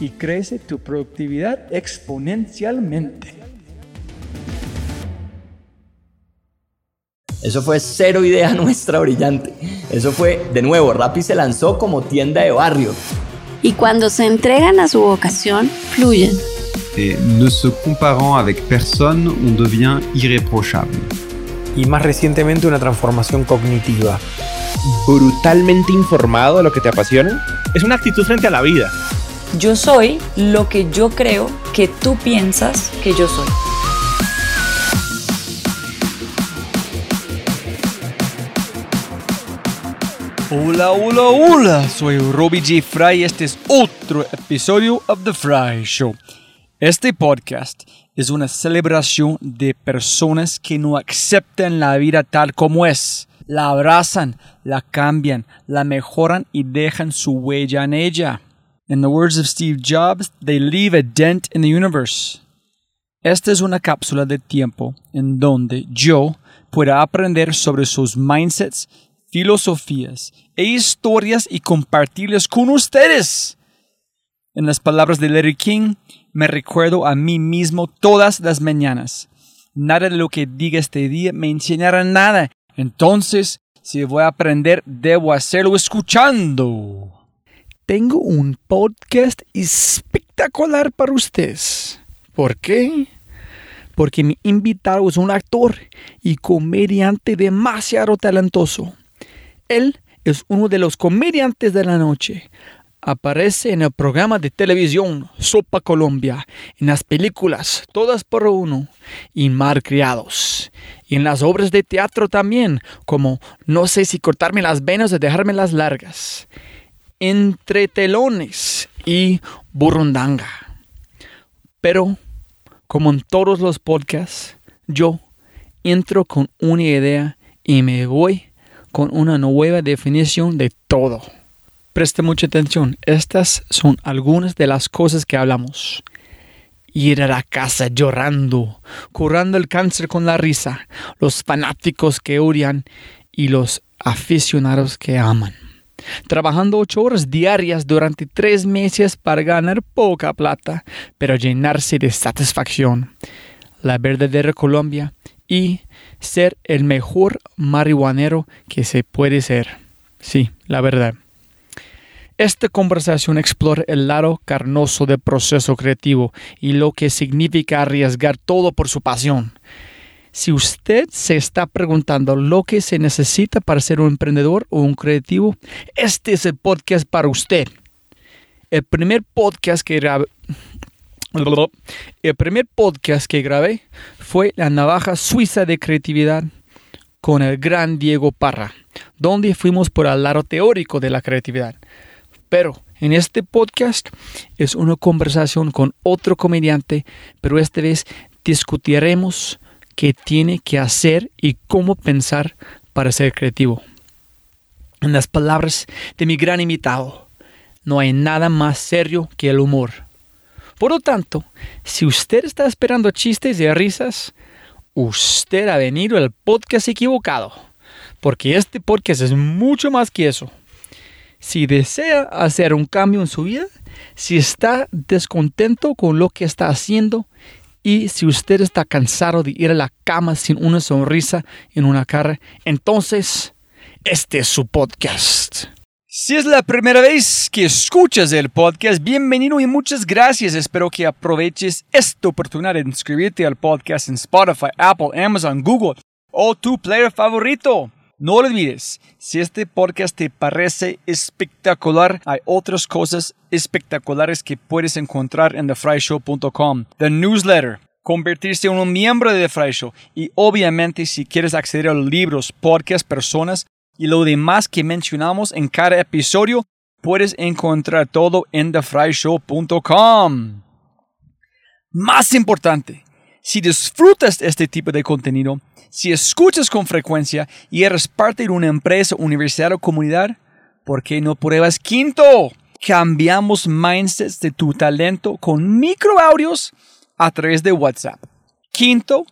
y crece tu productividad exponencialmente. Eso fue cero idea nuestra brillante. Eso fue, de nuevo, Rappi se lanzó como tienda de barrio. Y cuando se entregan a su vocación, fluyen. Et ne se comparant avec personne, on devient irréprochable. Y más recientemente una transformación cognitiva. brutalmente informado de lo que te apasiona. Es una actitud frente a la vida. Yo soy lo que yo creo que tú piensas que yo soy. Hola, hola, hola, soy Robbie J. Fry y este es otro episodio of The Fry Show. Este podcast es una celebración de personas que no aceptan la vida tal como es. La abrazan, la cambian, la mejoran y dejan su huella en ella. In the words of Steve Jobs, they leave a dent in the universe. Esta es una cápsula de tiempo en donde yo pueda aprender sobre sus mindsets, filosofías e historias y compartirlas con ustedes. En las palabras de Larry King, me recuerdo a mí mismo todas las mañanas. Nada de lo que diga este día me enseñará nada. Entonces, si voy a aprender, debo hacerlo escuchando. Tengo un podcast espectacular para ustedes. ¿Por qué? Porque mi invitado es un actor y comediante demasiado talentoso. Él es uno de los comediantes de la noche. Aparece en el programa de televisión Sopa Colombia, en las películas Todas por Uno y Malcriados, y en las obras de teatro también, como No sé si cortarme las venas o dejármelas largas, Entre telones y Burundanga. Pero, como en todos los podcasts, yo entro con una idea y me voy con una nueva definición de todo. Preste mucha atención, estas son algunas de las cosas que hablamos. Ir a la casa llorando, curando el cáncer con la risa, los fanáticos que odian y los aficionados que aman. Trabajando ocho horas diarias durante tres meses para ganar poca plata, pero llenarse de satisfacción. La verdadera Colombia y ser el mejor marihuanero que se puede ser. Sí, la verdad. Esta conversación explora el lado carnoso del proceso creativo y lo que significa arriesgar todo por su pasión. Si usted se está preguntando lo que se necesita para ser un emprendedor o un creativo, este es el podcast para usted. El primer podcast que grabé, el primer podcast que grabé fue La navaja suiza de creatividad con el gran Diego Parra, donde fuimos por el lado teórico de la creatividad. Pero en este podcast es una conversación con otro comediante, pero esta vez discutiremos qué tiene que hacer y cómo pensar para ser creativo. En las palabras de mi gran invitado, no hay nada más serio que el humor. Por lo tanto, si usted está esperando chistes y risas, usted ha venido al podcast equivocado, porque este podcast es mucho más que eso. Si desea hacer un cambio en su vida, si está descontento con lo que está haciendo y si usted está cansado de ir a la cama sin una sonrisa en una cara, entonces este es su podcast. Si es la primera vez que escuchas el podcast, bienvenido y muchas gracias. Espero que aproveches esta oportunidad de inscribirte al podcast en Spotify, Apple, Amazon, Google o tu player favorito. No olvides, si este podcast te parece espectacular, hay otras cosas espectaculares que puedes encontrar en thefryshow.com. The newsletter, convertirse en un miembro de The y obviamente si quieres acceder a los libros, podcasts, personas y lo demás que mencionamos en cada episodio, puedes encontrar todo en thefryshow.com. Más importante, si disfrutas este tipo de contenido, si escuchas con frecuencia y eres parte de una empresa, universidad o comunidad, ¿por qué no pruebas Quinto? Cambiamos mindsets de tu talento con microaudios a través de WhatsApp. Quinto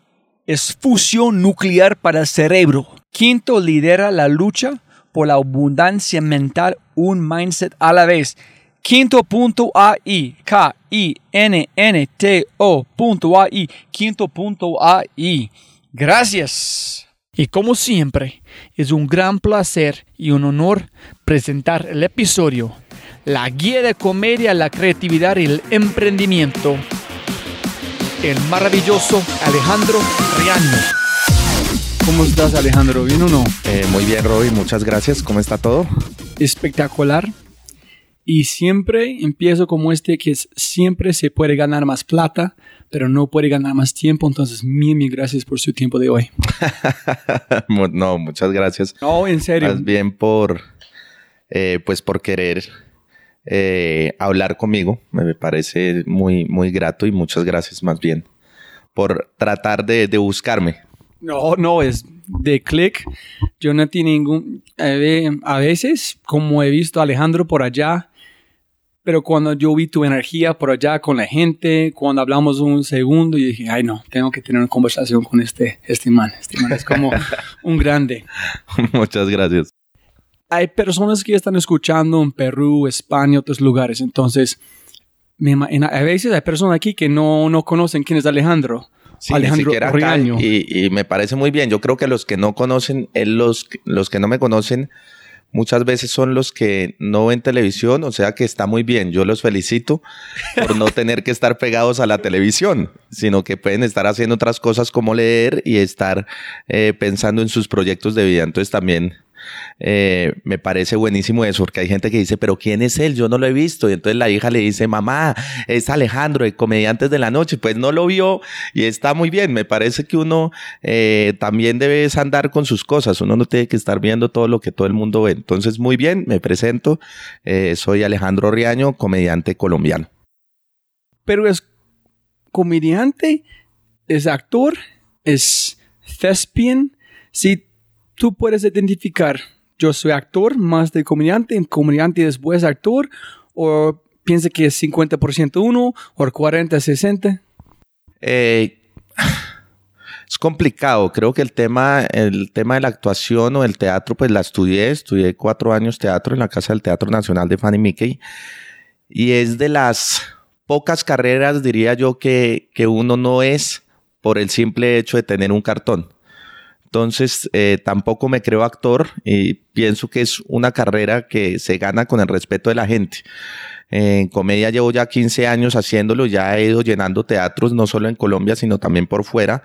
es fusión nuclear para el cerebro. Quinto lidera la lucha por la abundancia mental, un mindset a la vez. Quinto.ai, K-I-N-N-T-O.ai, quinto.ai. Gracias. Y como siempre, es un gran placer y un honor presentar el episodio, la guía de comedia, la creatividad y el emprendimiento, el maravilloso Alejandro Riaño. ¿Cómo estás Alejandro? ¿Bien o no? Eh, muy bien, Roby, muchas gracias. ¿Cómo está todo? Espectacular. Y siempre empiezo como este, que es, siempre se puede ganar más plata, pero no puede ganar más tiempo. Entonces, mil, mil gracias por su tiempo de hoy. no, muchas gracias. No, en serio. Más bien por, eh, pues por querer eh, hablar conmigo. Me parece muy, muy grato y muchas gracias más bien por tratar de, de buscarme. No, no, es de click. Yo no tengo ningún... eh, a veces, como he visto a Alejandro por allá, pero cuando yo vi tu energía por allá con la gente, cuando hablamos un segundo, y dije, ay no, tengo que tener una conversación con este, este man. Este man es como un grande. muchas gracias. Hay personas que están escuchando en Perú, España, otros lugares. Entonces, me imagino- a veces hay personas aquí que no, no conocen quién es Alejandro. Sí, ni Alejandro siquiera acá, Riaño. y, y me parece muy bien. Yo creo que los que no conocen, él, los, los que no me conocen, muchas veces son los que no ven televisión, o sea que está muy bien. Yo los felicito por no tener que estar pegados a la televisión, sino que pueden estar haciendo otras cosas como leer y estar eh, pensando en sus proyectos de vida. Entonces también eh, me parece buenísimo eso, porque hay gente que dice, pero ¿quién es él? Yo no lo he visto. Y entonces la hija le dice, mamá, es Alejandro, de Comediantes de la Noche. Pues no lo vio y está muy bien. Me parece que uno eh, también debe andar con sus cosas. Uno no tiene que estar viendo todo lo que todo el mundo ve. Entonces, muy bien, me presento. Eh, soy Alejandro Riaño, comediante colombiano. pero es comediante, es actor, es thespian. Si tú puedes identificar, yo soy actor más de comediante, comediante después actor, o piensa que es 50% uno, o 40-60. Eh, es complicado. Creo que el tema, el tema de la actuación o del teatro, pues la estudié. Estudié cuatro años teatro en la Casa del Teatro Nacional de Fanny Mickey. Y es de las pocas carreras, diría yo, que, que uno no es por el simple hecho de tener un cartón. Entonces, eh, tampoco me creo actor y pienso que es una carrera que se gana con el respeto de la gente. En comedia llevo ya 15 años haciéndolo, ya he ido llenando teatros, no solo en Colombia, sino también por fuera.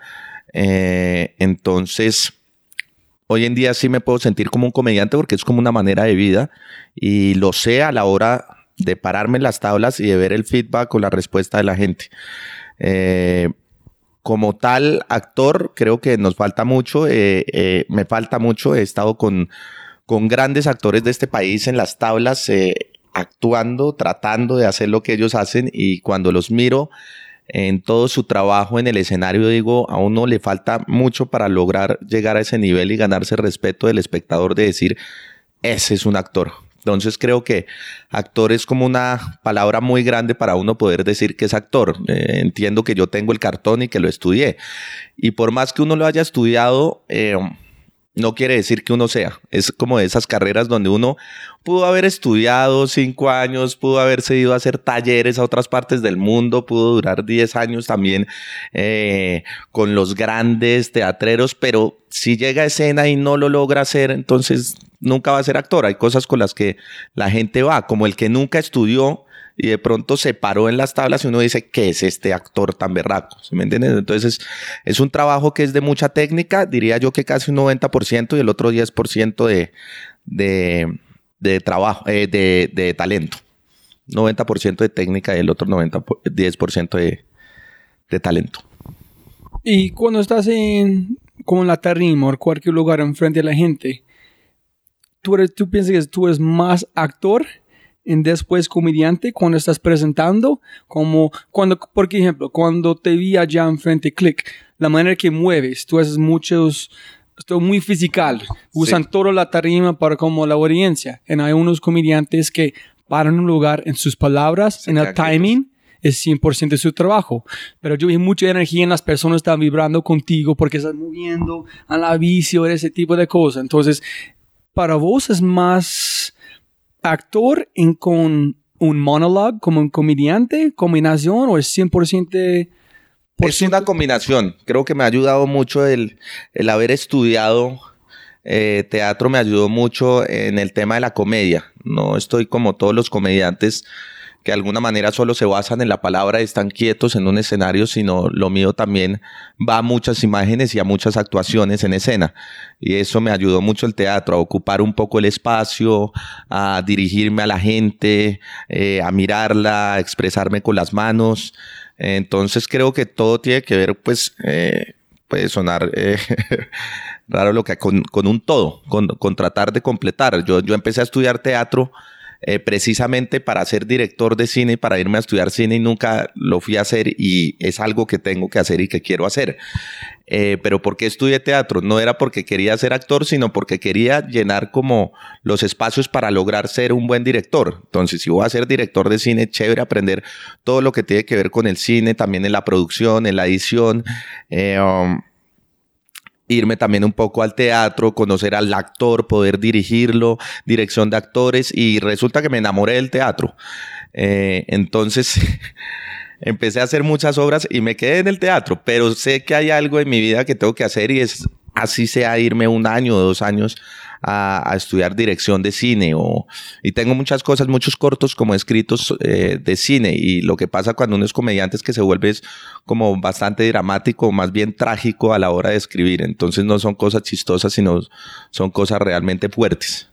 Eh, entonces, hoy en día sí me puedo sentir como un comediante porque es como una manera de vida y lo sé a la hora de pararme en las tablas y de ver el feedback o la respuesta de la gente. Eh, como tal actor, creo que nos falta mucho, eh, eh, me falta mucho, he estado con, con grandes actores de este país en las tablas, eh, actuando, tratando de hacer lo que ellos hacen y cuando los miro en todo su trabajo en el escenario, digo, a uno le falta mucho para lograr llegar a ese nivel y ganarse el respeto del espectador de decir, ese es un actor. Entonces creo que actor es como una palabra muy grande para uno poder decir que es actor. Eh, entiendo que yo tengo el cartón y que lo estudié. Y por más que uno lo haya estudiado, eh, no quiere decir que uno sea. Es como de esas carreras donde uno pudo haber estudiado cinco años, pudo haberse ido a hacer talleres a otras partes del mundo, pudo durar diez años también eh, con los grandes teatreros, pero si llega a escena y no lo logra hacer, entonces nunca va a ser actor. Hay cosas con las que la gente va, como el que nunca estudió y de pronto se paró en las tablas y uno dice, ¿qué es este actor tan berraco? ¿Se me entiendes? Entonces es, un trabajo que es de mucha técnica, diría yo que casi un 90% y el otro 10% de, de, de trabajo, eh, de, de, talento. 90% de técnica y el otro 90, 10% de, de talento. Y cuando estás en como en la tarima o cualquier lugar enfrente de la gente, ¿tú, eres, tú piensas que tú eres más actor en después comediante cuando estás presentando, como cuando, por ejemplo, cuando te vi allá enfrente, click, la manera que mueves, tú haces muchos, esto muy físico, usan toda la tarima para como la audiencia. Y hay unos comediantes que paran un lugar en sus palabras, en el timing, es 100% de su trabajo. Pero yo vi mucha energía en las personas que están vibrando contigo porque estás moviendo a la bici o ese tipo de cosas. Entonces, para vos es más actor en con un monologue como un comediante, combinación o es 100%? Es una combinación. Creo que me ha ayudado mucho el, el haber estudiado eh, teatro, me ayudó mucho en el tema de la comedia. No estoy como todos los comediantes que de alguna manera solo se basan en la palabra están quietos en un escenario, sino lo mío también va a muchas imágenes y a muchas actuaciones en escena. Y eso me ayudó mucho el teatro, a ocupar un poco el espacio, a dirigirme a la gente, eh, a mirarla, a expresarme con las manos. Entonces creo que todo tiene que ver, pues, eh, puede sonar eh, raro lo que con, con un todo, con, con, tratar de completar. Yo, yo empecé a estudiar teatro eh, precisamente para ser director de cine para irme a estudiar cine y nunca lo fui a hacer y es algo que tengo que hacer y que quiero hacer. Eh, pero ¿por qué estudié teatro? No era porque quería ser actor, sino porque quería llenar como los espacios para lograr ser un buen director. Entonces, si voy a ser director de cine, chévere aprender todo lo que tiene que ver con el cine, también en la producción, en la edición. Eh, um, irme también un poco al teatro, conocer al actor, poder dirigirlo, dirección de actores y resulta que me enamoré del teatro. Eh, entonces empecé a hacer muchas obras y me quedé en el teatro, pero sé que hay algo en mi vida que tengo que hacer y es así sea irme un año o dos años a, estudiar dirección de cine o, y tengo muchas cosas, muchos cortos como escritos eh, de cine y lo que pasa cuando uno es comediante es que se vuelve como bastante dramático, más bien trágico a la hora de escribir, entonces no son cosas chistosas, sino son cosas realmente fuertes.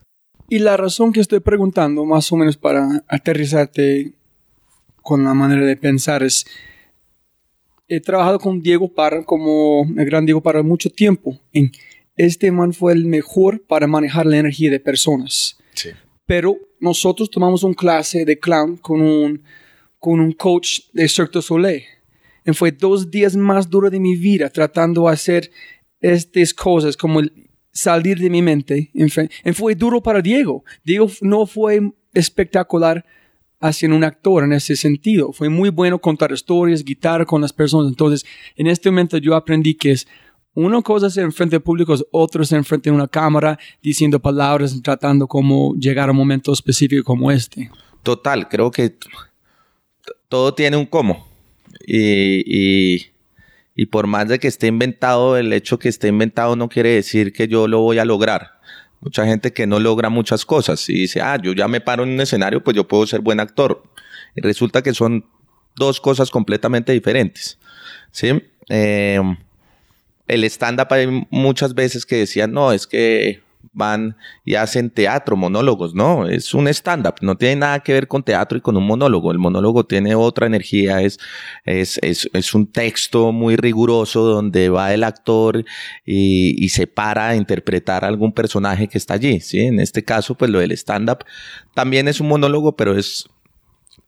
Y la razón que estoy preguntando, más o menos para aterrizarte con la manera de pensar, es he trabajado con Diego Parra, como el gran Diego Parra, mucho tiempo. En, este man fue el mejor para manejar la energía de personas. Sí. Pero nosotros tomamos una clase de clown con un, con un coach de Cirque du Soleil. Y fue dos días más duros de mi vida tratando de hacer estas cosas, como salir de mi mente. Y fue duro para Diego. Diego no fue espectacular haciendo un actor en ese sentido. Fue muy bueno contar historias, guitarra con las personas. Entonces, en este momento yo aprendí que es una cosa es en frente de públicos, otra es en frente de una cámara, diciendo palabras, tratando como llegar a un momento específico como este. Total, creo que todo tiene un cómo. Y, y, por más de que esté inventado, el hecho que esté inventado no quiere decir que yo lo voy a lograr. Mucha gente que no logra muchas cosas y dice, ah, yo ya me paro en un escenario, pues yo puedo ser buen actor. Y resulta que son dos cosas completamente diferentes. ¿Sí? Eh, el stand-up hay muchas veces que decían, no, es que van y hacen teatro, monólogos, no, es un stand-up, no tiene nada que ver con teatro y con un monólogo, el monólogo tiene otra energía, es, es, es, es un texto muy riguroso donde va el actor y, y se para a interpretar a algún personaje que está allí, ¿sí? En este caso, pues lo del stand-up también es un monólogo, pero es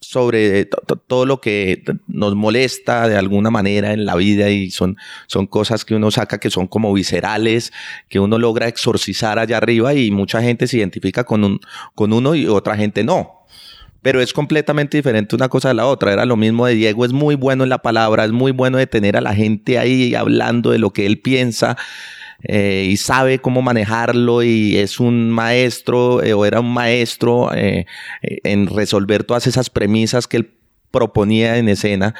sobre todo lo que nos molesta de alguna manera en la vida y son, son cosas que uno saca que son como viscerales, que uno logra exorcizar allá arriba y mucha gente se identifica con, un, con uno y otra gente no. Pero es completamente diferente una cosa de la otra. Era lo mismo de Diego, es muy bueno en la palabra, es muy bueno de tener a la gente ahí hablando de lo que él piensa. Eh, y sabe cómo manejarlo y es un maestro eh, o era un maestro eh, en resolver todas esas premisas que él proponía en escena,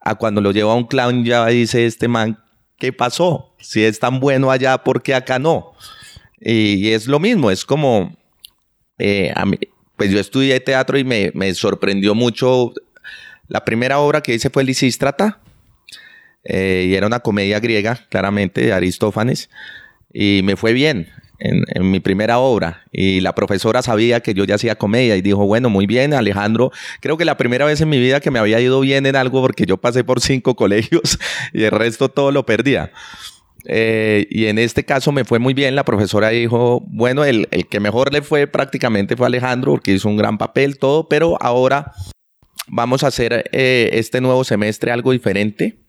a cuando lo lleva a un clown ya dice este man, ¿qué pasó? Si es tan bueno allá, ¿por qué acá no? Y, es lo mismo, es como, a mí, pues yo estudié teatro y me, me sorprendió mucho. La primera obra que hice fue Lisístrata, eh, y era una comedia griega, claramente, de Aristófanes, y me fue bien en, mi primera obra. Y la profesora sabía que yo ya hacía comedia y dijo, bueno, muy bien, Alejandro, creo que la primera vez en mi vida que me había ido bien en algo porque yo pasé por cinco colegios y el resto todo lo perdía. Eh, y en este caso me fue muy bien. La profesora dijo, bueno, el, el, que mejor le fue prácticamente fue Alejandro, porque hizo un gran papel, todo, pero ahora vamos a hacer eh, este nuevo semestre algo diferente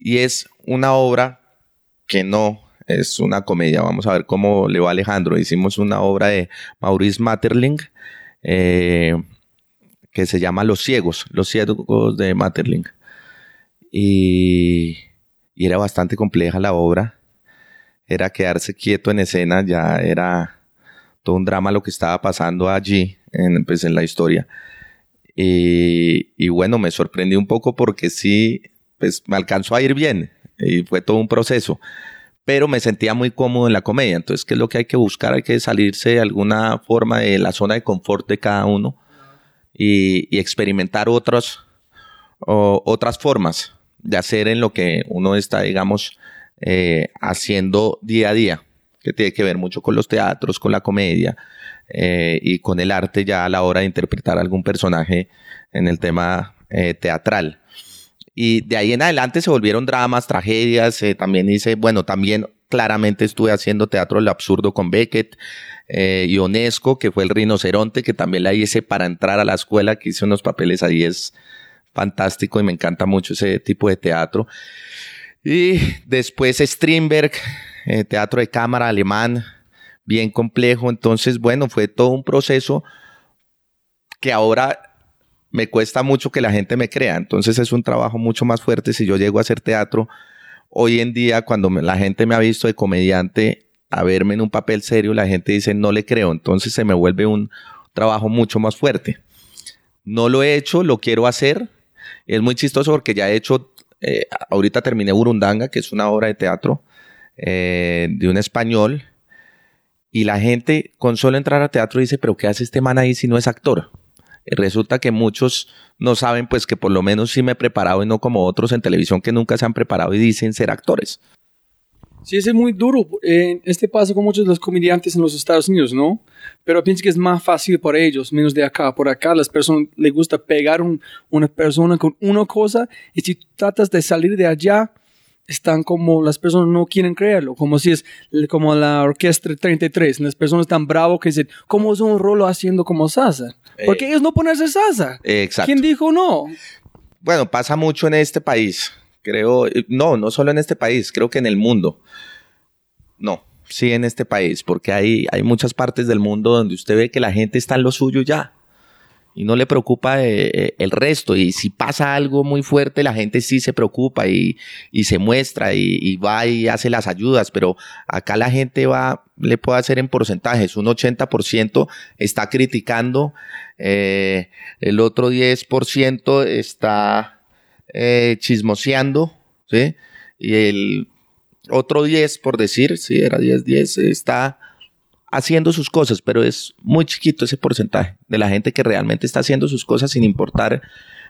y es una obra que no es una comedia. Vamos a ver cómo le va a Alejandro. Hicimos una obra de Maurice Materling eh, que se llama Los Ciegos, Los Ciegos de Materling. Y, era bastante compleja la obra. Era quedarse quieto en escena, ya era todo un drama lo que estaba pasando allí, en, pues, en la historia. Y bueno, me sorprendí un poco porque sí pues me alcanzó a ir bien y fue todo un proceso. Pero me sentía muy cómodo en la comedia. Entonces, ¿qué es lo que hay que buscar? Hay que salirse de alguna forma de la zona de confort de cada uno y, experimentar otras, otras formas de hacer en lo que uno está, digamos, eh, haciendo día a día, que tiene que ver mucho con los teatros, con la comedia eh, y con el arte ya a la hora de interpretar algún personaje en el tema eh, teatral. Y de ahí en adelante se volvieron dramas, tragedias. Eh, también hice, bueno, también claramente estuve haciendo teatro del absurdo con Beckett eh, y Onesco, que fue el rinoceronte, que también la hice para entrar a la escuela, que hice unos papeles ahí. Es fantástico y me encanta mucho ese tipo de teatro. Y después Strindberg, eh, teatro de cámara alemán, bien complejo. Entonces, bueno, fue todo un proceso que ahora me cuesta mucho que la gente me crea. Entonces es un trabajo mucho más fuerte si yo llego a hacer teatro. Hoy en día, cuando la gente me ha visto de comediante a verme en un papel serio, la gente dice no le creo. Entonces se me vuelve un trabajo mucho más fuerte. No lo he hecho, lo quiero hacer. Es muy chistoso porque ya he hecho, eh, ahorita terminé Burundanga, que es una obra de teatro eh, de un español. Y la gente con solo entrar a teatro dice, pero ¿qué hace este man ahí si no es actor? Resulta que muchos no saben pues que por lo menos sí me he preparado y no como otros en televisión que nunca se han preparado y dicen ser actores. Sí, es muy duro. este pasa con muchos de los comediantes en los Estados Unidos, ¿no? Pero pienso que es más fácil para ellos, menos de acá. Por acá las personas les gusta pegar un, una persona con una cosa y si tratas de salir de allá, están como, las personas no quieren creerlo, como si es como la orquesta 33, las personas están bravos que dicen, ¿cómo es un rolo haciendo como Sasa? Porque ellos no ponerse Sasa. exacto. ¿Quién dijo no? Bueno, pasa mucho en este país, creo, no, no solo en este país, creo que en el mundo. No, sí en este país, porque hay, hay muchas partes del mundo donde usted ve que la gente está en lo suyo ya y no le preocupa eh, eh, el resto. Y si pasa algo muy fuerte, la gente sí se preocupa y, se muestra y, va y hace las ayudas, pero acá la gente va, le puede hacer en porcentajes, un 80% está criticando, eh, el otro 10% está chismoseando, ¿sí? Y el otro 10, por decir, si era 10, 10, está haciendo sus cosas, pero es muy chiquito ese porcentaje de la gente que realmente está haciendo sus cosas sin importar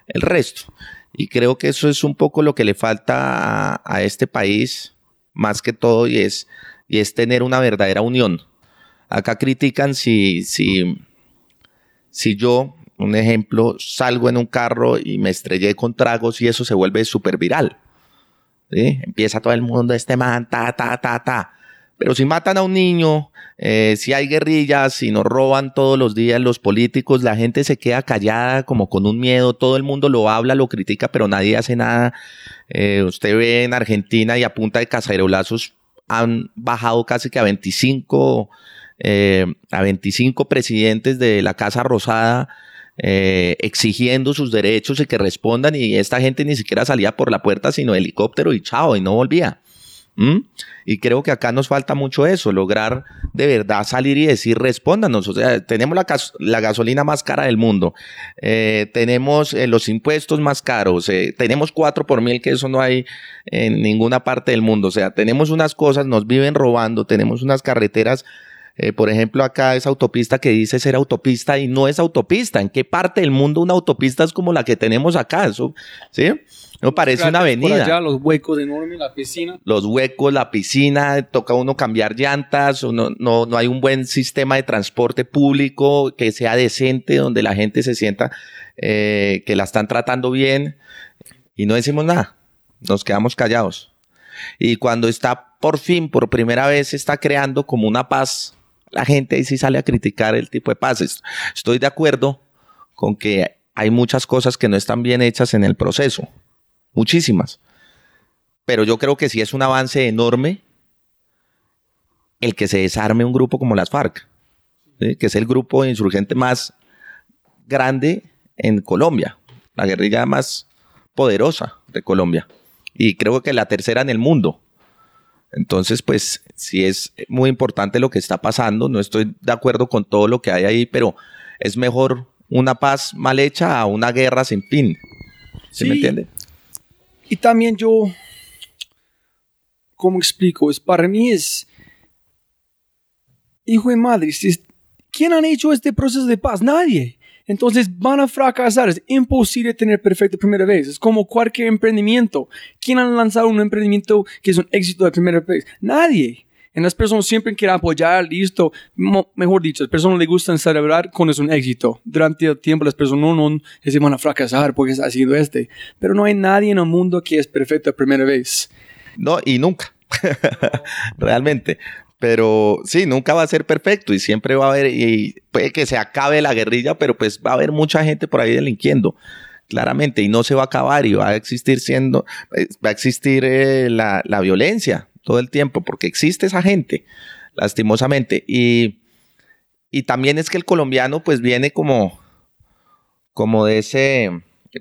el resto. Y creo que eso es un poco lo que le falta a, este país, más que todo, y es, y es tener una verdadera unión. Acá critican si, si, si yo, un ejemplo, salgo en un carro y me estrellé con tragos y eso se vuelve súper viral. ¿sí? Empieza todo el mundo, este man, ta, ta, ta, ta. Pero si matan a un niño, eh, si hay guerrillas, si nos roban todos los días los políticos, la gente se queda callada como con un miedo, todo el mundo lo habla, lo critica, pero nadie hace nada. Eh, usted ve en Argentina y a punta de cacerolazos han bajado casi que a 25, eh, a 25 presidentes de la Casa Rosada eh, exigiendo sus derechos y que respondan y esta gente ni siquiera salía por la puerta sino helicóptero y chao y no volvía. ¿Mm? Y creo que acá nos falta mucho eso, lograr de verdad salir y decir, respóndanos. O sea, tenemos la, gas- la gasolina más cara del mundo, eh, tenemos eh, los impuestos más caros, eh, tenemos cuatro por mil, que eso no hay en ninguna parte del mundo. O sea, tenemos unas cosas, nos viven robando, tenemos unas carreteras. por ejemplo, acá esa autopista que dice ser autopista y no es autopista. ¿En qué parte del mundo una autopista es como la que tenemos acá? ¿sí? No parece una por avenida allá, los huecos enormes, la piscina. los huecos, la piscina, toca uno cambiar llantas, o no, no, hay un buen sistema de transporte público que sea decente, donde la gente se sienta eh, que la están tratando bien y no decimos nada, nos quedamos callados. Y cuando está por fin, por primera vez, se está creando como una paz, la gente ahí sí sale a criticar el tipo de paz. Est- Estoy de acuerdo con que hay muchas cosas que no están bien hechas en el proceso, muchísimas pero yo creo que sí es un avance enorme el que se desarme un grupo como las FARC, ¿sí? que es el grupo insurgente más grande en Colombia, la guerrilla más poderosa de Colombia y creo que la tercera en el mundo. Entonces, pues sí es muy importante lo que está pasando, no estoy de acuerdo con todo lo que hay ahí, pero es mejor una paz mal hecha a una guerra sin fin. ¿Sí, me entiende? Y también yo, ¿cómo explico? Es para mí es, hijo de madre, es- ¿quién han hecho este proceso de paz? Nadie. Entonces van a fracasar. Es imposible tener perfecto primera vez. Es como cualquier emprendimiento. ¿Quién ha lanzado un emprendimiento que es un éxito de primera vez? Nadie. En las personas siempre quieren apoyar, listo. Mo- mejor dicho, las personas les gustan celebrar cuando es un éxito. Durante el tiempo las personas no, no se van a fracasar porque ha sido este. Pero no hay nadie en el mundo que es perfecto a primera vez. No, y nunca. Realmente. Pero sí, nunca va a ser perfecto y siempre va a haber, puede que se acabe la guerrilla, pero pues va a haber mucha gente por ahí delinquiendo, claramente, y no se va a acabar y va a existir siendo, eh, va a existir eh, la, la violencia todo el tiempo, porque existe esa gente, lastimosamente. Y, y también es que el colombiano pues viene como, como de ese,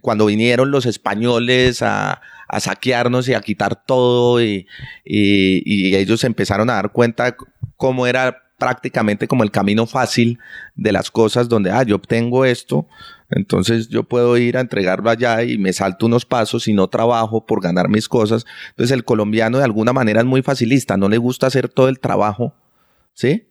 cuando vinieron los españoles a, a saquearnos y a quitar todo y, y- y ellos empezaron a dar cuenta cómo era prácticamente como el camino fácil de las cosas donde, ah, yo obtengo esto, entonces yo puedo ir a entregarlo allá y me salto unos pasos y no trabajo por ganar mis cosas. Entonces el colombiano de alguna manera es muy facilista, no le gusta hacer todo el trabajo, ¿sí?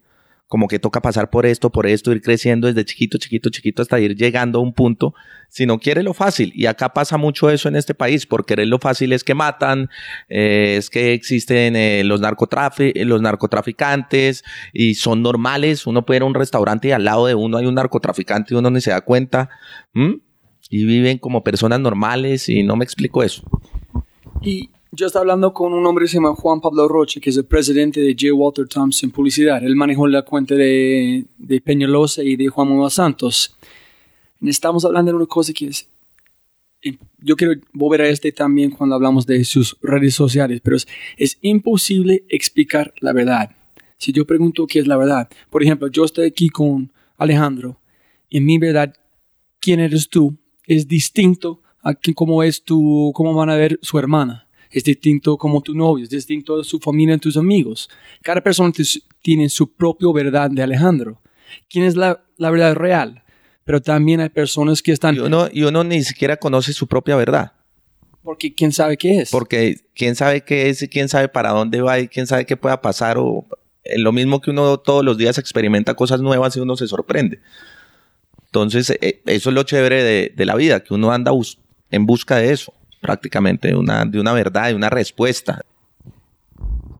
Como que toca pasar por esto, por esto, ir creciendo desde chiquito, chiquito, chiquito hasta ir llegando a un punto, si no quiere lo fácil. Y acá pasa mucho eso en este país, por querer lo fácil es que matan, eh, es que existen eh, los, los narcotraficantes y son normales. Uno puede ir a un restaurante y al lado de uno hay un narcotraficante y uno ni se da cuenta. Y viven como personas normales y no me explico eso. Y yo estaba hablando con un hombre que se llama Juan Pablo Roche, que es el presidente de J. Walter Thompson Publicidad. Él manejó la cuenta de, de Peñalosa y de Juan Manuel Santos. Estamos hablando de una cosa que es... y Yo quiero volver a este también cuando hablamos de sus redes sociales, pero es, es imposible explicar la verdad. Si yo pregunto qué es la verdad, por ejemplo, yo estoy aquí con Alejandro, y mi verdad, quién eres tú, es distinto a cómo es tu, cómo van a ver su hermana es distinto como tu novio, es distinto de su familia y tus amigos. Cada persona tiene su propia verdad de Alejandro. ¿Quién es la, la verdad real? Pero también hay personas que están... Y uno, y uno ni siquiera conoce su propia verdad. Porque quién sabe qué es. Porque quién sabe qué es y quién sabe para dónde va y quién sabe qué pueda pasar. O eh, lo mismo que uno todos los días experimenta cosas nuevas y uno se sorprende. Entonces, eh, eso es lo chévere de, de la vida, que uno anda bus- en busca de eso, prácticamente, una, de una verdad, de una respuesta.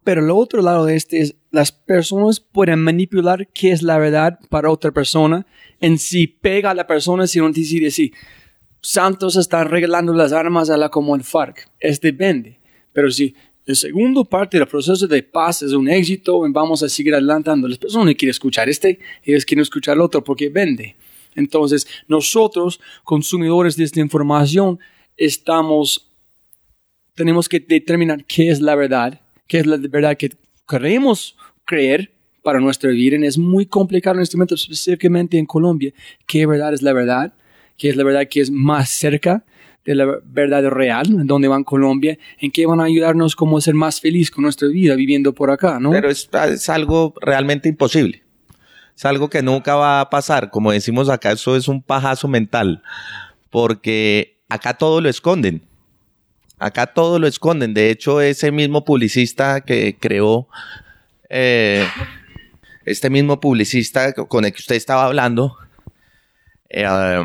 Pero el otro lado de este es, las personas pueden manipular qué es la verdad para otra persona en si pega a la persona si no decide si Santos está regalando las armas a la como el FARC. Es depende. Pero si el segundo parte del proceso de paz es un éxito vamos a seguir adelantando, las personas quieren escuchar este, ellos quieren escuchar el otro porque vende. Entonces, nosotros, consumidores de esta información, estamos, tenemos que determinar qué es la verdad, qué es la verdad que queremos creer para nuestra vida. Y es muy complicado en este momento, específicamente en Colombia, qué verdad es la verdad, qué es la verdad que es más cerca de la verdad real, en dónde van Colombia, en qué van a ayudarnos como a ser más feliz con nuestra vida viviendo por acá, ¿no? Pero es, es algo realmente imposible es algo que nunca va a pasar. Como decimos acá, eso es un pajazo mental, porque acá todo lo esconden. Acá todo lo esconden. De hecho, ese mismo publicista que creó, eh, este mismo publicista con el que usted estaba hablando, eh,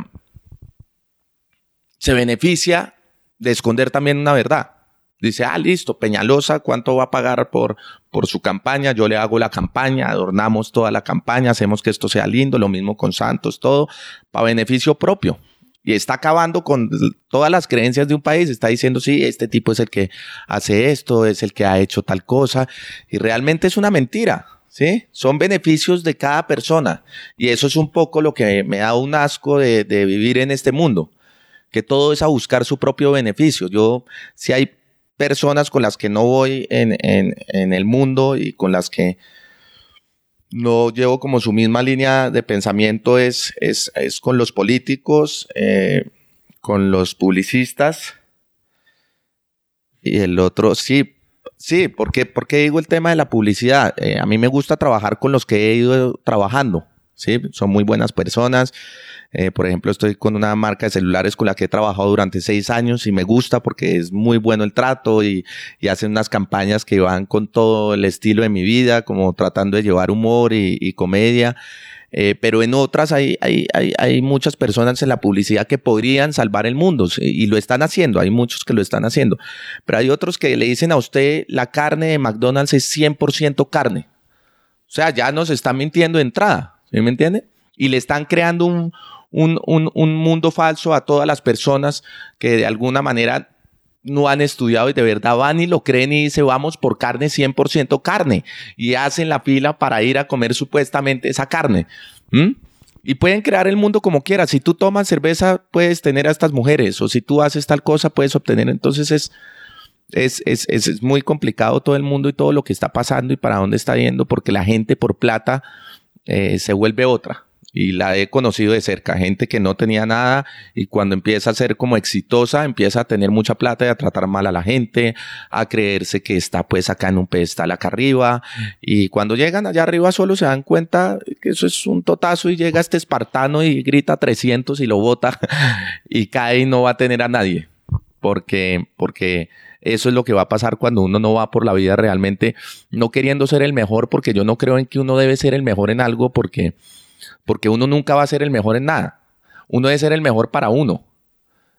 se beneficia de esconder también una verdad. Dice, ah, listo, Peñalosa, ¿cuánto va a pagar por, por su campaña? Yo le hago la campaña, adornamos toda la campaña, hacemos que esto sea lindo, lo mismo con Santos, todo, para beneficio propio. Y está acabando con todas las creencias de un país. Está diciendo, sí, este tipo es el que hace esto, es el que ha hecho tal cosa. Y realmente es una mentira. ¿sí? Son beneficios de cada persona. Y eso es un poco lo que me da un asco de, vivir en este mundo, que todo es a buscar su propio beneficio. Yo, si hay personas con las que no voy en, el mundo y con las que no llevo como su misma línea de pensamiento es, es, con los políticos, eh, con los publicistas. Y el otro, sí, sí, ¿por qué, digo el tema de la publicidad? Eh, a mí me gusta trabajar con los que he ido trabajando, ¿sí? Son muy buenas personas. Eh, por ejemplo, estoy con una marca de celulares con la que he trabajado durante seis años y me gusta porque es muy bueno el trato y, hacen unas campañas que van con todo el estilo de mi vida, como tratando de llevar humor y, comedia. Eh, pero en otras hay, hay, hay, hay, muchas personas en la publicidad que podrían salvar el mundo y lo están haciendo, hay muchos que lo están haciendo, pero hay otros que le dicen a usted la carne de McDonald's es 100% carne. O sea, ya nos están mintiendo de entrada, ¿sí me entiende? Y le están creando un, un, un, un mundo falso a todas las personas que de alguna manera no han estudiado y de verdad van y lo creen y dicen vamos por carne 100% carne y hacen la fila para ir a comer supuestamente esa carne. Y pueden crear el mundo como quieras. Si tú tomas cerveza puedes tener a estas mujeres o si tú haces tal cosa puedes obtener. Entonces es, es, es, es muy complicado todo el mundo y todo lo que está pasando y para dónde está yendo porque la gente por plata eh, se vuelve otra y la he conocido de cerca, gente que no tenía nada y cuando empieza a ser como exitosa, empieza a tener mucha plata y a tratar mal a la gente, a creerse que está pues acá en un pedestal acá arriba y cuando llegan allá arriba solo se dan cuenta que eso es un totazo y llega este espartano y grita 300 y lo bota y cae y no va a tener a nadie porque porque eso es lo que va a pasar cuando uno no va por la vida realmente no queriendo ser el mejor porque yo no creo en que uno debe ser el mejor en algo porque porque uno nunca va a ser el mejor en nada. Uno debe ser el mejor para uno.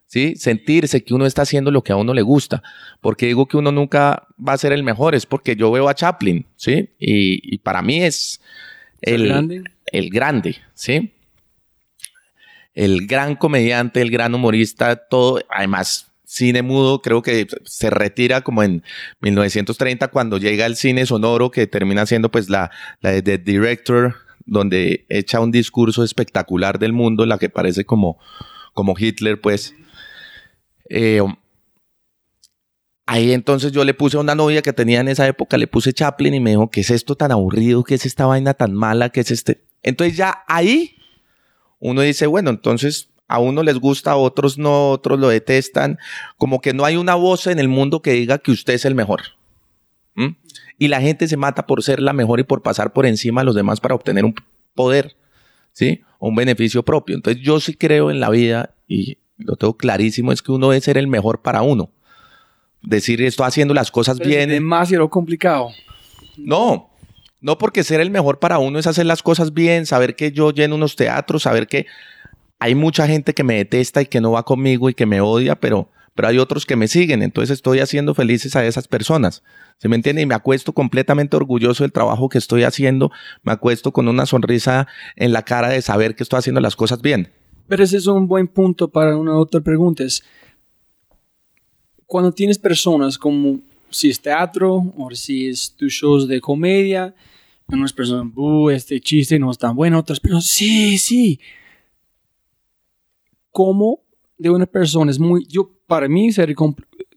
¿Sí? Sentirse que uno está haciendo lo que a uno le gusta. Porque digo que uno nunca va a ser el mejor, es porque yo veo a Chaplin, ¿sí? Y, para mí es el, grande? el grande, ¿sí? El gran comediante, el gran humorista, todo, además, cine mudo, creo que se retira como en 1930 cuando llega el cine sonoro que termina siendo pues la, la de The Director donde echa un discurso espectacular del mundo, la que parece como, como Hitler, pues. Eh, ahí entonces yo le puse a una novia que tenía en esa época, le puse Chaplin y me dijo, ¿qué es esto tan aburrido? ¿Qué es esta vaina tan mala? ¿Qué es este? Entonces ya ahí uno dice, bueno, entonces a uno les gusta, a otros no, otros lo detestan, como que no hay una voz en el mundo que diga que usted es el mejor. Y la gente se mata por ser la mejor y por pasar por encima de los demás para obtener un poder, ¿sí? O un beneficio propio. Entonces yo sí creo en la vida y lo tengo clarísimo, es que uno debe ser el mejor para uno. Decir esto haciendo las cosas bien. Es demasiado complicado. No, no porque ser el mejor para uno es hacer las cosas bien, saber que yo lleno unos teatros, saber que hay mucha gente que me detesta y que no va conmigo y que me odia, pero pero hay otros que me siguen, entonces estoy haciendo felices a esas personas. ¿Se me entiende? Y me acuesto completamente orgulloso del trabajo que estoy haciendo, me acuesto con una sonrisa en la cara de saber que estoy haciendo las cosas bien. Pero ese es un buen punto para una otra pregunta. Es, cuando tienes personas como si es teatro o si es tus shows de comedia, unas personas, este chiste no es tan bueno, otras personas, sí, sí. ¿Cómo de una persona es muy, yo, para mí sería,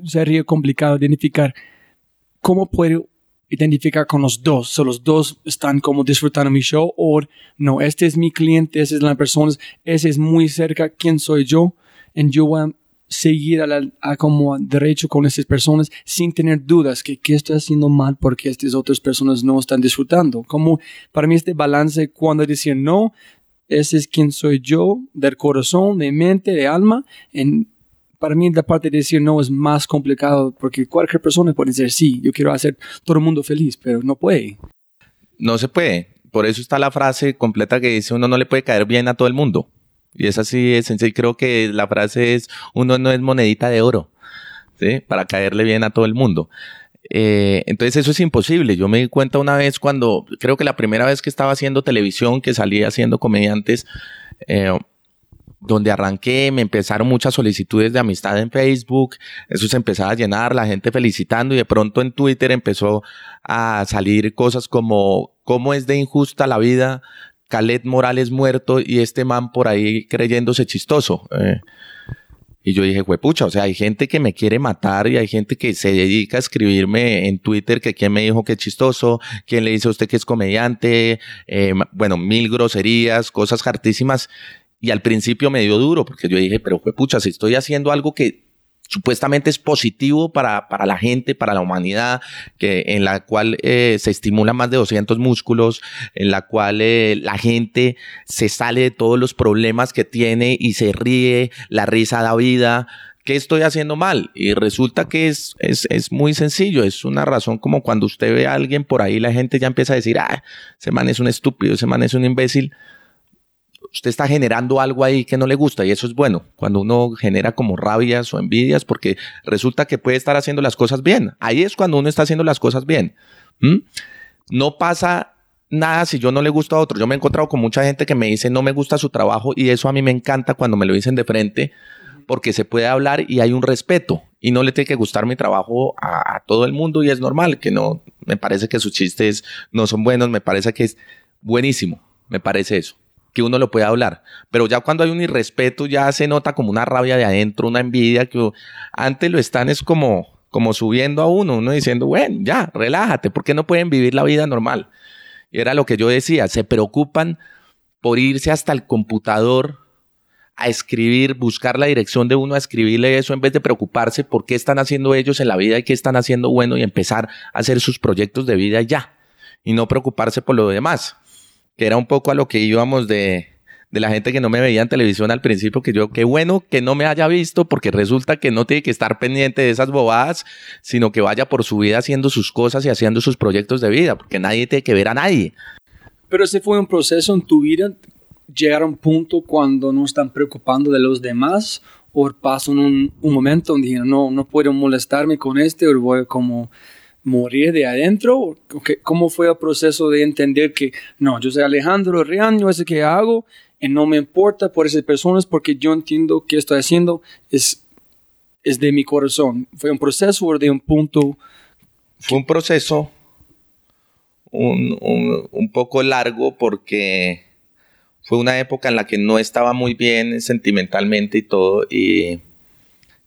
sería complicado identificar cómo puedo identificar con los dos. So, los dos están como disfrutando mi show o no, este es mi cliente, esa es la persona, ese es muy cerca, quién soy yo, y yo voy a seguir a, como derecho con esas personas sin tener dudas que qué estoy haciendo mal porque estas otras personas no están disfrutando. Como para mí este balance cuando decir no, ese es quien soy yo, del corazón, de mente, de alma. En, para mí la parte de decir no es más complicado porque cualquier persona puede decir sí, yo quiero hacer todo el mundo feliz, pero no puede. No se puede. Por eso está la frase completa que dice uno no le puede caer bien a todo el mundo. Y es así es sencillo. Creo que la frase es uno no es monedita de oro, ¿sí? Para caerle bien a todo el mundo. Eh, entonces eso es imposible. Yo me di cuenta una vez cuando, creo que la primera vez que estaba haciendo televisión, que salí haciendo comediantes, eh, donde arranqué, me empezaron muchas solicitudes de amistad en Facebook, eso se empezaba a llenar, la gente felicitando y de pronto en Twitter empezó a salir cosas como cómo es de injusta la vida, Calet Morales muerto y este man por ahí creyéndose chistoso. Eh. Y yo dije, pucha, o sea, hay gente que me quiere matar y hay gente que se dedica a escribirme en Twitter que quién me dijo que es chistoso, quién le dice a usted que es comediante, eh, bueno, mil groserías, cosas hartísimas. Y al principio me dio duro porque yo dije, pero pucha, si estoy haciendo algo que supuestamente es positivo para, para, la gente, para la humanidad, que, en la cual eh, se estimula más de 200 músculos, en la cual eh, la gente se sale de todos los problemas que tiene y se ríe, la risa da vida. ¿Qué estoy haciendo mal? Y resulta que es, es, es muy sencillo, es una razón como cuando usted ve a alguien por ahí, la gente ya empieza a decir, ah, ese man es un estúpido, ese man es un imbécil usted está generando algo ahí que no le gusta y eso es bueno, cuando uno genera como rabias o envidias porque resulta que puede estar haciendo las cosas bien. Ahí es cuando uno está haciendo las cosas bien. No pasa nada si yo no le gusto a otro. Yo me he encontrado con mucha gente que me dice no me gusta su trabajo y eso a mí me encanta cuando me lo dicen de frente porque se puede hablar y hay un respeto y no le tiene que gustar mi trabajo a, a todo el mundo y es normal que no, me parece que sus chistes no son buenos, me parece que es buenísimo, me parece eso que uno lo puede hablar. Pero ya cuando hay un irrespeto, ya se nota como una rabia de adentro, una envidia que antes lo están es como, como subiendo a uno, uno diciendo, bueno, ya, relájate, porque no pueden vivir la vida normal? Y era lo que yo decía, se preocupan por irse hasta el computador a escribir, buscar la dirección de uno a escribirle eso en vez de preocuparse por qué están haciendo ellos en la vida y qué están haciendo bueno y empezar a hacer sus proyectos de vida ya y no preocuparse por lo demás que era un poco a lo que íbamos de, de la gente que no me veía en televisión al principio, que yo, qué bueno que no me haya visto, porque resulta que no tiene que estar pendiente de esas bobadas, sino que vaya por su vida haciendo sus cosas y haciendo sus proyectos de vida, porque nadie tiene que ver a nadie. Pero ese fue un proceso en tu vida, llegar a un punto cuando no están preocupando de los demás, o pasan un, un momento donde no, no puedo molestarme con este, o voy como morir de adentro? ¿Cómo fue el proceso de entender que no, yo soy Alejandro Reaño, ese que hago, y no me importa por esas personas porque yo entiendo que estoy haciendo es, es de mi corazón? ¿Fue un proceso o de un punto? Fue un proceso un, un, un poco largo porque fue una época en la que no estaba muy bien sentimentalmente y todo y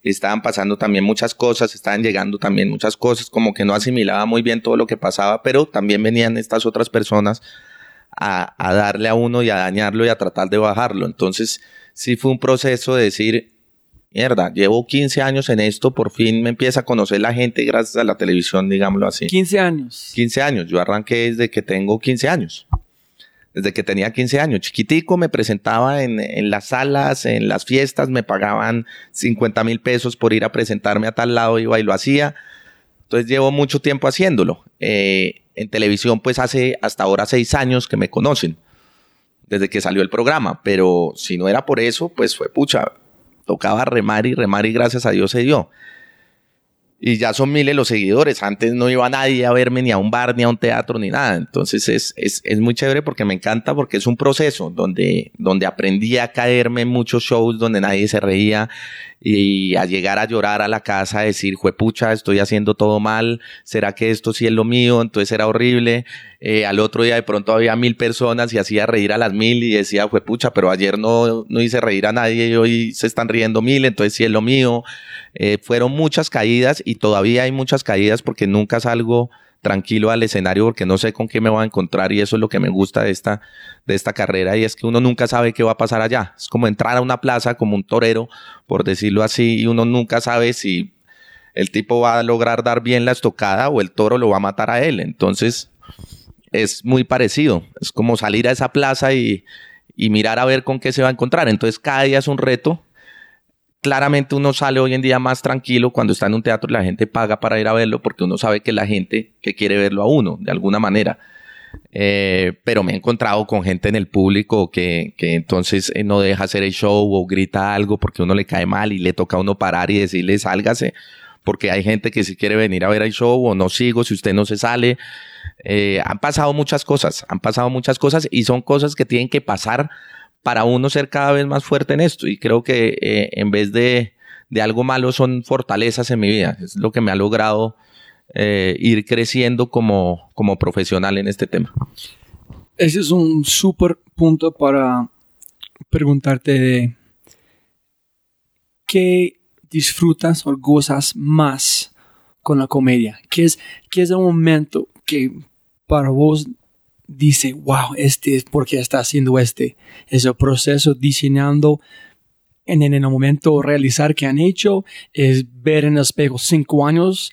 estaban pasando también muchas cosas, estaban llegando también muchas cosas, como que no asimilaba muy bien todo lo que pasaba, pero también venían estas otras personas a, darle a uno y a dañarlo y a tratar de bajarlo. Entonces, sí fue un proceso de decir, mierda, llevo 15 años en esto, por fin me empieza a conocer la gente gracias a la televisión, digámoslo así. 15 años. 15 años, yo arranqué desde que tengo 15 años desde que tenía 15 años. Chiquitico me presentaba en, las salas, en las fiestas, me pagaban 50 mil pesos por ir a presentarme a tal lado, iba y lo hacía. Entonces llevo mucho tiempo haciéndolo. Eh, en televisión, pues hace hasta ahora seis años que me conocen, desde que salió el programa. Pero si no era por eso, pues fue pucha. tocaba remar y remar y gracias a Dios se dio. Y ya son miles los seguidores. Antes no iba nadie a verme ni a un bar, ni a un teatro, ni nada. Entonces es, es, es muy chévere porque me encanta porque es un proceso donde, donde aprendí a caerme en muchos shows donde nadie se reía y a llegar a llorar a la casa, a decir, juepucha, estoy haciendo todo mal, ¿será que esto sí es lo mío? Entonces era horrible. Eh, al otro día de pronto había mil personas y hacía reír a las mil y decía, juepucha, pero ayer no, no hice reír a nadie y hoy se están riendo mil, entonces sí es lo mío. Eh, fueron muchas caídas y todavía hay muchas caídas porque nunca salgo tranquilo al escenario porque no sé con qué me voy a encontrar y eso es lo que me gusta de esta, de esta carrera y es que uno nunca sabe qué va a pasar allá. Es como entrar a una plaza como un torero, por decirlo así, y uno nunca sabe si el tipo va a lograr dar bien la estocada o el toro lo va a matar a él. Entonces es muy parecido. Es como salir a esa plaza y, y mirar a ver con qué se va a encontrar. Entonces cada día es un reto claramente uno sale hoy en día más tranquilo cuando está en un teatro y la gente paga para ir a verlo porque uno sabe que la gente que quiere verlo a uno, de alguna manera. Eh, pero me he encontrado con gente en el público que, que entonces eh, no deja hacer el show o grita algo porque uno le cae mal y le toca a uno parar y decirle sálgase porque hay gente que si quiere venir a ver el show o no sigo si usted no se sale. Eh, han pasado muchas cosas, han pasado muchas cosas y son cosas que tienen que pasar para uno ser cada vez más fuerte en esto. Y creo que eh, en vez de, de, algo malo son fortalezas en mi vida. Es lo que me ha logrado eh, ir creciendo como, como profesional en este tema. Ese es un súper punto para preguntarte qué disfrutas o gozas más con la comedia. ¿Qué es, qué es el momento que para vos dice, wow, este es porque está haciendo este. Es el proceso diseñando en, en el momento realizar que han hecho, es ver en el espejo cinco años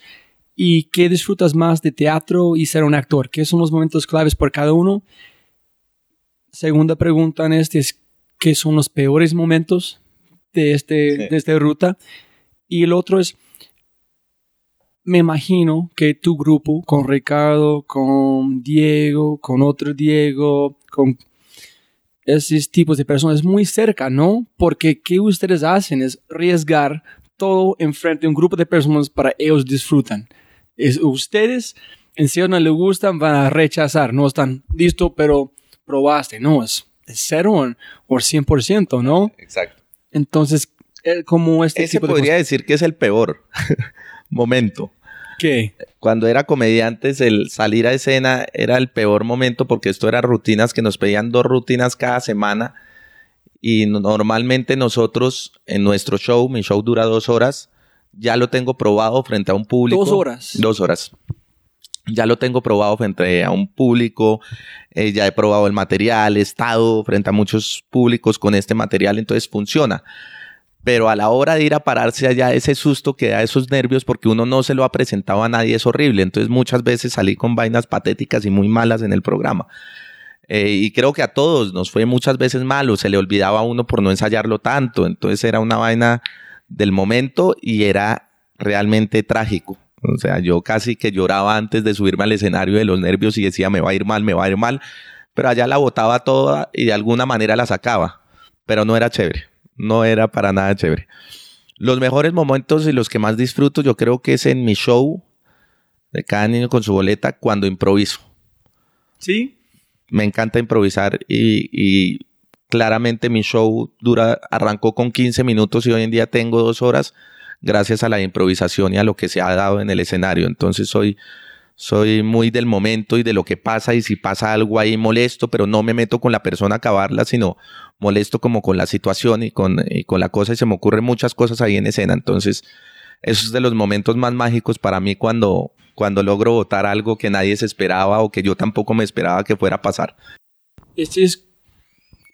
y qué disfrutas más de teatro y ser un actor. ¿Qué son los momentos claves por cada uno? Segunda pregunta en este es, ¿qué son los peores momentos de, este, de esta ruta? Y el otro es, me imagino que tu grupo, con Ricardo, con Diego, con otro Diego, con esos tipos de personas, es muy cerca, ¿no? Porque ¿qué ustedes hacen? Es arriesgar todo enfrente de un grupo de personas para ellos disfrutan. Es, ustedes, en si no les gustan, van a rechazar, no están listos, pero probaste, no, es, cero o 100%, ¿no? Exacto. Entonces, eh, como este Ese podría decir que es el peor momento. ¿Qué? Cuando era comediantes, el salir a escena era el peor momento porque esto era rutinas que nos pedían dos rutinas cada semana. Y normalmente nosotros en nuestro show, mi show dura dos horas, ya lo tengo probado frente a un público. ¿Dos horas? Dos horas. Ya lo tengo probado frente a un público, eh, ya he probado el material, he estado frente a muchos públicos con este material, entonces funciona pero a la hora de ir a pararse allá, ese susto que da esos nervios porque uno no se lo ha presentado a nadie es horrible. Entonces muchas veces salí con vainas patéticas y muy malas en el programa. Eh, y creo que a todos nos fue muchas veces malo, se le olvidaba a uno por no ensayarlo tanto. Entonces era una vaina del momento y era realmente trágico. O sea, yo casi que lloraba antes de subirme al escenario de los nervios y decía, me va a ir mal, me va a ir mal. Pero allá la botaba toda y de alguna manera la sacaba. Pero no era chévere no era para nada chévere. Los mejores momentos y los que más disfruto yo creo que es en mi show de cada niño con su boleta cuando improviso. ¿Sí? Me encanta improvisar y, claramente mi show dura, arrancó con 15 minutos y hoy en día tengo dos horas gracias a la improvisación y a lo que se ha dado en el escenario. Entonces soy, soy muy del momento y de lo que pasa y si pasa algo ahí molesto, pero no me meto con la persona a acabarla, sino molesto como con la situación y con, con la cosa y se me ocurren muchas cosas ahí en escena. Entonces, eso es de los momentos más mágicos para mí cuando, cuando logro votar algo que nadie se esperaba o que yo tampoco me esperaba que fuera a pasar. Este es,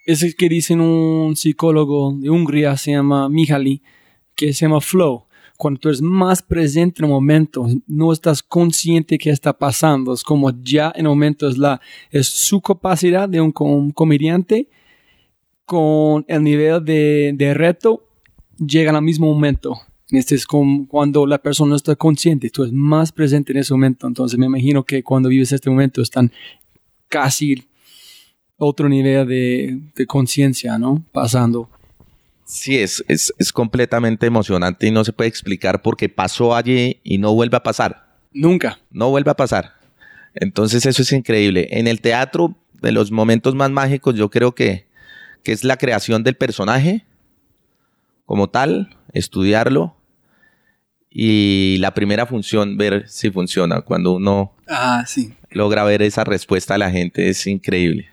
ese que dicen un psicólogo de Hungría, se llama Mihaly, que se llama flow. Cuando tú eres más presente en el momento, no estás consciente que está pasando. Es como ya en el momento es, la, es su capacidad de un comediante con el nivel de, reto llegan al mismo momento. Este es como cuando la persona está consciente, tú eres más presente en ese momento. Entonces me imagino que cuando vives este momento están casi otro nivel de, conciencia, ¿no? Pasando. Sí, es, es, es completamente emocionante y no se puede explicar porque pasó allí y no vuelve a pasar. Nunca. No vuelve a pasar. Entonces eso es increíble. En el teatro, de los momentos más mágicos, yo creo que, que es la creación del personaje como tal, estudiarlo y la primera función, ver si funciona. Cuando uno Ah, sí. logra ver esa respuesta de la gente es increíble.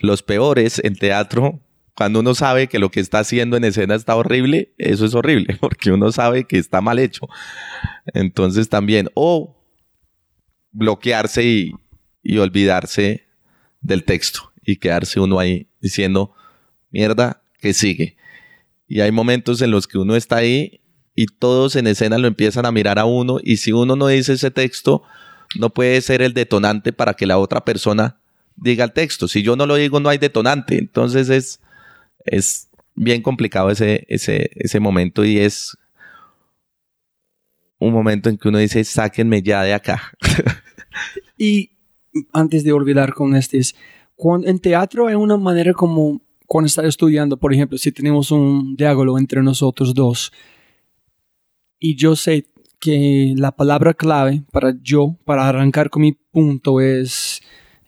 Los peores en teatro, cuando uno sabe que lo que está haciendo en escena está horrible, eso es horrible, porque uno sabe que está mal hecho. Entonces también, o bloquearse y, y olvidarse del texto y quedarse uno ahí diciendo, mierda, que sigue. Y hay momentos en los que uno está ahí y todos en escena lo empiezan a mirar a uno y si uno no dice ese texto, no puede ser el detonante para que la otra persona diga el texto. Si yo no lo digo, no hay detonante. Entonces es, es bien complicado ese, ese, ese momento y es un momento en que uno dice, sáquenme ya de acá. Y antes de olvidar con este, es, en teatro hay una manera como cuando estás estudiando, por ejemplo, si tenemos un diálogo entre nosotros dos, y yo sé que la palabra clave para yo, para arrancar con mi punto es,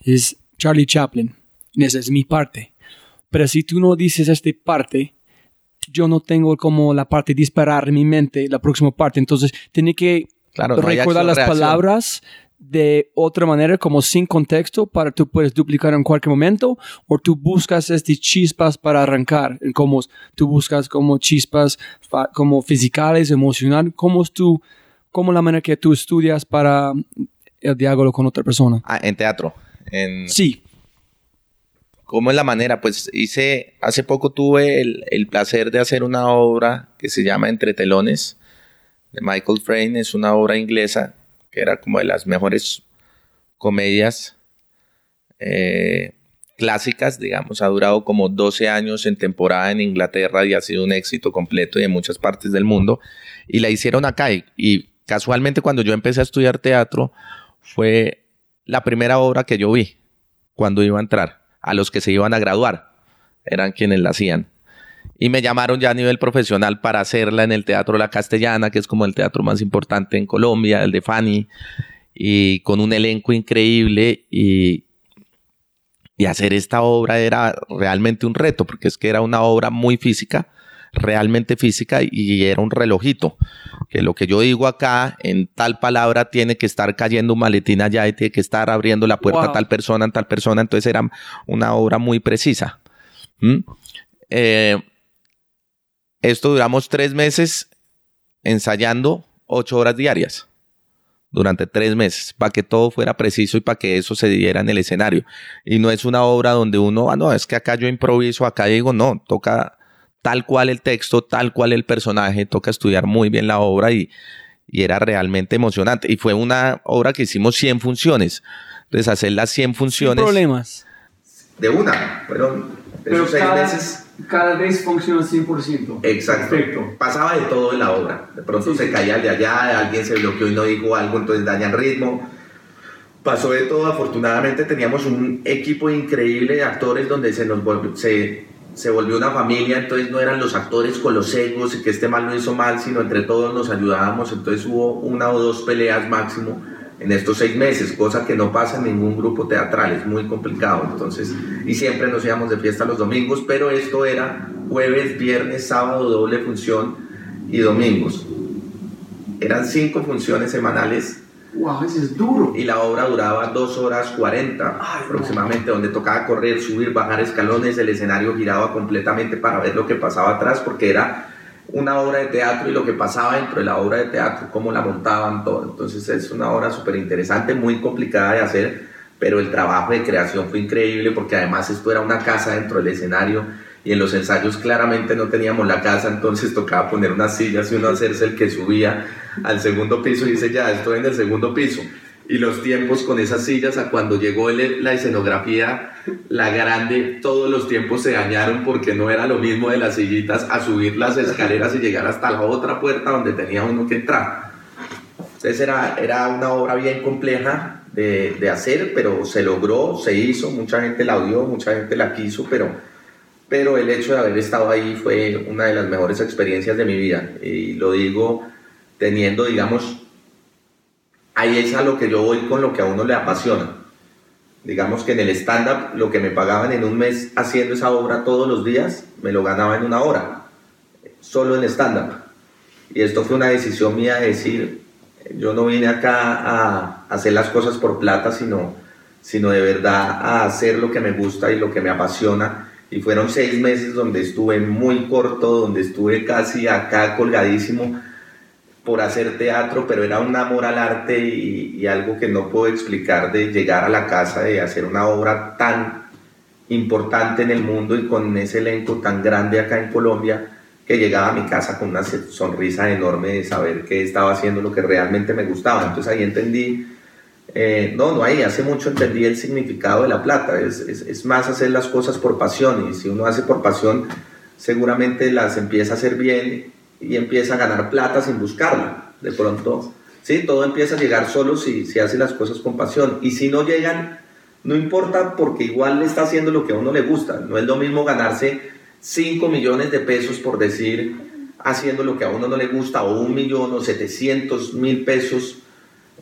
es Charlie Chaplin. Esa es mi parte. Pero si tú no dices esta parte, yo no tengo como la parte disparar en mi mente, la próxima parte. Entonces, tiene que Claro, recordar las reacción. palabras de otra manera, como sin contexto, para tú puedes duplicar en cualquier momento, o tú buscas este chispas para arrancar, como tú buscas como chispas como fisicales, emocional, como es tu, como la manera que tú estudias para el diálogo con otra persona. Ah, en teatro. En, Sí, ¿Cómo es la manera? Pues hice, hace poco tuve el, placer de hacer una obra que se llama Entre Telones, de Michael Frayn. Es una obra inglesa que era como de las mejores comedias eh, clásicas, digamos. Ha durado como 12 años en temporada en Inglaterra y ha sido un éxito completo y en muchas partes del mundo. Y la hicieron acá. Y, y casualmente cuando yo empecé a estudiar teatro fue la primera obra que yo vi cuando iba a entrar, a los que se iban a graduar, eran quienes la hacían. Y me llamaron ya a nivel profesional para hacerla en el Teatro La Castellana, que es como el teatro más importante en Colombia, el de Fanny, y con un elenco increíble. Y, y hacer esta obra era realmente un reto, porque es que era una obra muy física, realmente física, y era un relojito. Que lo que yo digo acá, en tal palabra, tiene que estar cayendo un maletín allá y tiene que estar abriendo la puerta Wow. a tal persona, a tal persona. Entonces era una obra muy precisa. ¿Mm? Eh, esto duramos tres meses ensayando ocho horas diarias durante tres meses para que todo fuera preciso y para que eso se diera en el escenario. Y no es una obra donde uno, ah, no, es que acá yo improviso, acá digo, no, toca tal cual el texto, tal cual el personaje, toca estudiar muy bien la obra y, y era realmente emocionante. Y fue una obra que hicimos 100 funciones. Entonces, hacer las 100 sin funciones... problemas. De una, fueron esos seis meses... cada vez funciona 100%. Exacto. Pasaba de todo en la obra. De pronto Sí, se sí. caía el de allá, alguien se bloqueó y no dijo algo, entonces dañan ritmo. Pasó de todo. Afortunadamente teníamos un equipo increíble de actores donde se nos volvió, se, se volvió una familia. Entonces no eran los actores con los egos y que este mal lo hizo mal, sino entre todos nos ayudábamos. Entonces hubo una o dos peleas máximo en estos seis meses, cosa que no pasa en ningún grupo teatral, es muy complicado. Entonces, y siempre nos íbamos de fiesta los domingos, pero esto era jueves, viernes, sábado, doble función y domingos. Eran cinco funciones semanales Wow, eso es duro. y la obra duraba dos horas 40 Ay, aproximadamente, donde tocaba correr, subir, bajar escalones, el escenario giraba completamente para ver lo que pasaba atrás, porque era una obra de teatro y lo que pasaba dentro de la obra de teatro, cómo la montaban todo. Entonces es una obra súper interesante, muy complicada de hacer, pero el trabajo de creación fue increíble porque además esto era una casa dentro del escenario y en los ensayos claramente no teníamos la casa, entonces tocaba poner unas sillas y uno hacerse el que subía al segundo piso y dice, ya, estoy en el segundo piso. Y los tiempos con esas sillas, a cuando llegó el- la escenografía, la grande, todos los tiempos se dañaron porque no era lo mismo de las sillitas a subir las escaleras y llegar hasta la otra puerta donde tenía uno que entrar. Entonces era, era una obra bien compleja de, de hacer, pero se logró, se hizo, mucha gente la odió, mucha gente la quiso, pero pero el hecho de haber estado ahí fue una de las mejores experiencias de mi vida. Y lo digo teniendo, digamos, ahí es a lo que yo voy con lo que a uno le apasiona. Digamos que en el stand-up lo que me pagaban en un mes haciendo esa obra todos los días, me lo ganaba en una hora, solo en stand-up. Y esto fue una decisión mía de decir, yo no vine acá a hacer las cosas por plata, sino, sino de verdad a hacer lo que me gusta y lo que me apasiona. Y fueron seis meses donde estuve muy corto, donde estuve casi acá colgadísimo por hacer teatro, pero era un amor al arte y, y algo que no puedo explicar de llegar a la casa, de hacer una obra tan importante en el mundo y con ese elenco tan grande acá en Colombia que llegaba a mi casa con una sonrisa enorme de saber que estaba haciendo lo que realmente me gustaba. Entonces ahí entendí, eh, no, no ahí, hace mucho entendí el significado de la plata. Es, es, es, más hacer las cosas por pasión y si uno hace por pasión, seguramente las empieza a hacer bien y empieza a ganar plata sin buscarla. De pronto, sí, todo empieza a llegar solo si, si hace las cosas con pasión. Y si no llegan, no importa porque igual le está haciendo lo que a uno le gusta. No es lo mismo ganarse 5 millones de pesos por decir haciendo lo que a uno no le gusta o un millón o 700 mil pesos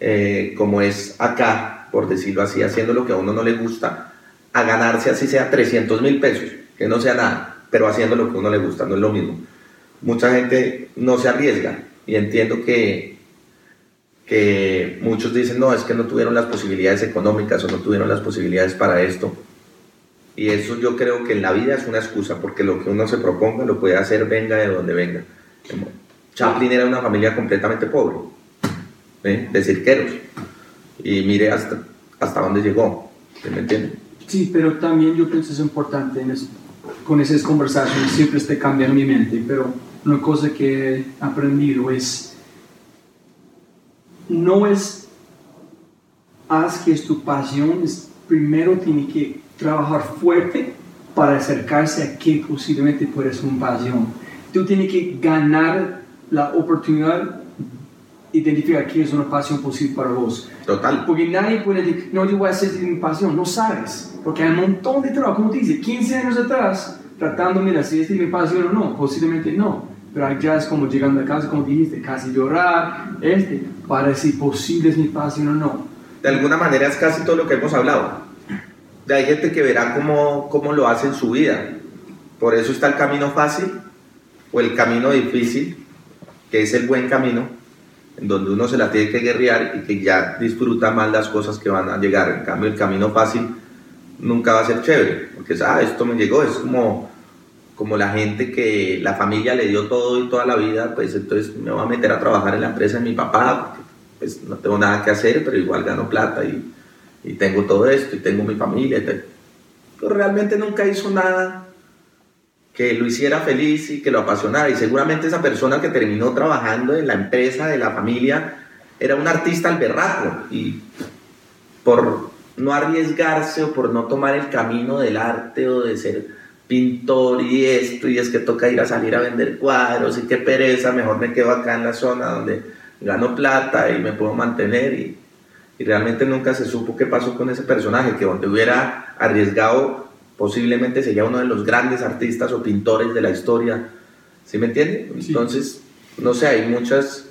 eh, como es acá, por decirlo así, haciendo lo que a uno no le gusta, a ganarse así sea 300 mil pesos, que no sea nada, pero haciendo lo que a uno le gusta, no es lo mismo. Mucha gente no se arriesga y entiendo que, que muchos dicen, no, es que no tuvieron las posibilidades económicas o no tuvieron las posibilidades para esto y eso yo creo que en la vida es una excusa, porque lo que uno se proponga lo puede hacer venga de donde venga. Chaplin era una familia completamente pobre, ¿eh? de cirqueros. Y mire hasta, hasta dónde llegó. ¿Me entiende? Sí, pero también yo pienso es importante en eso, con esas conversaciones, siempre esté cambiando mi mente, pero una cosa que he aprendido es, no es, haz que es tu pasión, es, primero tiene que trabajar fuerte para acercarse a que posiblemente puede ser una pasión. Tú tienes que ganar la oportunidad identificar qué es una pasión posible para vos. Total. Porque nadie puede decir, no, yo voy a hacer mi pasión. No sabes. Porque hay un montón de trabajo, como te dice, 15 años atrás, tratando, mira, si es mi pasión o no. Posiblemente no. Pero ya es como llegando a casa, como dijiste, casi llorar, este, para si posible es mi pasión o no. De alguna manera es casi todo lo que hemos hablado hay gente que verá cómo, cómo lo hace en su vida. Por eso está el camino fácil o el camino difícil, que es el buen camino, donde uno se la tiene que guerrear y que ya disfruta más las cosas que van a llegar. En cambio, el camino fácil nunca va a ser chévere, porque ah, esto me llegó, es como, como la gente que la familia le dio todo y toda la vida, pues entonces me voy a meter a trabajar en la empresa de mi papá, porque pues no tengo nada que hacer, pero igual gano plata y y tengo todo esto y tengo mi familia. Pero realmente nunca hizo nada que lo hiciera feliz y que lo apasionara. Y seguramente esa persona que terminó trabajando en la empresa de la familia era un artista al berraco y por no arriesgarse o por no tomar el camino del arte o de ser pintor y esto y es que toca ir a salir a vender cuadros y qué pereza, mejor me quedo acá en la zona donde gano plata y me puedo mantener y y realmente nunca se supo qué pasó con ese personaje, que donde hubiera arriesgado posiblemente sería uno de los grandes artistas o pintores de la historia, ¿sí me entiende? Entonces, no sé, hay muchas,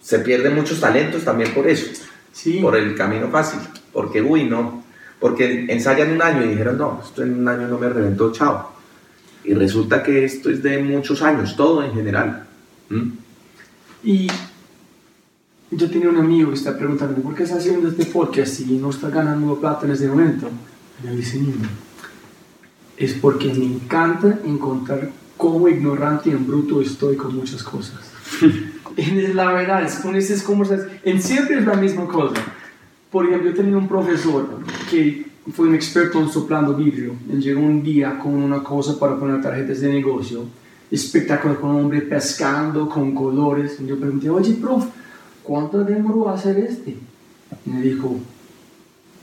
se pierden muchos talentos también por eso, sí. por el camino fácil, porque uy, no, porque ensayan un año y dijeron, no, esto en un año no me reventó, chao. Y resulta que esto es de muchos años, todo en general. ¿Mm? Y yo tenía un amigo que está preguntando, ¿por qué está haciendo este podcast si no está ganando plata en este momento? Dice, es porque me encanta encontrar cómo ignorante y en bruto estoy con muchas cosas. la verdad, es con esas conversaciones, en siempre es la misma cosa. Por ejemplo, yo tenía un profesor que fue un experto en soplando vidrio. Él llegó un día con una cosa para poner tarjetas de negocio, espectacular, con un hombre pescando, con colores. Y yo pregunté, oye, profe, ¿cuánto demoró hacer este? Y me dijo,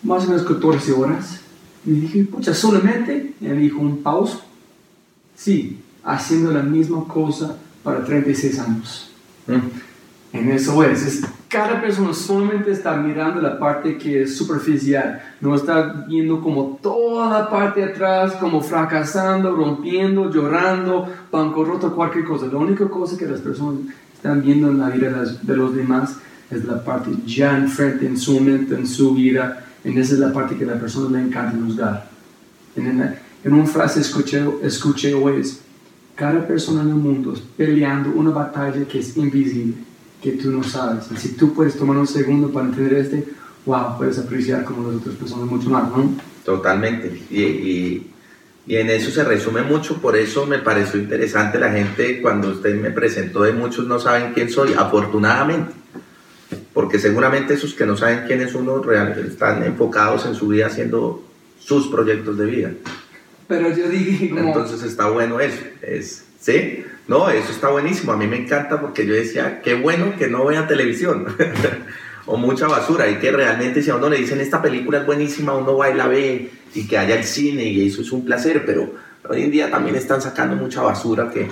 más o menos 14 horas. Y dije, pucha, solamente, y me dijo, un pausa. Sí, haciendo la misma cosa para 36 años. Mm. En eso es, es, cada persona solamente está mirando la parte que es superficial, no está viendo como toda la parte de atrás, como fracasando, rompiendo, llorando, bancarrota, cualquier cosa. La única cosa que las personas están viendo en la vida de, las, de los demás es la parte ya enfrente en su mente, en su vida, y esa es la parte que a la persona le encanta juzgar. En, en, una frase escuché, escuché hoy es, cada persona en el mundo es peleando una batalla que es invisible, que tú no sabes. Y si tú puedes tomar un segundo para entender este, wow, puedes apreciar como las otras personas mucho más, ¿no? Totalmente. Y, y, y, en eso se resume mucho, por eso me pareció interesante la gente cuando usted me presentó de muchos no saben quién soy, afortunadamente. Porque seguramente esos que no saben quién es uno realmente están enfocados en su vida haciendo sus proyectos de vida. Pero yo dije como... Entonces está bueno eso, es, ¿sí? No, eso está buenísimo, a mí me encanta porque yo decía, qué bueno que no vea televisión, o mucha basura, y que realmente si a uno le dicen, esta película es buenísima, uno va y la ve, y que haya el cine, y eso es un placer, pero hoy en día también están sacando mucha basura que,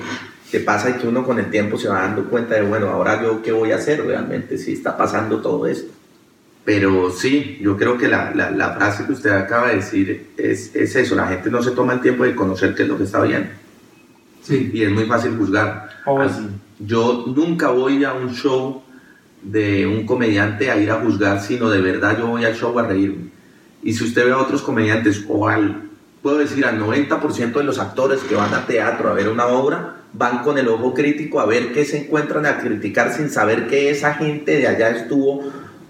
que pasa y que uno con el tiempo se va dando cuenta de, bueno, ahora yo qué voy a hacer realmente si está pasando todo esto. Pero sí, yo creo que la, la, la, frase que usted acaba de decir es, es, eso, la gente no se toma el tiempo de conocer qué es lo que está bien. Sí. Y es muy fácil juzgar. Oh, sí. Yo nunca voy a un show de un comediante a ir a juzgar, sino de verdad yo voy al show a reírme. Y si usted ve a otros comediantes, o al, puedo decir al 90% de los actores que van a teatro a ver una obra, van con el ojo crítico a ver qué se encuentran a criticar sin saber que esa gente de allá estuvo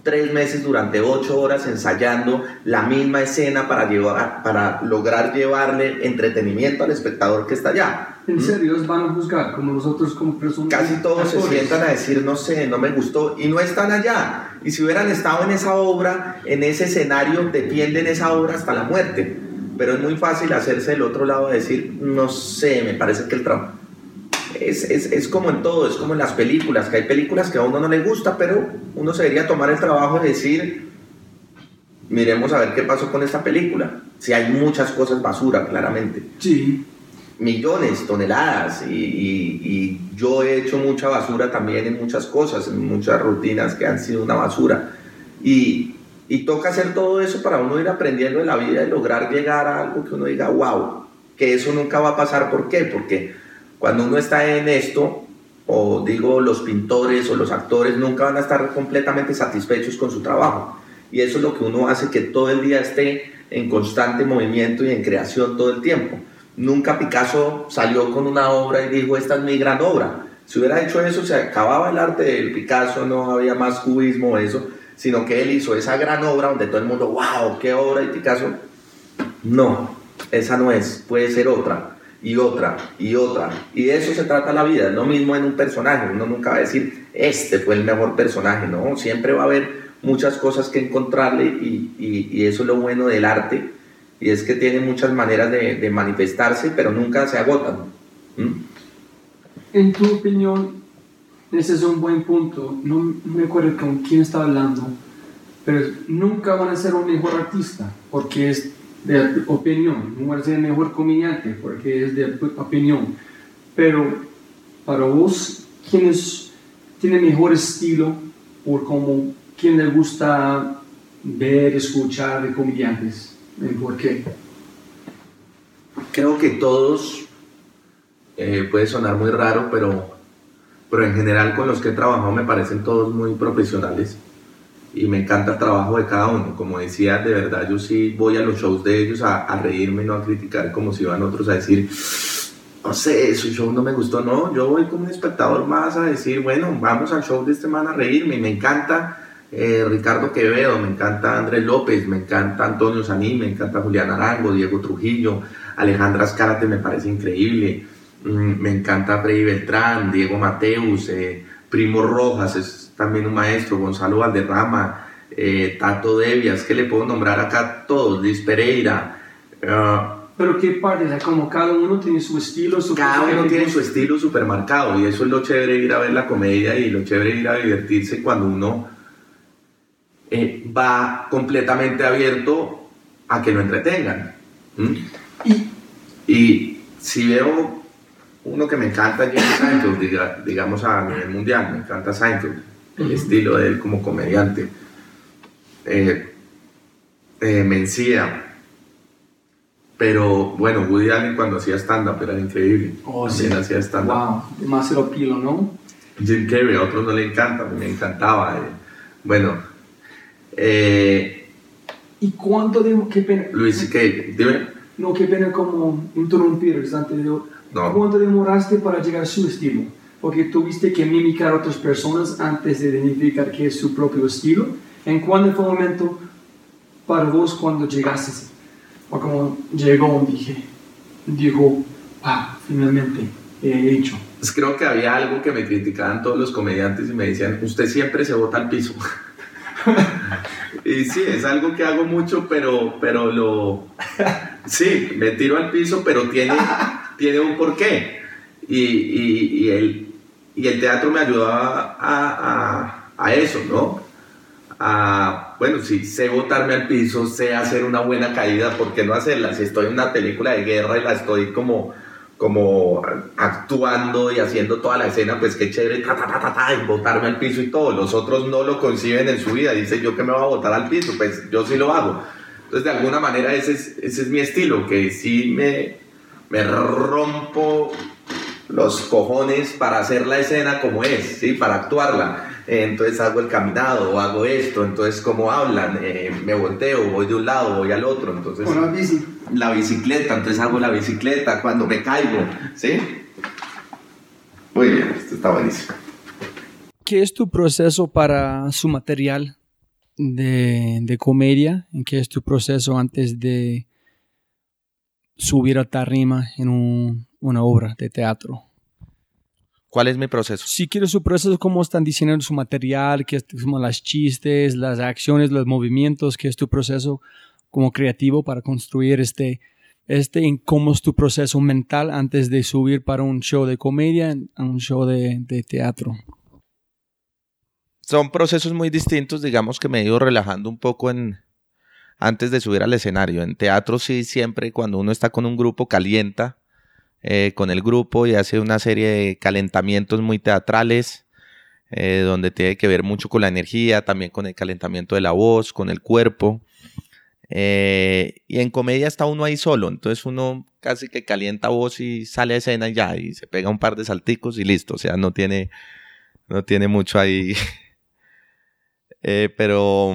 tres meses durante ocho horas ensayando la misma escena para, llevar, para lograr llevarle entretenimiento al espectador que está allá. ¿En serio ellos van a juzgar como nosotros como personas? Casi todos se sientan a decir, no sé, no me gustó, y no están allá. Y si hubieran estado en esa obra, en ese escenario, defienden esa obra hasta la muerte. Pero es muy fácil hacerse el otro lado de decir, no sé, me parece que el trabajo es, es, es, como en todo, es como en las películas, que hay películas que a uno no le gusta, pero uno se debería tomar el trabajo de decir, miremos a ver qué pasó con esta película. Si hay muchas cosas basura, claramente. Sí. Millones, toneladas, y, y, y yo he hecho mucha basura también en muchas cosas, en muchas rutinas que han sido una basura. Y, y toca hacer todo eso para uno ir aprendiendo de la vida y lograr llegar a algo que uno diga, wow, que eso nunca va a pasar. ¿Por qué? Porque cuando uno está en esto, o digo los pintores o los actores, nunca van a estar completamente satisfechos con su trabajo. Y eso es lo que uno hace que todo el día esté en constante movimiento y en creación todo el tiempo. Nunca Picasso salió con una obra y dijo, esta es mi gran obra. Si hubiera hecho eso, se acababa el arte del Picasso, no había más cubismo eso, sino que él hizo esa gran obra donde todo el mundo, wow, qué obra y Picasso. No, esa no es, puede ser otra y otra y otra. Y de eso se trata la vida. Lo mismo en un personaje. Uno nunca va a decir, este fue el mejor personaje. No, siempre va a haber muchas cosas que encontrarle y, y, y eso es lo bueno del arte. Y es que tiene muchas maneras de, de manifestarse, pero nunca se agotan. ¿Mm? En tu opinión, ese es un buen punto. No me acuerdo con quién estaba hablando, pero nunca van a ser un mejor artista porque es de opinión, no va a ser mejor comediante porque es de opinión, pero para vos, ¿quién es, tiene mejor estilo o como quién le gusta ver, escuchar de comediantes? ¿Y ¿Por qué? Creo que todos, eh, puede sonar muy raro, pero, pero en general con los que he trabajado me parecen todos muy profesionales y me encanta el trabajo de cada uno. Como decía, de verdad yo sí voy a los shows de ellos a, a reírme, no a criticar como si iban otros a decir, no sé, su show no me gustó, no, yo voy como un espectador más a decir, bueno, vamos al show de este man a reírme, y me encanta eh, Ricardo Quevedo, me encanta Andrés López, me encanta Antonio Saní, me encanta Julián Arango, Diego Trujillo, Alejandra Escárate me parece increíble, mm, me encanta Freddy Beltrán, Diego Mateus, eh, Primo Rojas, es también un maestro, Gonzalo Valderrama, eh, Tato Devias, que le puedo nombrar acá todos, Luis Pereira. Uh, Pero qué parte, o sea, como cada uno tiene su estilo, su cada uno tiene su estilo súper marcado y eso es lo chévere de ir a ver la comedia y lo chévere de ir a divertirse cuando uno eh, va completamente abierto a que lo entretengan. ¿Mm? Y, y si veo uno que me encanta, Jerry Seinfeld, diga, digamos a nivel mundial, me encanta Seinfeld. El estilo de él como comediante. Eh, eh, Mencía. Pero bueno, Woody Allen cuando hacía stand-up era increíble. Oh, También sí. hacía stand-up. Wow, demasiado pilo, ¿no? Jim Carrey, a otros no le encanta, a mí me encantaba. eh. Bueno, eh, ¿Y cuánto de qué pena? Luis C.K., dime. No, qué pena como interrumpir antes de... No. ¿Cuánto demoraste para llegar a su estilo? Porque tuviste que mimicar a otras personas antes de identificar qué es su propio estilo. ¿En cuándo fue el momento para vos cuando llegaste? O como llegó, dije, dijo, ah, finalmente he hecho. Pues creo que había algo que me criticaban todos los comediantes y me decían, usted siempre se bota al piso. y sí, es algo que hago mucho, pero, pero lo... Sí, me tiro al piso, pero tiene, tiene un porqué. Y, y, y, el, y el teatro me ayudó a, a, eso, ¿no? A, bueno, sí, sé botarme al piso, sé hacer una buena caída, ¿por qué no hacerla? Si estoy en una película de guerra y la estoy como como actuando y haciendo toda la escena, pues qué chévere, ta, ta, ta, ta, y botarme al piso y todo. Los otros no lo conciben en su vida. Dicen, yo que me voy a botar al piso, pues yo sí lo hago. Entonces, de alguna manera, ese es, ese es mi estilo, que sí me, me rompo los cojones para hacer la escena como es, ¿sí? para actuarla. Eh, entonces hago el caminado, o hago esto, entonces como hablan, eh, me volteo, voy de un lado, voy al otro, entonces la bici. la bicicleta, entonces hago la bicicleta cuando me caigo, ¿sí? Muy bien, esto está buenísimo. ¿Qué es tu proceso para su material de, de comedia? ¿En qué es tu proceso antes de subir a tarima en un- una obra de teatro? ¿Cuál es mi proceso? Si quieres su proceso, cómo están diseñando su material, qué como las chistes, las acciones, los movimientos, qué es tu proceso como creativo para construir este, este, en cómo es tu proceso mental antes de subir para un show de comedia a un show de, de teatro. Son procesos muy distintos, digamos que me he ido relajando un poco en antes de subir al escenario. En teatro sí, siempre cuando uno está con un grupo calienta eh, con el grupo y hace una serie de calentamientos muy teatrales, eh, donde tiene que ver mucho con la energía, también con el calentamiento de la voz, con el cuerpo. Eh, y en comedia está uno ahí solo, entonces uno casi que calienta voz y sale a escena y ya, y se pega un par de salticos y listo, o sea, no tiene, no tiene mucho ahí. Eh, pero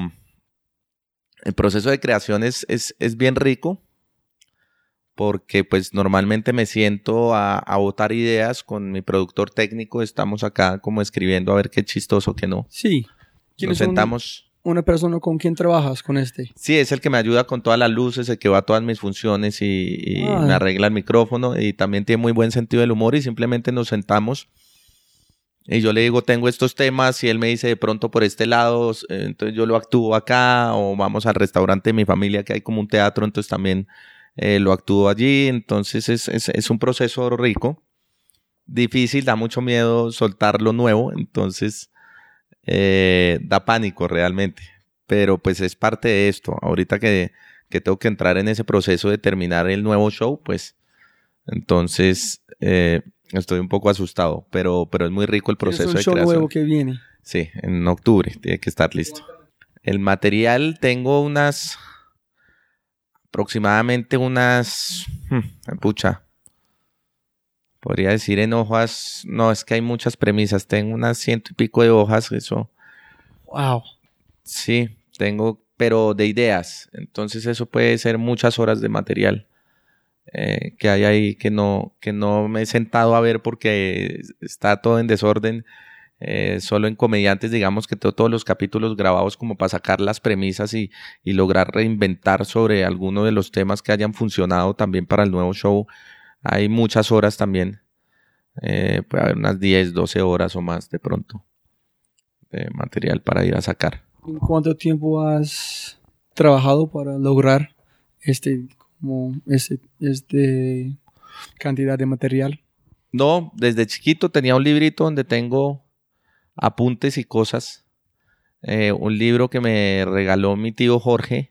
el proceso de creación es, es, es bien rico porque pues normalmente me siento a, a botar ideas con mi productor técnico, estamos acá como escribiendo a ver qué chistoso, qué no. Sí. Nos ¿Quiénes son sentamos. una persona con quien trabajas con este? Sí, es el que me ayuda con todas las luces, el que va a todas mis funciones y, y Ah. me arregla el micrófono y también tiene muy buen sentido del humor y simplemente nos sentamos y yo le digo, tengo estos temas y él me dice de pronto por este lado, eh, entonces yo lo actúo acá o vamos al restaurante de mi familia que hay como un teatro, entonces también eh, lo actúo allí, entonces es, es, es un proceso rico, difícil, da mucho miedo soltar lo nuevo, entonces eh, da pánico realmente, pero pues es parte de esto, ahorita que, que tengo que entrar en ese proceso de terminar el nuevo show, pues entonces eh, estoy un poco asustado, pero, pero es muy rico el proceso es un de show creación. nuevo que viene. Sí, en octubre tiene que estar listo. El material tengo unas aproximadamente unas hmm, pucha. Podría decir en hojas, no, es que hay muchas premisas, tengo unas ciento y pico de hojas, eso Wow. sí, tengo, pero de ideas, entonces eso puede ser muchas horas de material eh, que hay ahí que no, que no me he sentado a ver porque está todo en desorden. Eh, solo en comediantes, digamos que tengo todos los capítulos grabados como para sacar las premisas y, y lograr reinventar sobre alguno de los temas que hayan funcionado también para el nuevo show. Hay muchas horas también. Eh, puede haber unas 10, 12 horas o más de pronto de material para ir a sacar. ¿En cuánto tiempo has trabajado para lograr este, como este, este cantidad de material? No, desde chiquito tenía un librito donde tengo apuntes y cosas. Eh, un libro que me regaló mi tío Jorge,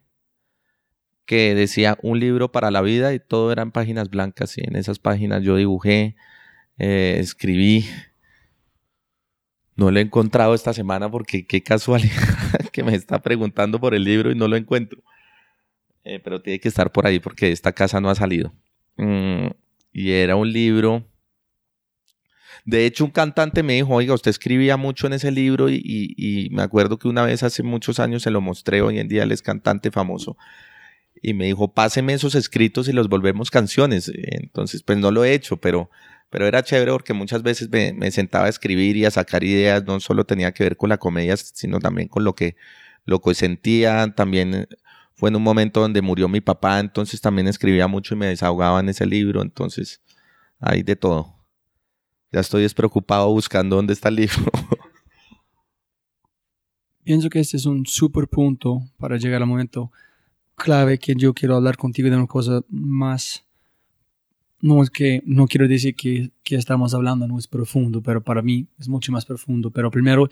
que decía un libro para la vida y todo eran páginas blancas. Y en esas páginas yo dibujé, eh, escribí. No lo he encontrado esta semana porque qué casualidad que me está preguntando por el libro y no lo encuentro. Eh, pero tiene que estar por ahí porque esta casa no ha salido. Mm, y era un libro. De hecho, un cantante me dijo, oiga, usted escribía mucho en ese libro y, y, me acuerdo que una vez hace muchos años se lo mostré, hoy en día él es cantante famoso. Y me dijo, páseme esos escritos y los volvemos canciones. Entonces, pues no lo he hecho, pero pero era chévere porque muchas veces me, sentaba a escribir y a sacar ideas, no solo tenía que ver con la comedia, sino también con lo que, lo que sentía, también fue en un momento donde murió mi papá, entonces también escribía mucho y me desahogaba en ese libro, entonces hay de todo. Ya estoy despreocupado buscando dónde está el libro. Pienso que este es un super punto para llegar al momento clave que yo quiero hablar contigo de una cosa más no es que, no quiero decir que, que estamos hablando no es profundo, pero para mí es mucho más profundo. Pero primero,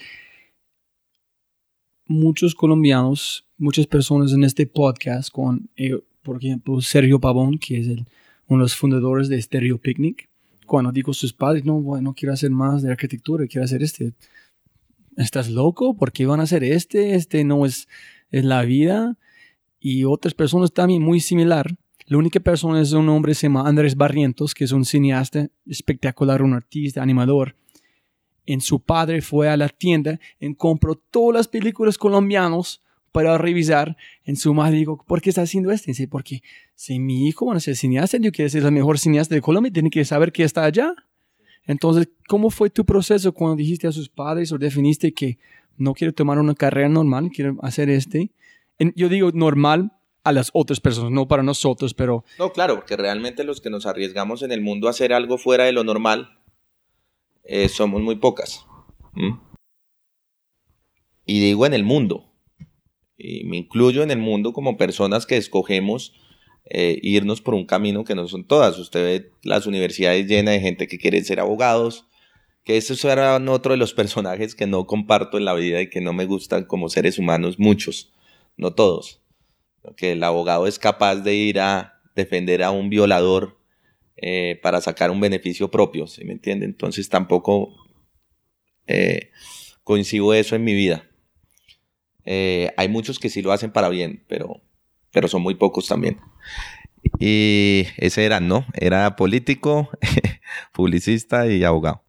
muchos colombianos, muchas personas en este podcast, con, eh, por ejemplo, Sergio Pavón, que es uno de los fundadores de Stereo Picnic, cuando digo sus padres, no, bueno, quiero hacer más de arquitectura, quiero hacer este. ¿Estás loco? ¿Por qué van a hacer este? Este no es, es la vida. Y otras personas también muy similar la única persona es un hombre se llama Andrés Barrientos, que es un cineasta espectacular, un artista, animador. En su padre fue a la tienda y compró todas las películas colombianas para revisar. En su madre dijo, ¿por qué está haciendo esto? Dice, porque si mi hijo va a ser cineasta, yo quiero ser el mejor cineasta de Colombia, tiene que saber que está allá. Entonces, ¿cómo fue tu proceso cuando dijiste a sus padres o definiste que no quiero tomar una carrera normal, quiero hacer este? yo digo normal a las otras personas, no para nosotros, pero... No, claro, porque realmente los que nos arriesgamos en el mundo a hacer algo fuera de lo normal eh, somos muy pocas. Y digo en el mundo. Y me incluyo en el mundo como personas que escogemos eh, irnos por un camino que no son todas. Usted ve las universidades llenas de gente que quiere ser abogados, que esos eran otro de los personajes que no comparto en la vida y que no me gustan como seres humanos, muchos, no todos que el abogado es capaz de ir a defender a un violador eh, para sacar un beneficio propio, ¿se me entiende? Entonces tampoco eh, coincido eso en mi vida. Eh, hay muchos que sí lo hacen para bien, pero, pero son muy pocos también. Y ese era, ¿no? Era político, publicista y abogado.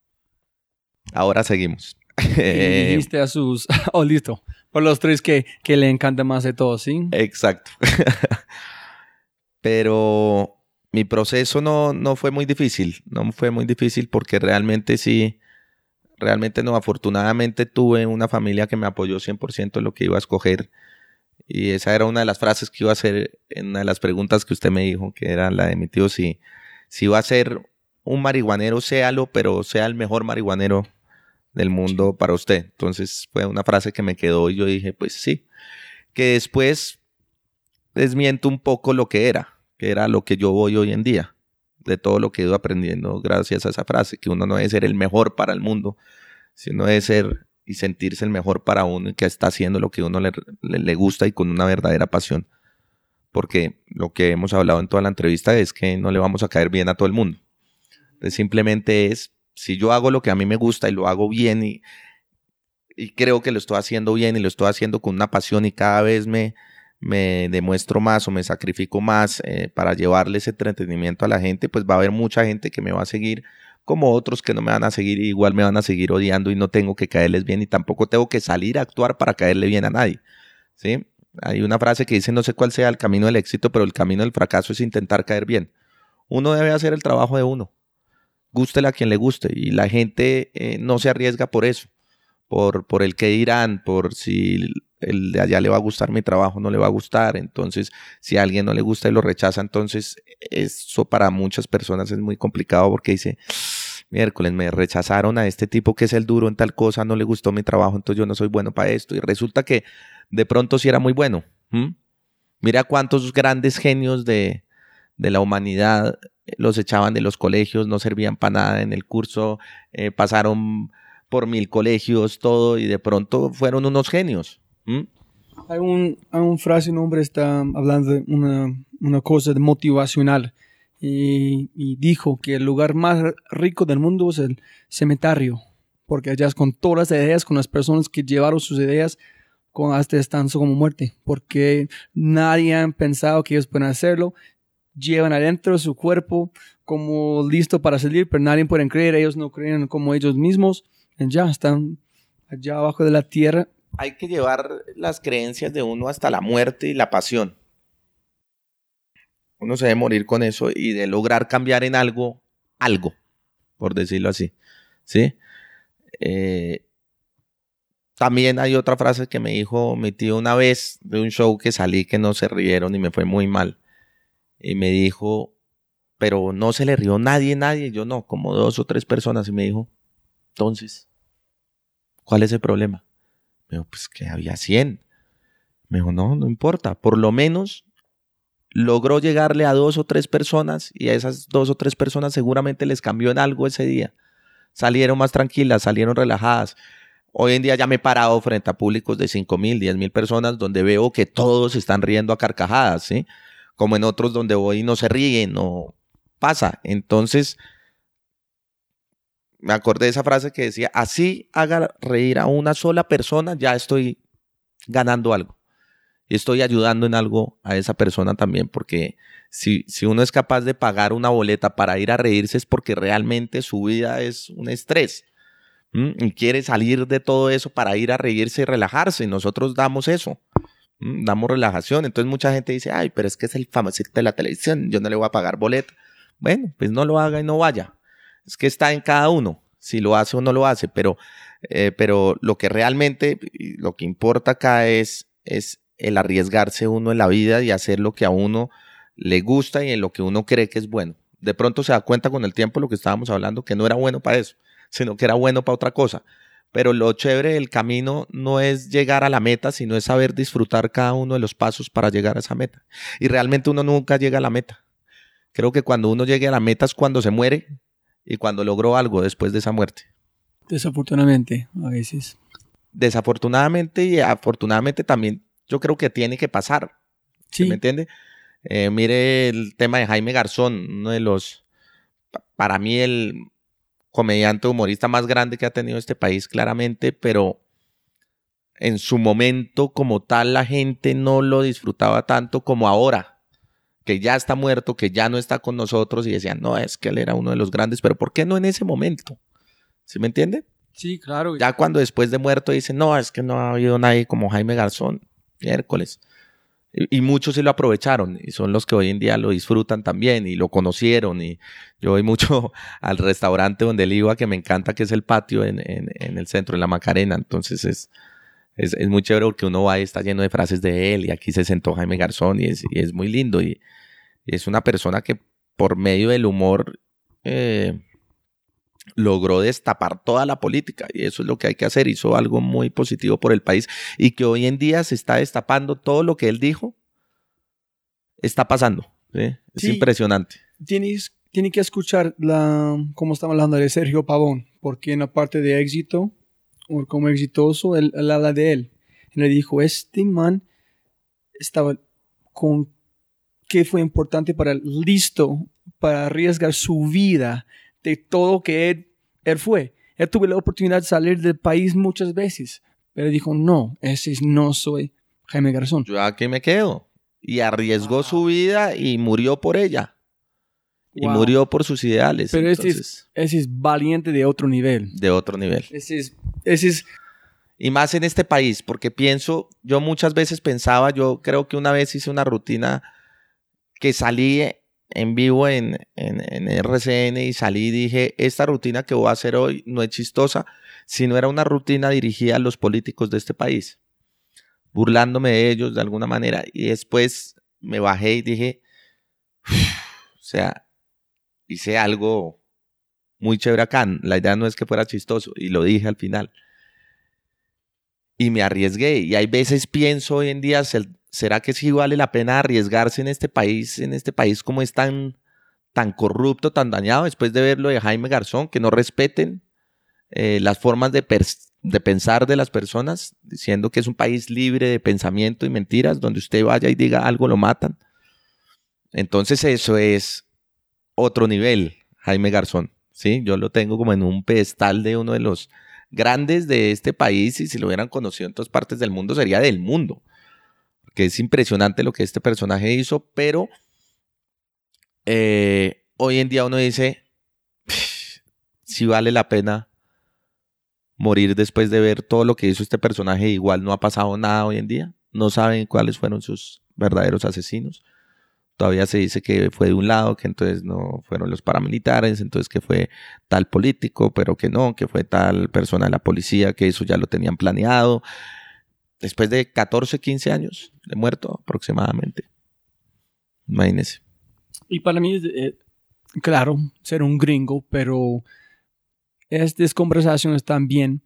Ahora seguimos. y dijiste a sus... Oh, listo. Por los tres que, que le encanta más de todos, ¿sí? Exacto. Pero mi proceso no, no fue muy difícil. No fue muy difícil porque realmente sí, realmente no. Afortunadamente tuve una familia que me apoyó 100% en lo que iba a escoger. Y esa era una de las frases que iba a hacer en una de las preguntas que usted me dijo, que era la de mi tío, si, si iba a ser un marihuanero, séalo, pero sea el mejor marihuanero del mundo para usted. Entonces fue una frase que me quedó y yo dije, pues sí, que después desmiento un poco lo que era, que era lo que yo voy hoy en día, de todo lo que he ido aprendiendo gracias a esa frase, que uno no debe ser el mejor para el mundo, sino debe ser y sentirse el mejor para uno y que está haciendo lo que uno le, le gusta y con una verdadera pasión. Porque lo que hemos hablado en toda la entrevista es que no le vamos a caer bien a todo el mundo. Simplemente es si yo hago lo que a mí me gusta y lo hago bien y, y creo que lo estoy haciendo bien y lo estoy haciendo con una pasión y cada vez me, me demuestro más o me sacrifico más eh, para llevarle ese entretenimiento a la gente, pues va a haber mucha gente que me va a seguir como otros que no me van a seguir igual me van a seguir odiando y no tengo que caerles bien y tampoco tengo que salir a actuar para caerle bien a nadie. ¿sí? Hay una frase que dice no sé cuál sea el camino del éxito, pero el camino del fracaso es intentar caer bien. Uno debe hacer el trabajo de uno gústele a quien le guste y la gente eh, no se arriesga por eso, por, por el que dirán, por si el de allá le va a gustar mi trabajo, no le va a gustar, entonces si a alguien no le gusta y lo rechaza, entonces eso para muchas personas es muy complicado porque dice, miércoles me rechazaron a este tipo que es el duro en tal cosa, no le gustó mi trabajo, entonces yo no soy bueno para esto y resulta que de pronto sí era muy bueno. Mira cuántos grandes genios de, de la humanidad los echaban de los colegios, no servían para nada en el curso, eh, pasaron por mil colegios, todo, y de pronto fueron unos genios. Hay, un, hay frase, un hombre está hablando de una, una cosa motivacional y, y, dijo que el lugar más rico del mundo es el cementerio, porque allá es con todas las ideas, con las personas que llevaron sus ideas con hasta están como muerte, porque nadie ha pensado que ellos pueden hacerlo, llevan adentro su cuerpo como listo para salir, pero nadie puede creer, ellos no creen como ellos mismos, y ya están allá abajo de la tierra. Hay que llevar las creencias de uno hasta la muerte y la pasión. Uno se debe morir con eso y de lograr cambiar en algo, algo, por decirlo así. ¿Sí? Eh, también hay otra frase que me dijo mi tío una vez de un show que salí que no se rieron y me fue muy mal. Y me dijo, pero no se le rió nadie, nadie. Yo no, como dos o tres personas. Y me dijo, entonces, ¿cuál es el problema? Me dijo, pues que había 100. Me dijo, no, no importa. Por lo menos logró llegarle a dos o tres personas y a esas dos o tres personas seguramente les cambió en algo ese día. Salieron más tranquilas, salieron relajadas. Hoy en día ya me he parado frente a públicos de 5 mil, 10 mil personas donde veo que todos están riendo a carcajadas, ¿sí? Como en otros donde voy no se ríen, no pasa. Entonces, me acordé de esa frase que decía, así haga reír a una sola persona, ya estoy ganando algo. Y estoy ayudando en algo a esa persona también, porque si, si uno es capaz de pagar una boleta para ir a reírse es porque realmente su vida es un estrés. Y quiere salir de todo eso para ir a reírse y relajarse. Y nosotros damos eso. Damos relajación. Entonces mucha gente dice, ay, pero es que es el famoso de la televisión, yo no le voy a pagar boleta. Bueno, pues no lo haga y no vaya. Es que está en cada uno, si lo hace o no lo hace, pero, eh, pero lo que realmente, lo que importa acá es, es el arriesgarse uno en la vida y hacer lo que a uno le gusta y en lo que uno cree que es bueno. De pronto se da cuenta con el tiempo lo que estábamos hablando, que no era bueno para eso, sino que era bueno para otra cosa. Pero lo chévere del camino no es llegar a la meta, sino es saber disfrutar cada uno de los pasos para llegar a esa meta. Y realmente uno nunca llega a la meta. Creo que cuando uno llegue a la meta es cuando se muere y cuando logró algo después de esa muerte. Desafortunadamente, a veces. Desafortunadamente y afortunadamente también yo creo que tiene que pasar. Sí. ¿Me entiende? Eh, mire el tema de Jaime Garzón, uno de los, para mí el comediante humorista más grande que ha tenido este país, claramente, pero en su momento como tal la gente no lo disfrutaba tanto como ahora, que ya está muerto, que ya no está con nosotros y decían, no, es que él era uno de los grandes, pero ¿por qué no en ese momento? ¿Sí me entiende? Sí, claro. Ya cuando después de muerto dicen, no, es que no ha habido nadie como Jaime Garzón miércoles. Y, muchos se lo aprovecharon y son los que hoy en día lo disfrutan también y lo conocieron. Y yo voy mucho al restaurante donde él iba, que me encanta, que es el patio en, el centro, en la Macarena. Entonces es, es, muy chévere porque uno va y está lleno de frases de él y aquí se sentó Jaime Garzón y es, y es muy lindo. Y, es una persona que por medio del humor eh, logró destapar toda la política y eso es lo que hay que hacer. Hizo algo muy positivo por el país y que hoy en día se está destapando todo lo que él dijo. Está pasando. Es impresionante. Tienes, tiene que escuchar la, como estamos hablando de Sergio Pavón, porque en la parte de éxito, como exitoso, él, habla de él. Él le dijo, este man estaba con que fue importante para él, listo para arriesgar su vida de todo que él, él fue. Él tuvo la oportunidad de salir del país muchas veces, pero dijo, no, ese no soy Jaime Garzón. Yo aquí me quedo. Y arriesgó su vida y murió por ella. Y murió por sus ideales. Pero ese, es, ese es valiente de otro nivel. De otro nivel. Ese es, ese es... Y más en este país, porque pienso, yo muchas veces pensaba, yo creo que una vez hice una rutina que salí en vivo en, en, RCN y salí y dije, esta rutina que voy a hacer hoy no es chistosa, sino era una rutina dirigida a los políticos de este país, burlándome de ellos de alguna manera. Y después me bajé y dije, o sea, hice algo muy chévere acá. La idea no es que fuera chistoso y lo dije al final. Y me arriesgué. Y hay veces pienso hoy en día, ¿será que sí vale la pena arriesgarse en este país, en este país como es tan, tan corrupto, tan dañado, después de ver lo de Jaime Garzón, que no respeten eh, las formas de, de pensar de las personas, diciendo que es un país libre de pensamiento y mentiras, donde usted vaya y diga algo lo matan? Entonces eso es otro nivel, Jaime Garzón. ¿sí? Yo lo tengo como en un pedestal de uno de los grandes de este país y si lo hubieran conocido en todas partes del mundo sería del mundo. Que es impresionante lo que este personaje hizo, pero eh, hoy en día uno dice, si vale la pena morir después de ver todo lo que hizo este personaje, igual no ha pasado nada hoy en día, no saben cuáles fueron sus verdaderos asesinos. Todavía se dice que fue de un lado, que entonces no fueron los paramilitares, entonces que fue tal político, pero que no, que fue tal persona de la policía, que eso ya lo tenían planeado. Después de 14, 15 años de muerto aproximadamente. Imagínense. Y para mí, eh, claro, ser un gringo, pero estas conversaciones también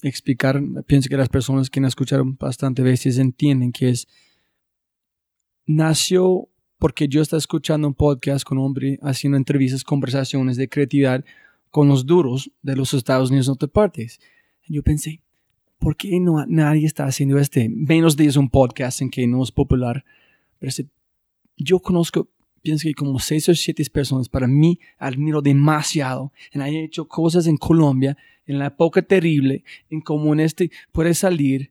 explicar, pienso que las personas que me escucharon bastante veces entienden que es, nació porque yo estaba escuchando un podcast con un hombre haciendo entrevistas, conversaciones de creatividad con los duros de los Estados Unidos no te partes. Yo pensé, ¿por qué no nadie está haciendo este? Menos de un podcast en que no es popular. Pero yo conozco, pienso que como seis o siete personas, para mí admiro demasiado. Y han hecho cosas en Colombia, en la época terrible, en como en este puede salir.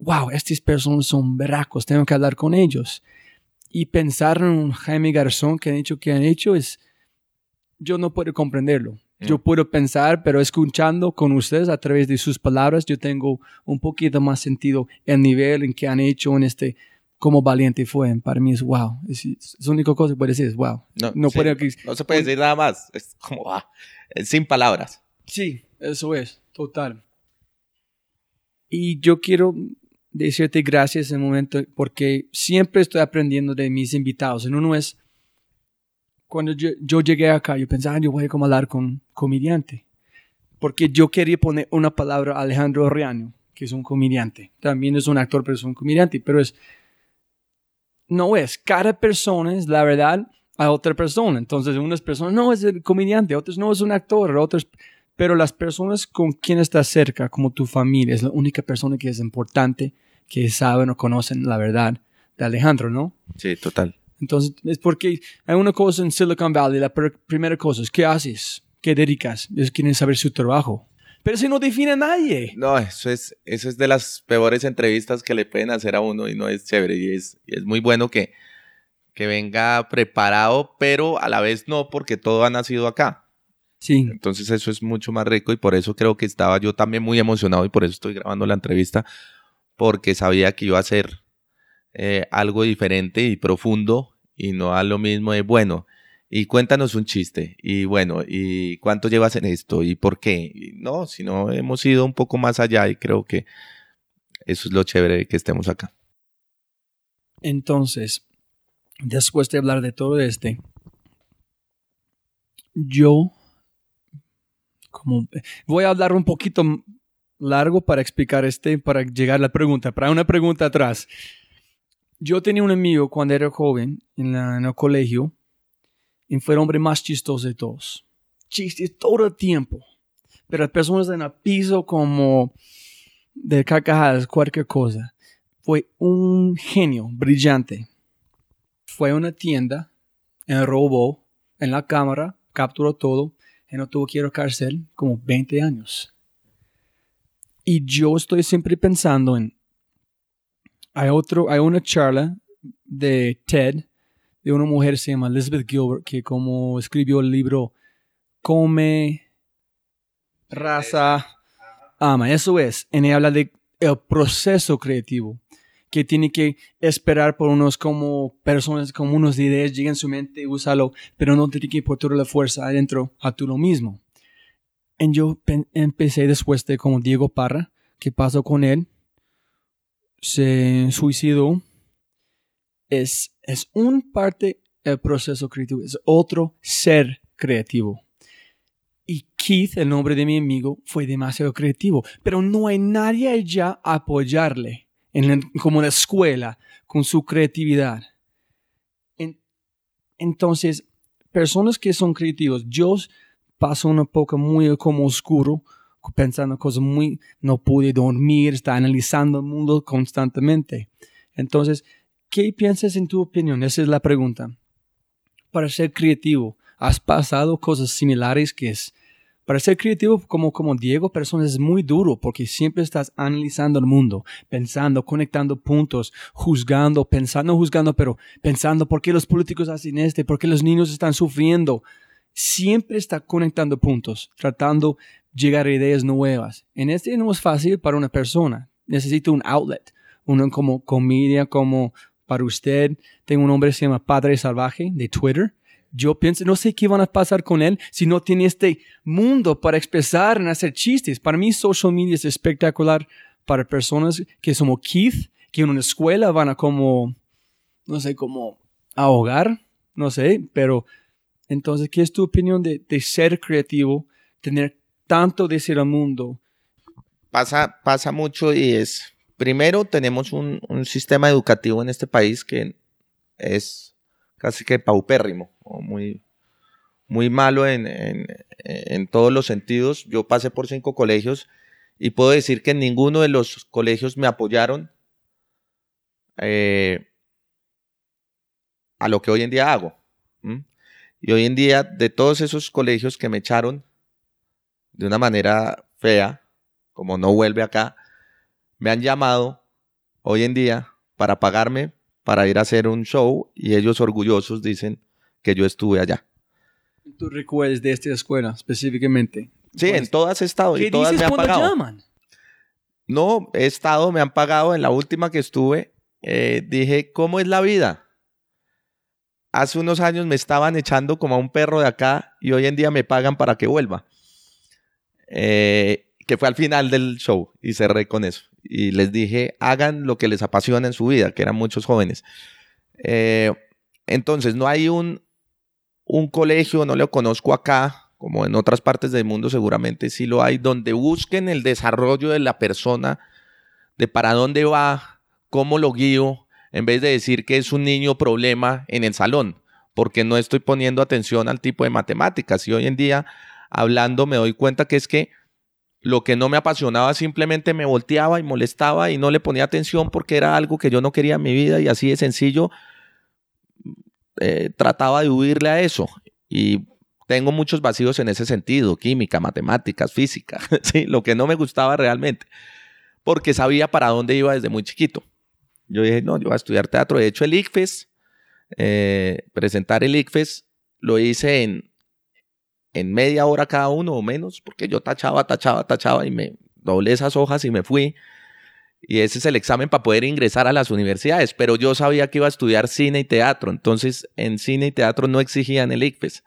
Wow, estas personas son berracos, tengo que hablar con ellos y pensar en un Jaime Garzón que han hecho que han hecho es, yo no puedo comprenderlo. Yo puedo pensar, pero escuchando con ustedes a través de sus palabras, yo tengo un poquito más sentido el nivel en que han hecho en este, como valiente fue. Para mí es wow. Es, la única cosa que puedo decir es wow. No, no, puede, no se puede decir nada más. Es como, ah, sin palabras. Sí, eso es, total. Y yo quiero decirte gracias en el momento porque siempre estoy aprendiendo de mis invitados. En uno es, cuando yo, llegué acá, yo pensaba, ah, yo voy a como hablar con comediante. Porque yo quería poner una palabra a Alejandro Riaño, que es un comediante. También es un actor, pero es un comediante. Pero es, no es, cada persona es la verdad a otra persona. Entonces, unas personas, no, es el comediante, otros no, es un actor, otros pero las personas con quien estás cerca, como tu familia, es la única persona que es importante, que saben o conocen la verdad de Alejandro, ¿no? Sí, total. Entonces, es porque hay una cosa en Silicon Valley, la primera cosa es, ¿qué haces? ¿Qué dedicas? Ellos quieren saber su trabajo. Pero si no define a nadie. No, eso es, eso es de las peores entrevistas que le pueden hacer a uno y no es chévere. Y es, y es muy bueno que, que venga preparado, pero a la vez no, porque todo ha nacido acá. Sí. Entonces eso es mucho más rico y por eso creo que estaba yo también muy emocionado y por eso estoy grabando la entrevista, porque sabía que iba a ser eh, algo diferente y profundo y no a lo mismo de, bueno, y cuéntanos un chiste, y bueno, y cuánto llevas en esto, y por qué. no, sino hemos ido un poco más allá y creo que eso es lo chévere de que estemos acá. Entonces, después de hablar de todo este, yo como voy a hablar un poquito largo para explicar este, para llegar a la pregunta, para una pregunta atrás. Yo tenía un amigo cuando era joven en, el colegio y fue el hombre más chistoso de todos. Chistes todo el tiempo. Pero las personas en el piso como de carcajadas, cualquier cosa. Fue un genio brillante. Fue a una tienda, en robó en la cámara, capturó todo y no tuvo que ir a cárcel como 20 años. Y yo estoy siempre pensando en, hay otro, hay una charla de TED de una mujer se llama Elizabeth Gilbert que como escribió el libro Come, Raza, Ama. Eso es. En ella habla de el proceso creativo que tiene que esperar por unos como personas como unos ideas lleguen a su mente, úsalo, pero no tiene que poner toda la fuerza adentro a tú lo mismo. Y yo empecé después de como Diego Parra, ¿qué pasó con él? Se suicidó. Es, es un parte del proceso creativo, es otro ser creativo. Y Keith, el nombre de mi amigo, fue demasiado creativo, pero no hay nadie allá a apoyarle en como la escuela, con su creatividad. entonces, personas que son creativos, yo paso una época muy como oscuro, pensando cosas muy, no pude dormir, está analizando el mundo constantemente. Entonces, ¿qué piensas en tu opinión? Esa es la pregunta. Para ser creativo, ¿has pasado cosas similares que es, para ser creativo como, como Diego Persona es muy duro porque siempre estás analizando el mundo, pensando, conectando puntos, juzgando, pensando, juzgando, pero pensando por qué los políticos hacen este, por qué los niños están sufriendo. Siempre está conectando puntos, tratando de llegar a ideas nuevas. En este no es fácil para una persona. Necesita un outlet, uno como comedia, como para usted. Tengo un hombre que se llama Padre Salvaje de Twitter yo pienso, no sé qué van a pasar con él si no tiene este mundo para expresar y hacer chistes. Para mí, social media es espectacular para personas que somos Keith, que en una escuela van a como, no sé, como ahogar, no sé, pero entonces, ¿qué es tu opinión de, ser creativo, tener tanto de ser al mundo? Pasa, pasa mucho y es, primero tenemos un, sistema educativo en este país que es casi que paupérrimo, o muy, muy malo en, en, todos los sentidos. Yo pasé por cinco colegios y puedo decir que en ninguno de los colegios me apoyaron eh, a lo que hoy en día hago. Y hoy en día, de todos esos colegios que me echaron de una manera fea, como no vuelve acá, me han llamado hoy en día para pagarme para ir a hacer un show y ellos orgullosos dicen que yo estuve allá. ¿Tú recuerdas de esta escuela específicamente? Sí, en todas he estado y todas me han pagado. Llaman? No, he estado, me han pagado. En la última que estuve, eh, dije, ¿cómo es la vida? Hace unos años me estaban echando como a un perro de acá y hoy en día me pagan para que vuelva. Eh, que fue al final del show y cerré con eso y les dije, hagan lo que les apasiona en su vida, que eran muchos jóvenes. Eh, entonces, no hay un, un colegio, no lo conozco acá, como en otras partes del mundo seguramente sí lo hay, donde busquen el desarrollo de la persona, de para dónde va, cómo lo guío, en vez de decir que es un niño problema en el salón, porque no estoy poniendo atención al tipo de matemáticas. Y hoy en día, hablando, me doy cuenta que es que lo que no me apasionaba simplemente me volteaba y molestaba y no le ponía atención porque era algo que yo no quería en mi vida y así de sencillo eh, trataba de huirle a eso. Y tengo muchos vacíos en ese sentido, química, matemáticas, física, ¿sí? lo que no me gustaba realmente, porque sabía para dónde iba desde muy chiquito. Yo dije, no, yo voy a estudiar teatro. De hecho, el ICFES, eh, presentar el ICFES, lo hice en en media hora cada uno o menos, porque yo tachaba, tachaba, tachaba y me doblé esas hojas y me fui. Y ese es el examen para poder ingresar a las universidades, pero yo sabía que iba a estudiar cine y teatro, entonces en cine y teatro no exigían el ICFES.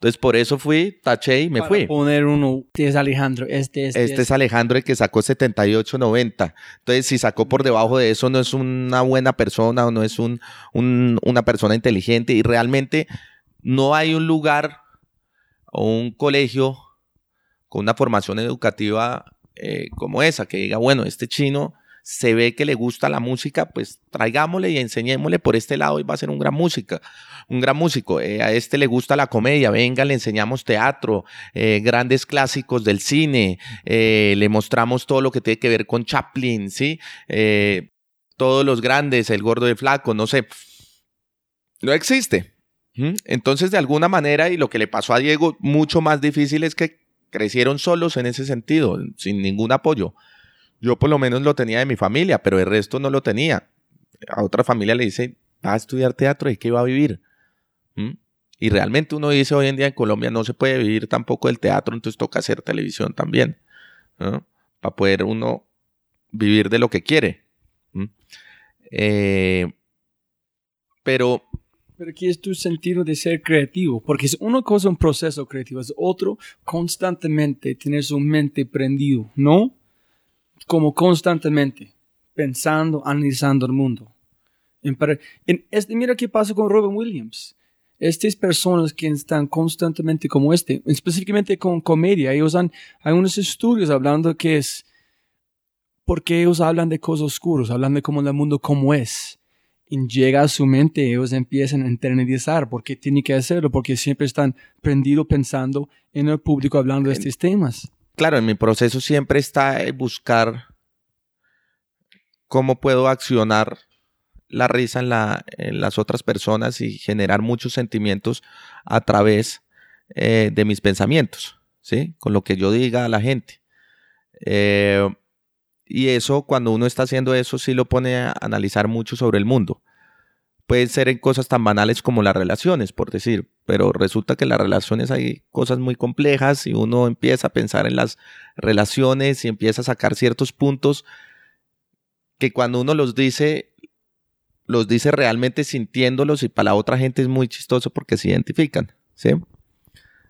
Entonces por eso fui, taché y me fui. poner uno, este es Alejandro, este, este, este es Alejandro el que sacó 78-90. Entonces si sacó por debajo de eso no es una buena persona o no es un, una persona inteligente y realmente no hay un lugar o un colegio con una formación educativa eh, como esa, que diga, bueno, este chino se ve que le gusta la música, pues traigámosle y enseñémosle por este lado y va a ser un gran música, un gran músico. Eh, a este le gusta la comedia, venga, le enseñamos teatro, eh, grandes clásicos del cine, le mostramos todo lo que tiene que ver con Chaplin, ¿sí? todos los grandes, el gordo de flaco, no sé. No existe. Entonces, de alguna manera, y lo que le pasó a Diego, mucho más difícil es que crecieron solos en ese sentido, sin ningún apoyo. Yo por lo menos lo tenía de mi familia, pero el resto no lo tenía. A otra familia le dice, va a estudiar teatro y qué va a vivir. Y realmente uno dice hoy en día en Colombia no se puede vivir tampoco del teatro, entonces toca hacer televisión también, para poder uno vivir de lo que quiere. Eh, pero pero ¿qué es tu sentido de ser creativo? Porque es una cosa un proceso creativo, es otro constantemente tener su mente prendido, ¿no? Como constantemente, pensando, analizando el mundo. En, este, mira qué pasa con Robin Williams. Estas personas que están constantemente como este, específicamente con comedia, ellos han, hay unos estudios hablando que es porque ellos hablan de cosas oscuras, hablan de cómo el mundo como es llega a su mente, ellos empiezan a internalizar porque tienen que hacerlo, porque siempre están prendidos pensando en el público hablando de estos temas. Claro, en mi proceso siempre está buscar cómo puedo accionar la risa en, las otras personas y generar muchos sentimientos a través eh, de mis pensamientos. ¿sí? Con lo que yo diga a la gente. Eh, y eso, cuando uno está haciendo eso, sí lo pone a analizar mucho sobre el mundo. Pueden ser en cosas tan banales como las relaciones, por decir, pero resulta que las relaciones hay cosas muy complejas y uno empieza a pensar en las relaciones y empieza a sacar ciertos puntos que cuando uno los dice, los dice realmente sintiéndolos y para la otra gente es muy chistoso porque se identifican, ¿sí?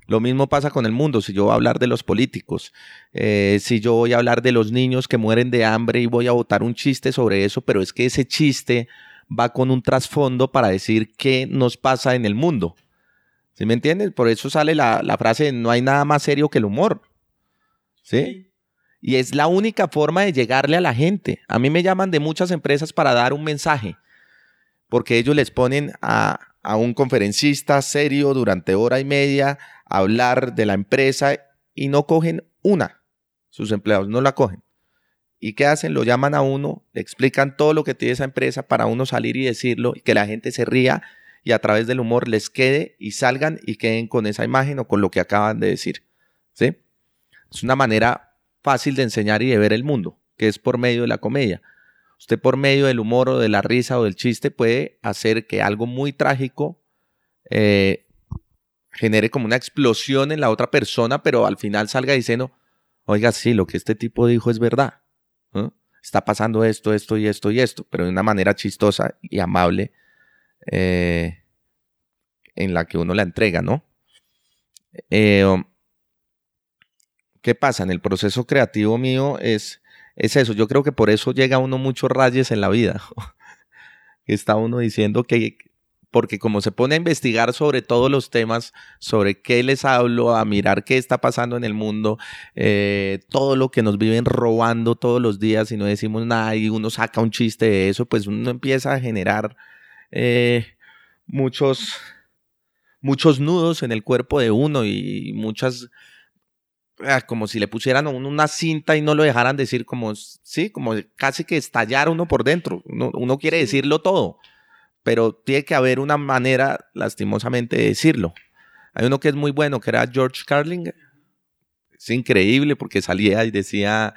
Lo mismo pasa con el mundo. Si yo voy a hablar de los políticos, eh, si yo voy a hablar de los niños que mueren de hambre y voy a botar un chiste sobre eso, pero es que ese chiste va con un trasfondo para decir qué nos pasa en el mundo. ¿Sí me entiendes? Por eso sale la, la frase, no hay nada más serio que el humor. ¿Sí? Y es la única forma de llegarle a la gente. A mí me llaman de muchas empresas para dar un mensaje, porque ellos les ponen a, a un conferencista serio durante hora y media hablar de la empresa y no cogen una. Sus empleados no la cogen. ¿Y qué hacen? Lo llaman a uno, le explican todo lo que tiene esa empresa para uno salir y decirlo y que la gente se ría y a través del humor les quede y salgan y queden con esa imagen o con lo que acaban de decir. ¿Sí? Es una manera fácil de enseñar y de ver el mundo, que es por medio de la comedia. Usted por medio del humor o de la risa o del chiste puede hacer que algo muy trágico eh, genere como una explosión en la otra persona, pero al final salga diciendo, oiga, sí, lo que este tipo dijo es verdad. Está pasando esto, esto y esto y esto, pero de una manera chistosa y amable eh, en la que uno la entrega, ¿no? Eh, ¿Qué pasa? En el proceso creativo mío es, es eso. Yo creo que por eso llega uno muchos rayes en la vida. Está uno diciendo que porque como se pone a investigar sobre todos los temas, sobre qué les hablo, a mirar qué está pasando en el mundo, eh, todo lo que nos viven robando todos los días y no decimos nada y uno saca un chiste de eso, pues uno empieza a generar eh, muchos, muchos nudos en el cuerpo de uno y muchas como si le pusieran uno una cinta y no lo dejaran decir como, sí, como casi que estallar uno por dentro. uno quiere decirlo todo pero tiene que haber una manera, lastimosamente, de decirlo. Hay uno que es muy bueno, que era George Carlin. Es increíble porque salía y decía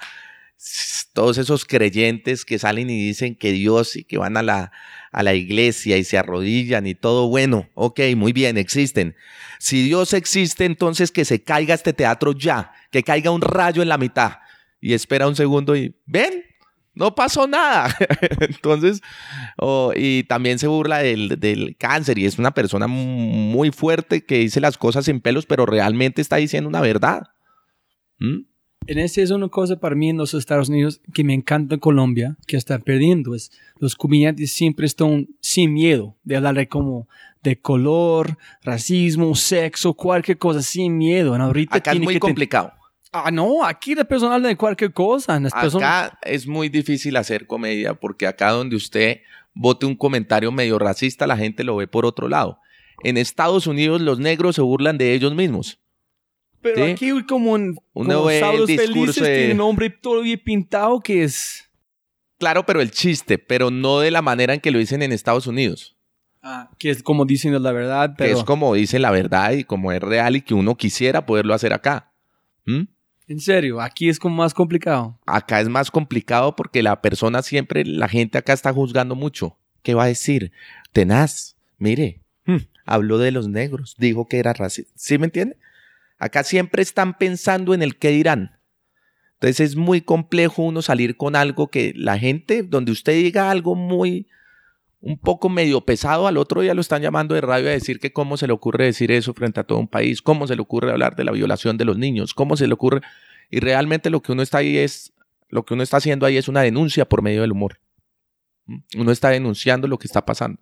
todos esos creyentes que salen y dicen que Dios y que van a la, a la iglesia y se arrodillan y todo bueno. Ok, muy bien, existen. Si Dios existe, entonces que se caiga este teatro ya, que caiga un rayo en la mitad. Y espera un segundo y ven, no pasó nada. Entonces, y también se burla del, cáncer y es una persona muy fuerte que dice las cosas sin pelos, pero realmente está diciendo una verdad. ¿Mm? En ese es una cosa para mí en los Estados Unidos que me encanta en Colombia, que está perdiendo, es los comediantes siempre están sin miedo de hablar de como de color, racismo, sexo, cualquier cosa, sin miedo. Ahorita Acá es muy complicado. Ah, no, aquí de personal de cualquier cosa. Acá es muy difícil hacer comedia porque acá donde usted vote un comentario medio racista, la gente lo ve por otro lado. En Estados Unidos los negros se burlan de ellos mismos. Pero aquí como un Uno ve el discurso de... tiene un hombre todo bien pintado que es... Claro, pero el chiste, pero no de la manera en que lo dicen en Estados Unidos. Ah, que es como dicen la verdad, pero... Que es como dicen la verdad y como es real y que uno quisiera poderlo hacer acá. ¿Mm? En serio, aquí es como más complicado. Acá es más complicado porque la persona siempre, la gente acá está juzgando mucho. ¿Qué va a decir? Tenaz, mire, hmm, habló de los negros, dijo que era racista. ¿Sí me entiende? Acá siempre están pensando en el qué dirán. Entonces es muy complejo uno salir con algo que la gente, donde usted diga algo muy, un poco medio pesado, al otro día lo están llamando de radio a decir que cómo se le ocurre decir eso frente a todo un país, cómo se le ocurre hablar de la violación de los niños, cómo se le ocurre... Y realmente lo que uno está ahí es, lo que uno está haciendo ahí es una denuncia por medio del humor. ¿Mm? Uno está denunciando lo que está pasando.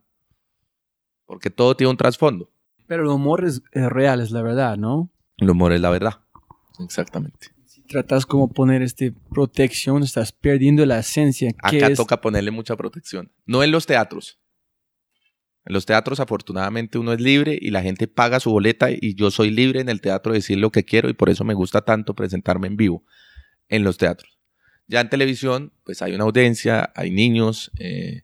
Porque todo tiene un trasfondo. Pero el humor es, real, es la verdad, ¿no? El humor es la verdad. Exactamente tratas como poner este protección, estás perdiendo la esencia. Acá toca ponerle mucha protección. No en los teatros. En los teatros afortunadamente uno es libre y la gente paga su boleta y yo soy libre en el teatro de decir lo que quiero y por eso me gusta tanto presentarme en vivo en los teatros. Ya en televisión pues hay una audiencia, hay niños, eh,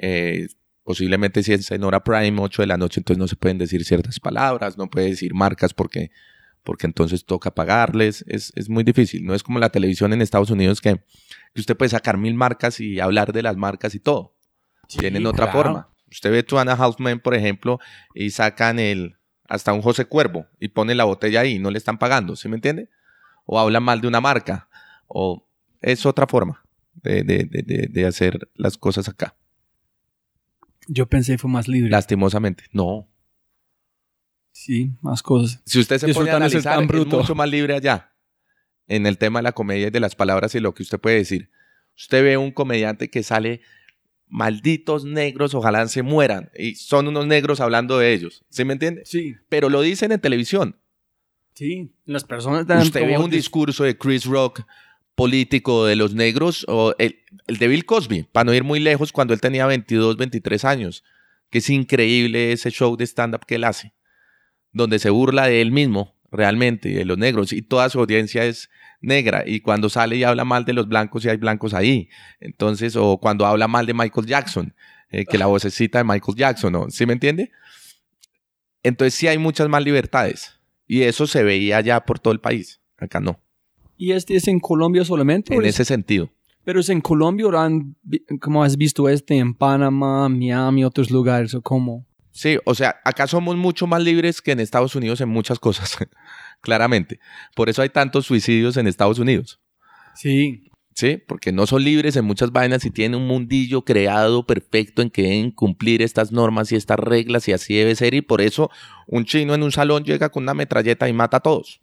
eh, posiblemente si es en hora prime, 8 de la noche, entonces no se pueden decir ciertas palabras, no puede decir marcas porque porque entonces toca pagarles, es, es muy difícil, no es como la televisión en Estados Unidos que, que usted puede sacar mil marcas y hablar de las marcas y todo. Tienen otra claro. forma. Usted ve Tuana Houseman, por ejemplo, y sacan el hasta un José Cuervo y ponen la botella ahí y no le están pagando, ¿sí me entiende? O hablan mal de una marca, o es otra forma de, de, de, de- de hacer las cosas acá. Yo pensé fue más libre. Lastimosamente, no. Sí, más cosas. Si usted se pone a analizar, es bruto. mucho más libre allá. En el tema de la comedia y de las palabras y lo que usted puede decir. Usted ve un comediante que sale, malditos negros, ojalá se mueran. Y son unos negros hablando de ellos. ¿Sí me entiende? Sí, Pero lo dicen en televisión. sí. Las personas están Usted ve un dis- discurso de Chris Rock político de los negros o el, el de Bill Cosby, para no ir muy lejos, cuando él tenía 22, 23 años, que es increíble ese show de stand-up que él hace, donde se burla de él mismo realmente, de los negros, y toda su audiencia es negra, y cuando sale y habla mal de los blancos, y hay blancos ahí, entonces, o cuando habla mal de Michael Jackson, eh, que la vocecita de Michael Jackson, ¿no? ¿Sí me entiende? Entonces sí hay muchas más libertades, y eso se veía ya por todo el país, acá no ¿Y este es en Colombia solamente? en es- ese sentido. Pero es en Colombia ¿cómo has visto este en Panamá, Miami, otros lugares o cómo? Sí, o sea, acá somos mucho más libres que en Estados Unidos en muchas cosas, claramente. Por eso hay tantos suicidios en Estados Unidos, Sí. ¿sí? Porque no son libres en muchas vainas y tienen un mundillo creado perfecto en que deben cumplir estas normas y estas reglas y así debe ser. Y por eso un chino en un salón llega con una metralleta y mata a todos.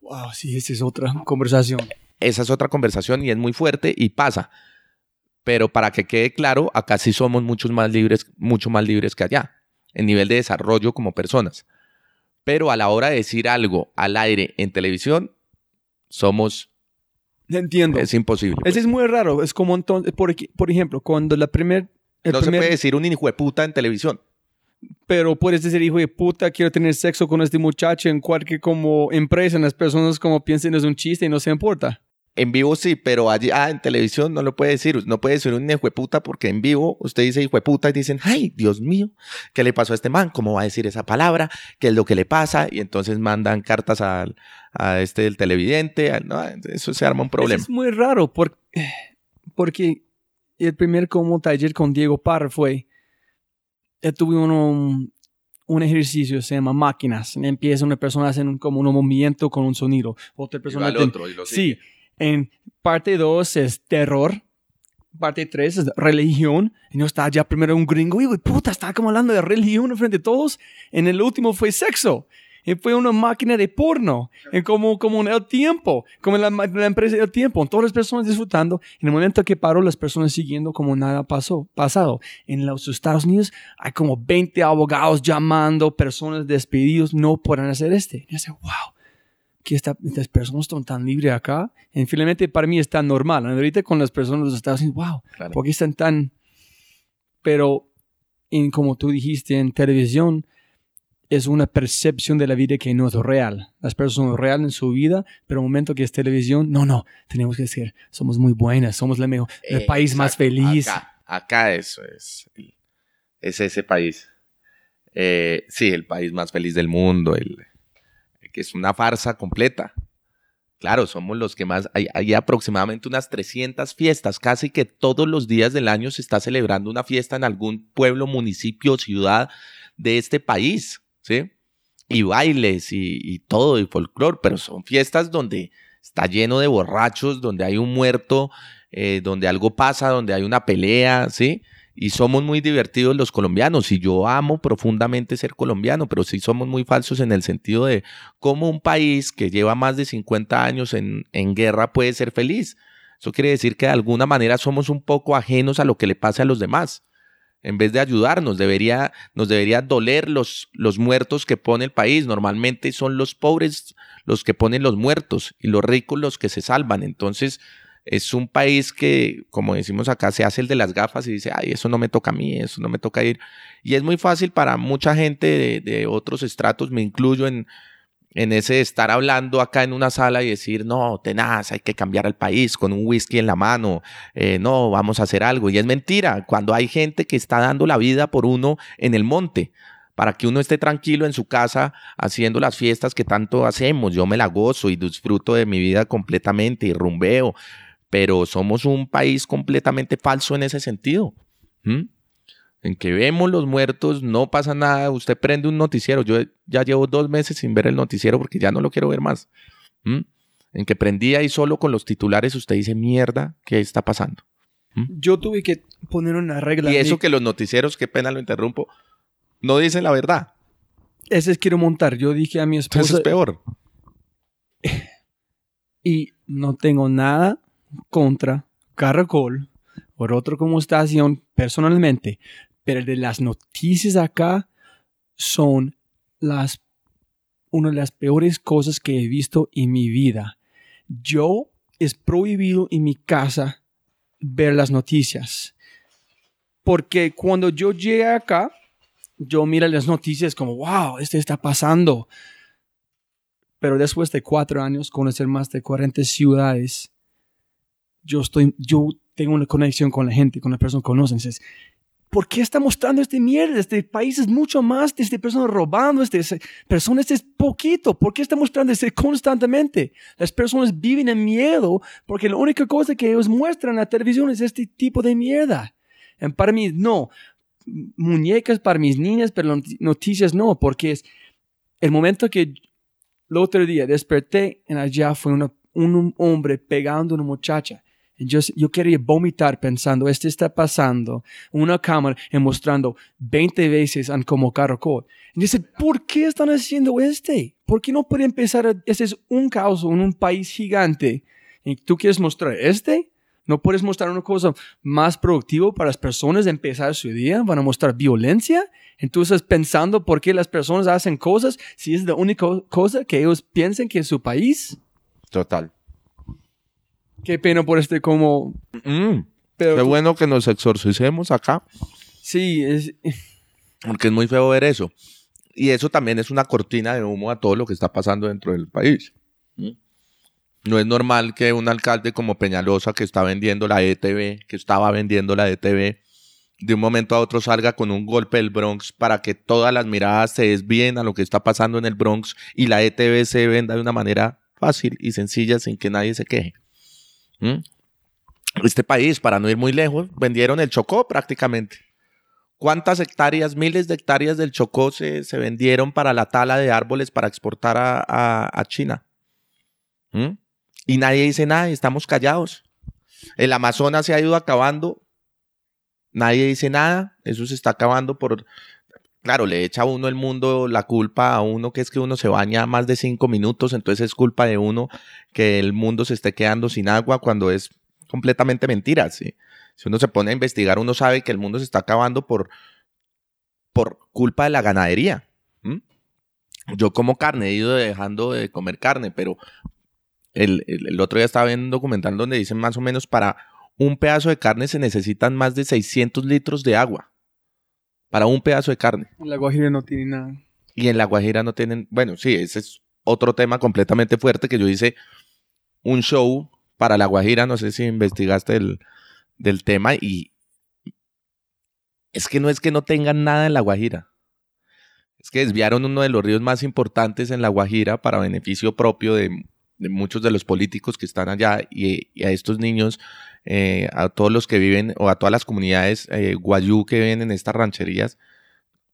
Wow, sí, esa es otra conversación. Esa es otra conversación y es muy fuerte y pasa. Pero para que quede claro, acá sí somos muchos más libres, mucho más libres que allá, en nivel de desarrollo como personas. Pero a la hora de decir algo al aire en televisión, somos, Entiendo. es imposible. Ese es muy raro. Es como entonces, por, por ejemplo, cuando la primer... el no se primer- puede decir un hijo de puta en televisión. Pero puedes decir, hijo de puta, quiero tener sexo con este muchacho en cualquier como empresa, en las personas como piensen es un chiste y no se importa. En vivo sí, pero allá en televisión no lo puede decir. No puede decir un hijo de puta porque en vivo usted dice hijo de puta y dicen, ay, Dios mío, ¿qué le pasó a este man? ¿Cómo va a decir esa palabra? ¿Qué es lo que le pasa? Y entonces mandan cartas al, a este del televidente. al- no, eso se arma un problema. Eso es muy raro por- porque el primer como taller con Diego Parra fue, él tuvo uno- un ejercicio, se llama máquinas. Empieza una persona a hacer un- como un movimiento con un sonido. Otra persona... Sí, en parte 2 es terror. Parte 3 es religión. Y no está ya primero un gringo. Y puta, está como hablando de religión frente a todos. En el último fue sexo. Y fue una máquina de porno. Como, como en el tiempo. Como en la, empresa del tiempo. Todas las personas disfrutando. En el momento que paró, las personas siguiendo como nada pasó, pasado. En los Estados Unidos hay como 20 abogados llamando, personas despedidos. No pueden hacer este. Y yo wow que esta- estas personas están tan libres acá. En finalmente para mí es tan normal. Ahorita con las personas de los Estados Unidos, wow, Claro. ¿por qué están tan...? Pero, en, como tú dijiste, en televisión es una percepción de la vida que no es real. Las personas son reales en su vida, pero en el momento que es televisión, no, no, tenemos que decir, somos muy buenas, somos la mejor, el país más Exacto. feliz. Acá, acá eso es, es ese país. Eh, sí, el país más feliz del mundo, el, que es una farsa completa. Claro, somos los que más, hay, hay aproximadamente unas 300 fiestas, casi que todos los días del año se está celebrando una fiesta en algún pueblo, municipio, ciudad de este país, ¿sí? Y bailes y, todo, y folclore, pero son fiestas donde está lleno de borrachos, donde hay un muerto, eh, donde algo pasa, donde hay una pelea, ¿sí? Y somos muy divertidos los colombianos y yo amo profundamente ser colombiano, pero sí somos muy falsos en el sentido de cómo un país que lleva más de 50 años en, en guerra puede ser feliz. Eso quiere decir que de alguna manera somos un poco ajenos a lo que le pasa a los demás. En vez de ayudarnos, debería, nos debería doler los, los muertos que pone el país. Normalmente son los pobres los que ponen los muertos y los ricos los que se salvan. Entonces, es un país que, como decimos acá, se hace el de las gafas y dice, ay, eso no me toca a mí, eso no me toca ir. Y es muy fácil para mucha gente de, de otros estratos, me incluyo en, en ese estar hablando acá en una sala y decir, no, tenaz, hay que cambiar el país con un whisky en la mano, eh, no, vamos a hacer algo. Y es mentira, cuando hay gente que está dando la vida por uno en el monte para que uno esté tranquilo en su casa haciendo las fiestas que tanto hacemos. Yo me la gozo y disfruto de mi vida completamente y rumbeo, pero somos un país completamente falso en ese sentido. En que vemos los muertos, no pasa nada, usted prende un noticiero. Yo ya llevo dos meses sin ver el noticiero porque ya no lo quiero ver más. En que prendí ahí solo con los titulares, usted dice, mierda, ¿qué está pasando? Yo tuve que poner una regla. Y eso que los noticieros, qué pena lo interrumpo, no dicen la verdad. Ese es quiero montar. Yo dije a mi esposa. Eso es peor. Y no tengo nada contra Caracol o otro como personalmente. Pero de las noticias acá son las una de las peores cosas que he visto en mi vida. Yo es prohibido en mi casa ver las noticias. Porque cuando yo llegué acá, yo miro las noticias como, wow, esto está pasando. Pero después de cuatro años, conocer más de 40 ciudades, yo, estoy, yo tengo una conexión con la gente, con las personas que conocen. Entonces, ¿Por qué está mostrando este mierda? Este país es mucho más de este personas robando, este personas es poquito. ¿Por qué está mostrando este constantemente? Las personas viven en miedo porque la única cosa que ellos muestran en la televisión es este tipo de mierda. Y para mí, no muñecas para mis niñas, pero noticias no, porque es el momento que el otro día desperté en allá fue un hombre pegando a una muchacha. Yo, yo quería vomitar pensando, esto está pasando, una cámara y mostrando 20 veces en como caracol. Y dice, ¿por qué están haciendo este? ¿Por qué no puede empezar? ese es un caos en un país gigante. ¿Y tú quieres mostrar este? ¿No puedes mostrar una cosa más productiva para las personas de empezar su día? ¿Van a mostrar violencia? Entonces, pensando por qué las personas hacen cosas, si es la única cosa que ellos piensan que es su país. Total. Qué pena por este como... Mm, pero qué bueno que nos exorcicemos acá. Sí, es... Porque es muy feo ver eso. Y eso también es una cortina de humo a todo lo que está pasando dentro del país. ¿Mm? No es normal que un alcalde como Peñalosa, que está vendiendo la ETV, que estaba vendiendo la ETV, de un momento a otro salga con un golpe del Bronx para que todas las miradas se desvíen a lo que está pasando en el Bronx y la ETV se venda de una manera fácil y sencilla sin que nadie se queje. ¿Mm? Este país, para no ir muy lejos, vendieron el Chocó prácticamente. ¿Cuántas hectáreas, miles de hectáreas del Chocó se, vendieron para la tala de árboles para exportar a, China? ¿Mm? y nadie dice nada estamos callados. El Amazonas se ha ido acabando, nadie dice nada, eso se está acabando por... Claro, le echa a uno el mundo la culpa a uno que es que uno se baña más de cinco minutos, entonces es culpa de uno que el mundo se esté quedando sin agua cuando es completamente mentira. Si uno se pone a investigar, uno sabe que el mundo se está acabando por, por culpa de la ganadería. Yo como carne, he ido dejando de comer carne, pero el, otro día estaba viendo un documental donde dicen más o menos para un pedazo de carne se necesitan más de 600 litros de agua. Para un pedazo de carne. En la Guajira no tiene nada. Y en la Guajira no tienen. Bueno, sí, ese es otro tema completamente fuerte que yo hice un show para la Guajira. No sé si investigaste el, del tema y. Es que no es que no tengan nada en la Guajira. Es que desviaron uno de los ríos más importantes en la Guajira para beneficio propio de de muchos de los políticos que están allá y, a estos niños, eh, a todos los que viven o a todas las comunidades eh, guayú que viven en estas rancherías,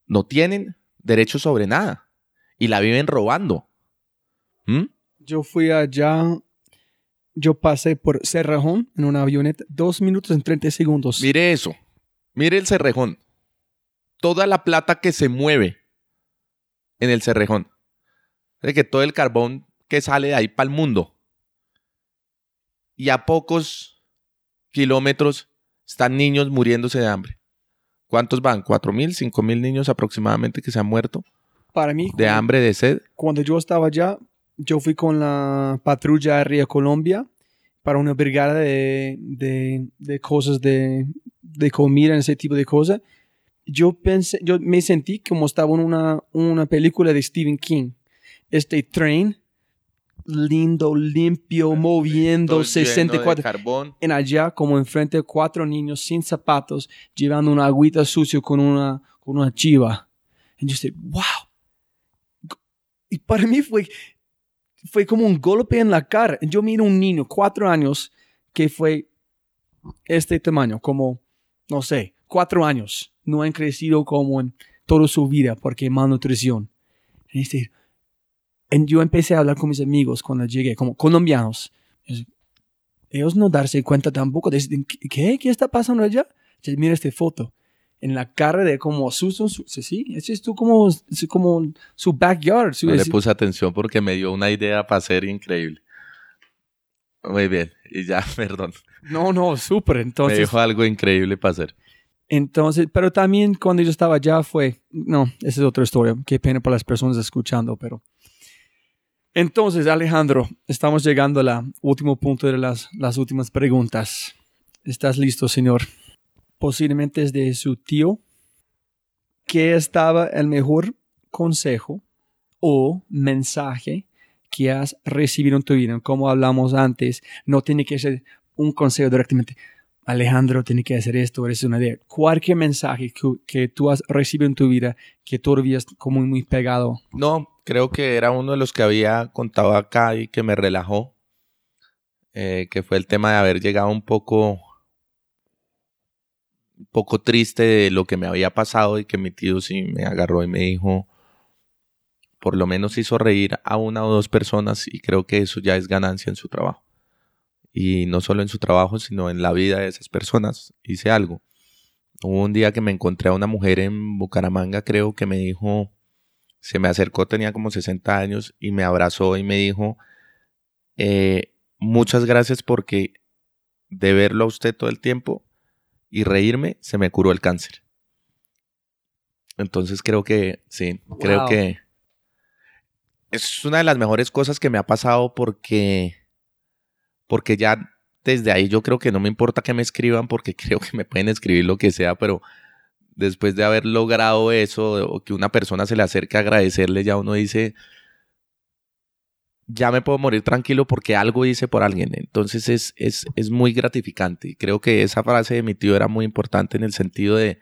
no tienen derecho sobre nada y la viven robando. ¿Mm? Yo fui allá, yo pasé por Cerrejón en una avioneta, dos minutos en 30 segundos. Mire eso, mire el Cerrejón. Toda la plata que se mueve en el Cerrejón. De que todo el carbón que sale de ahí para el mundo. Y a pocos kilómetros están niños muriéndose de hambre. ¿Cuántos van? ¿Cuatro mil, cinco mil niños aproximadamente que se han muerto? Para mí. De hambre, de sed. Cuando yo estaba allá, yo fui con la patrulla de Río Colombia para una brigada de, de, cosas de, de comida, ese tipo de cosas. Yo pensé, yo me sentí como estaba en una, una película de Stephen King. Este train lindo, limpio, moviendo 64. Carbón. En allá, como enfrente, cuatro niños sin zapatos, llevando una agüita sucio con una, con una chiva. Y yo dije, wow. Y para mí fue, fue como un golpe en la cara. Yo miro un niño, cuatro años, que fue este tamaño, como, no sé, cuatro años. No han crecido como en toda su vida porque malnutrición. Y este, y yo empecé a hablar con mis amigos cuando llegué, como colombianos. Ellos no darse cuenta tampoco ¿qué? ¿Qué está pasando allá? Mira esta foto. En la cara de como susto, sí, ese es tú como, como su backyard. Su, no le puse atención porque me dio una idea para ser increíble. Muy bien, y ya, perdón. No, no, súper, entonces. Me dijo algo increíble para hacer. Entonces, pero también cuando yo estaba allá fue, no, esa es otra historia, qué pena para las personas escuchando, pero entonces, Alejandro, estamos llegando al último punto de las, las últimas preguntas. ¿Estás listo, señor? Posiblemente es de su tío. ¿Qué estaba el mejor consejo o mensaje que has recibido en tu vida? Como hablamos antes, no tiene que ser un consejo directamente. Alejandro tiene que hacer esto, eres una idea. Cualquier mensaje que, que, tú has recibido en tu vida que todavía es como muy pegado. No, creo que era uno de los que había contado acá y que me relajó, eh, que fue el tema de haber llegado un poco, un poco triste de lo que me había pasado y que mi tío sí me agarró y me dijo, por lo menos hizo reír a una o dos personas y creo que eso ya es ganancia en su trabajo. Y no solo en su trabajo, sino en la vida de esas personas. Hice algo. Hubo un día que me encontré a una mujer en Bucaramanga, creo, que me dijo, se me acercó, tenía como 60 años y me abrazó y me dijo, eh, muchas gracias porque de verlo a usted todo el tiempo y reírme, se me curó el cáncer. Entonces creo que, sí, creo que es una de las mejores cosas que me ha pasado porque, porque ya desde ahí yo creo que no me importa que me escriban porque creo que me pueden escribir lo que sea, pero después de haber logrado eso o que una persona se le acerque a agradecerle, ya uno dice, ya me puedo morir tranquilo porque algo hice por alguien. Entonces es, es, es muy gratificante. Creo que esa frase de mi tío era muy importante en el sentido de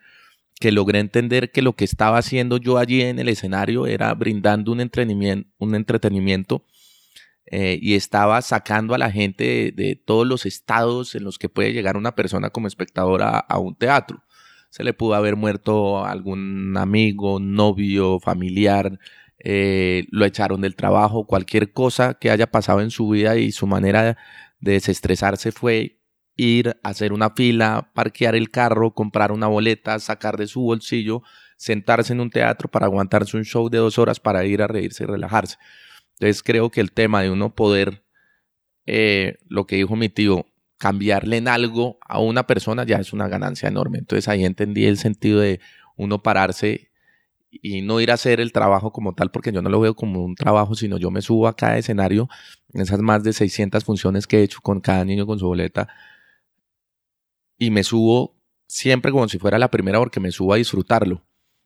que logré entender que lo que estaba haciendo yo allí en el escenario era brindando un un entretenimiento eh, y estaba sacando a la gente de, todos los estados en los que puede llegar una persona como espectadora a un teatro se le pudo haber muerto algún amigo, novio, familiar, eh, lo echaron del trabajo, cualquier cosa que haya pasado en su vida y su manera de desestresarse fue ir a hacer una fila, parquear el carro, comprar una boleta, sacar de su bolsillo, sentarse en un teatro para aguantarse un show de dos horas para ir a reírse y relajarse. Entonces creo que el tema de uno poder, eh, lo que dijo mi tío, cambiarle en algo a una persona ya es una ganancia enorme. Entonces ahí entendí el sentido de uno pararse y no ir a hacer el trabajo como tal, porque yo no lo veo como un trabajo, sino yo me subo a cada escenario, en esas más de 600 funciones que he hecho con cada niño con su boleta, y me subo siempre como si fuera la primera porque me subo a disfrutarlo.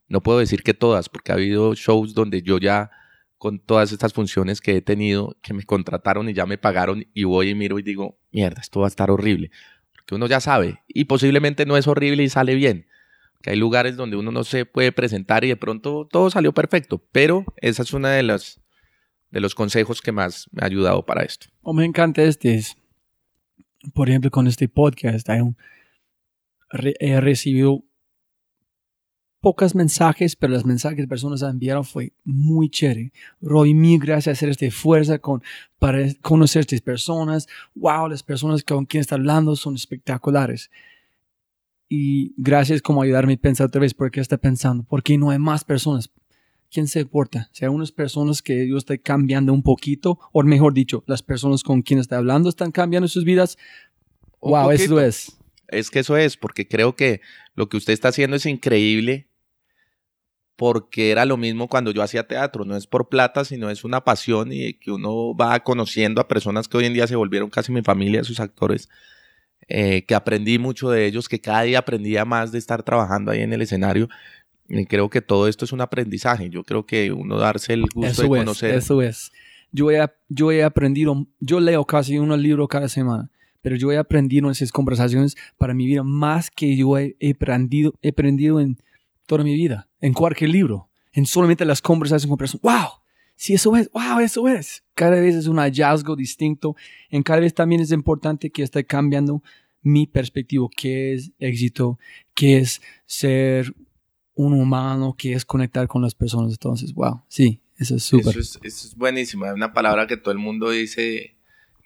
No puedo decir que todas, porque ha habido shows donde yo ya con todas estas funciones que he tenido, que me contrataron y ya me pagaron y voy y miro y digo, mierda, esto va a estar horrible. Porque uno ya sabe y posiblemente no es horrible y sale bien. Que hay lugares donde uno no se puede presentar y de pronto todo salió perfecto. Pero esa es una de las de los consejos que más me ha ayudado para esto. Oh, me encanta este. Por ejemplo, con este podcast, he recibido pocos mensajes, pero los mensajes que personas enviaron fue muy chévere. Roy, mil gracias hacer esta fuerza con, para conocer a estas personas. Wow, las personas con quien está hablando son espectaculares. Y gracias como ayudarme a pensar otra vez por qué está pensando, porque no hay más personas. ¿Quién se importa? Si hay unas personas que yo estoy cambiando un poquito, o mejor dicho, las personas con quien está hablando están cambiando sus vidas. wow, eso es. Es que eso es, porque creo que lo que usted está haciendo es increíble porque era lo mismo cuando yo hacía teatro, no es por plata, sino es una pasión y que uno va conociendo a personas que hoy en día se volvieron casi mi familia, sus actores, eh, que aprendí mucho de ellos, que cada día aprendía más de estar trabajando ahí en el escenario. Y creo que todo esto es un aprendizaje. Yo creo que uno darse el gusto de conocer. eso es. Yo he, yo he aprendido, yo leo casi un libro cada semana, pero yo he aprendido en esas conversaciones para mi vida más que yo he aprendido, he aprendido en toda mi vida, en cualquier libro. en solamente las conversaciones con personas. ¡Wow! Sí, eso es. ¡Wow! Eso es. Cada vez es un hallazgo distinto. En cada vez también es importante que esté cambiando mi perspectiva. ¿Qué es éxito? ¿Qué es ser un humano? ¿Qué es conectar con las personas? Entonces, wow. Sí, eso es súper. Eso es, eso es buenísimo. Hay una palabra que todo el mundo dice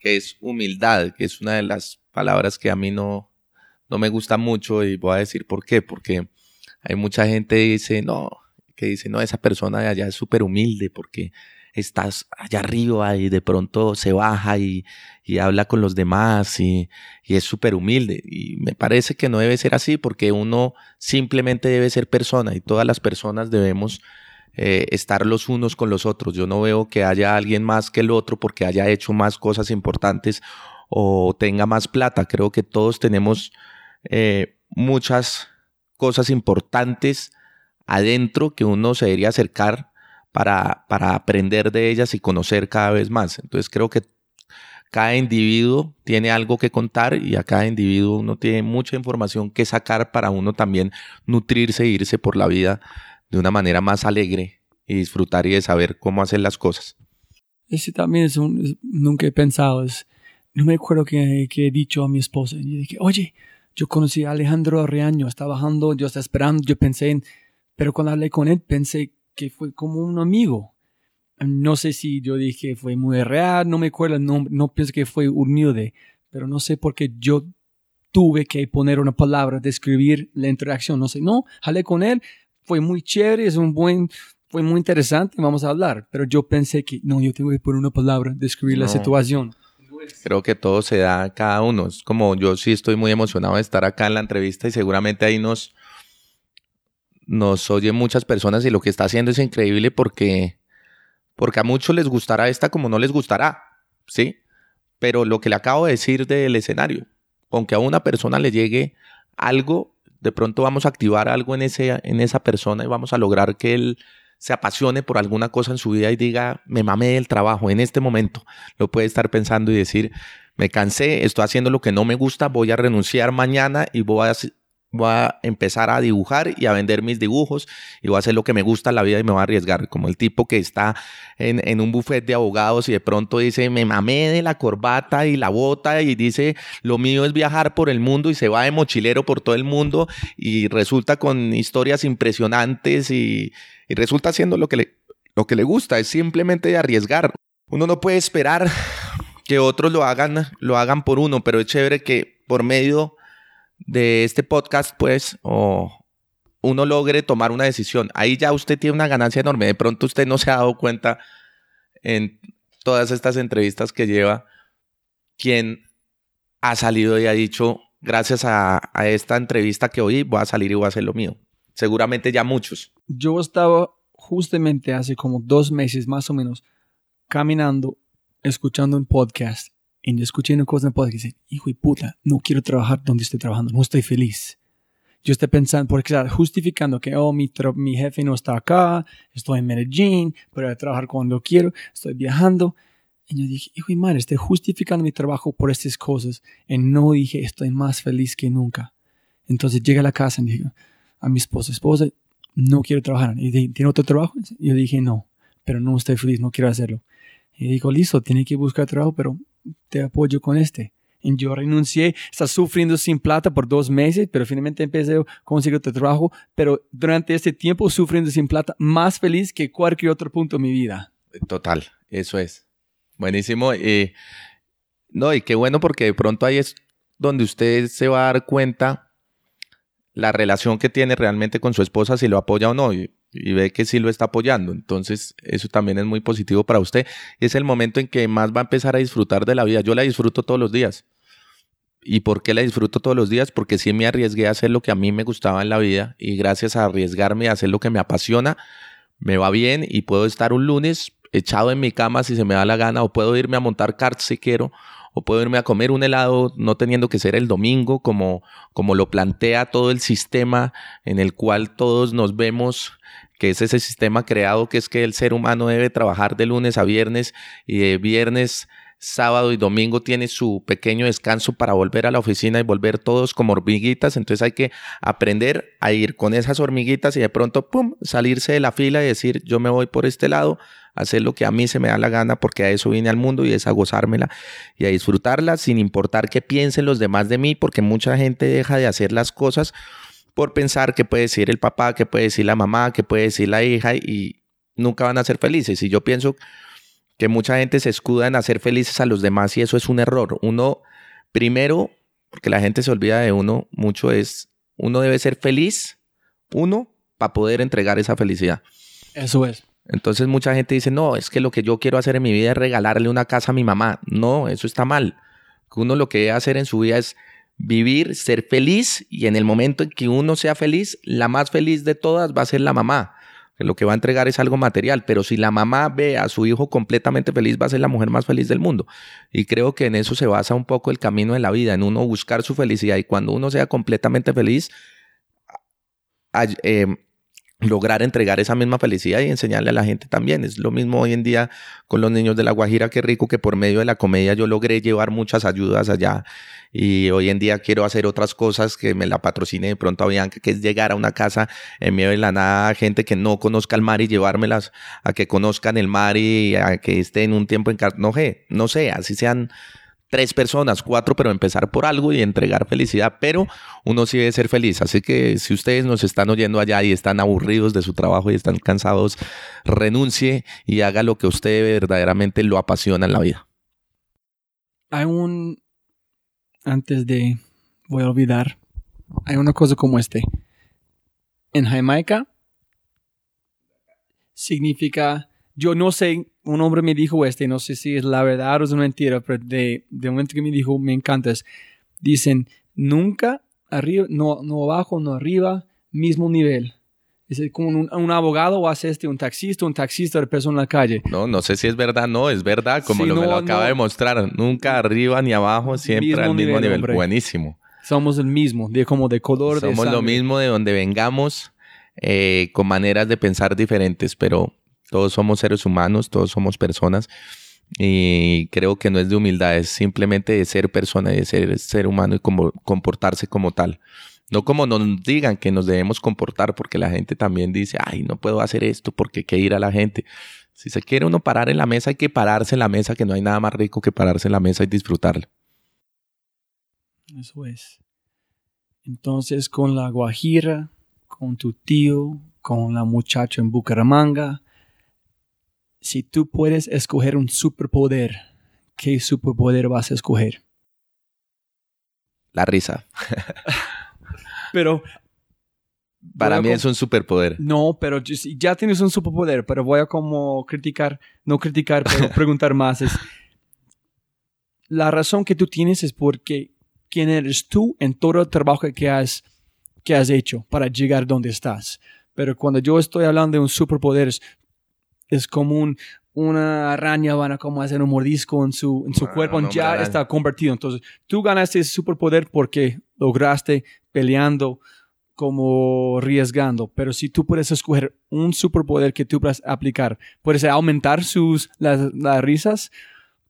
que es humildad, que es una de las palabras que a mí no, no me gusta mucho y voy a decir por qué. Porque hay mucha gente que dice, no, que dice, no, esa persona de allá es súper humilde porque estás allá arriba y de pronto se baja y, y habla con los demás y, y es súper humilde. Y me parece que no debe ser así porque uno simplemente debe ser persona y todas las personas debemos eh, estar los unos con los otros. Yo no veo que haya alguien más que el otro porque haya hecho más cosas importantes o tenga más plata. Creo que todos tenemos eh, muchas cosas importantes adentro que uno se debería acercar para, para aprender de ellas y conocer cada vez más. Entonces creo que cada individuo tiene algo que contar y a cada individuo uno tiene mucha información que sacar para uno también nutrirse e irse por la vida de una manera más alegre y disfrutar y de saber cómo hacer las cosas. Ese también es un, es- nunca he pensado, es, no me acuerdo que, he dicho a mi esposa, y dije, oye, yo conocí a Alejandro Arreaño, está bajando, yo estaba esperando, yo pensé en, pero cuando hablé con él pensé que fue como un amigo. No sé si yo dije fue muy real, no me acuerdo nombre, no pienso que fue humilde, pero no sé por qué yo tuve que poner una palabra, describir la interacción, no sé, no, hablé con él, fue muy chévere, es un buen, fue muy interesante, vamos a hablar, pero yo pensé que no, yo tengo que poner una palabra, describir la situación. Creo que todo se da a cada uno. Es como yo sí estoy muy emocionado de estar acá en la entrevista y seguramente ahí nos, nos oyen muchas personas y lo que está haciendo es increíble porque, porque a muchos les gustará esta como no les gustará, ¿sí? Pero lo que le acabo de decir del escenario, aunque a una persona le llegue algo, de pronto vamos a activar algo en, ese, en esa persona y vamos a lograr que él se apasione por alguna cosa en su vida y diga, me mamé del trabajo en este momento. Lo puede estar pensando y decir, me cansé, estoy haciendo lo que no me gusta, voy a renunciar mañana y voy a, voy a empezar a dibujar y a vender mis dibujos y voy a hacer lo que me gusta en la vida y me voy a arriesgar. Como el tipo que está en, en un buffet de abogados y de pronto dice, me mamé de la corbata y la bota y dice, lo mío es viajar por el mundo y se va de mochilero por todo el mundo y resulta con historias impresionantes y, resulta haciendo lo que, le, lo que le gusta, es simplemente arriesgar. Uno no puede esperar que otros lo hagan, lo hagan por uno, pero es chévere que por medio de este podcast, pues, o uno logre tomar una decisión. Ahí ya usted tiene una ganancia enorme. De pronto usted no se ha dado cuenta en todas estas entrevistas que lleva quién ha salido y ha dicho, gracias a, a esta entrevista que oí, voy a salir y voy a hacer lo mío. Seguramente ya muchos. Yo estaba justamente hace como dos meses más o menos caminando, escuchando un podcast y escuchando cosas en el podcast y dije, hijo de puta, no quiero trabajar donde estoy trabajando, no estoy feliz. Yo estoy pensando, porque está justificando que, oh, mi, mi jefe no está acá, estoy en Medellín, pero trabajar cuando quiero, estoy viajando. Y yo dije, hijo de madre, estoy justificando mi trabajo por estas cosas. Y no dije, estoy más feliz que nunca. Entonces llegué a la casa y dije a mi esposa, esposa, no quiero trabajar. Y dije, ¿tiene otro trabajo? Y yo dije, no, pero no estoy feliz, no quiero hacerlo. Y dijo, listo, tiene que buscar trabajo, pero te apoyo con este. Y yo renuncié, está sufriendo sin plata por dos meses, pero finalmente empecé a conseguir otro trabajo, pero durante este tiempo sufriendo sin plata, más feliz que cualquier otro punto de mi vida. Total, eso es. Buenísimo. No, y qué bueno porque de pronto ahí es donde usted se va a dar cuenta la relación que tiene realmente con su esposa, si lo apoya o no, y ve que sí lo está apoyando. Entonces, eso también es muy positivo para usted. Es el momento en que más va a empezar a disfrutar de la vida. Yo la disfruto todos los días. ¿Y por qué la disfruto todos los días? Porque sí me arriesgué a hacer lo que a mí me gustaba en la vida y gracias a arriesgarme a hacer lo que me apasiona, me va bien y puedo estar un lunes echado en mi cama si se me da la gana o puedo irme a montar karts si quiero o puedo irme a comer un helado no teniendo que ser el domingo como, como lo plantea todo el sistema en el cual todos nos vemos que es ese sistema creado que es que el ser humano debe trabajar de lunes a viernes y de viernes sábado y domingo tiene su pequeño descanso para volver a la oficina y volver todos como hormiguitas. Entonces hay que aprender a ir con esas hormiguitas y de pronto, ¡pum!, salirse de la fila y decir, yo me voy por este lado, hacer lo que a mí se me da la gana porque a eso vine al mundo y es a gozármela y a disfrutarla sin importar qué piensen los demás de mí, porque mucha gente deja de hacer las cosas por pensar que puede decir el papá, que puede decir la mamá, que puede decir la hija y nunca van a ser felices. Y yo pienso que mucha gente se escuda en hacer felices a los demás y eso es un error. Uno, primero, porque la gente se olvida de uno mucho, es uno debe ser feliz, uno, para poder entregar esa felicidad. Eso es. Entonces mucha gente dice, no, es que lo que yo quiero hacer en mi vida es regalarle una casa a mi mamá. No, eso está mal. Uno lo que debe hacer en su vida es vivir, ser feliz y en el momento en que uno sea feliz, la más feliz de todas va a ser la mamá lo que va a entregar es algo material, pero si la mamá ve a su hijo completamente feliz, va a ser la mujer más feliz del mundo. Y creo que en eso se basa un poco el camino de la vida, en uno buscar su felicidad y cuando uno sea completamente feliz, eh, lograr entregar esa misma felicidad y enseñarle a la gente también. Es lo mismo hoy en día con los niños de La Guajira, qué rico que por medio de la comedia yo logré llevar muchas ayudas allá y hoy en día quiero hacer otras cosas que me la patrocine de pronto a Bianca, que es llegar a una casa en medio de la nada, gente que no conozca el mar y llevármelas a que conozcan el mar y a que estén un tiempo en... No, no sé, así sean tres personas, cuatro, pero empezar por algo y entregar felicidad, pero uno sí debe ser feliz. Así que si ustedes nos están oyendo allá y están aburridos de su trabajo y están cansados, renuncie y haga lo que usted verdaderamente lo apasiona en la vida. Hay un... Antes de... Voy a olvidar. Hay una cosa como este. En Jamaica significa yo no sé, un hombre me dijo este, no sé si es la verdad o es una mentira, pero de, de momento que me dijo, me encanta, es, dicen, nunca arriba, no, no abajo, no arriba, mismo nivel. Es como un, abogado o hace este, un taxista, un taxista de persona en la calle. No, no sé si es verdad, no, es verdad, como lo, me lo acaba de mostrar. Nunca arriba ni abajo, siempre al mismo nivel. Buenísimo. Somos el mismo, de, como de color. Somos lo mismo de donde vengamos, eh, con maneras de pensar diferentes, pero todos somos seres humanos, todos somos personas. Y creo que no es de humildad, es simplemente de ser persona, de ser ser humano y comportarse como tal. No como nos digan que nos debemos comportar, porque la gente también dice, ay, no puedo hacer esto porque hay que ir a la gente. Si se quiere uno parar en la mesa, hay que pararse en la mesa, que no hay nada más rico que pararse en la mesa y disfrutarla. Eso es. Entonces, con la Guajira, con tu tío, con la muchacha en Bucaramanga, si tú puedes escoger un superpoder, ¿qué superpoder vas a escoger? La risa. pero... Para mí es un superpoder. No, pero ya tienes un superpoder, pero voy a como criticar, no criticar, pero preguntar más. Es, la razón que tú tienes es porque quién eres tú en todo el trabajo que has, que has hecho para llegar donde estás. Pero cuando yo estoy hablando de un superpoder, es como una araña van a como hacer un mordisco en su, en su cuerpo, ya está convertido. Entonces, tú ganaste ese superpoder porque lograste peleando como arriesgando, pero si tú puedes escoger un superpoder que tú puedas aplicar, puedes aumentar sus las, las risas,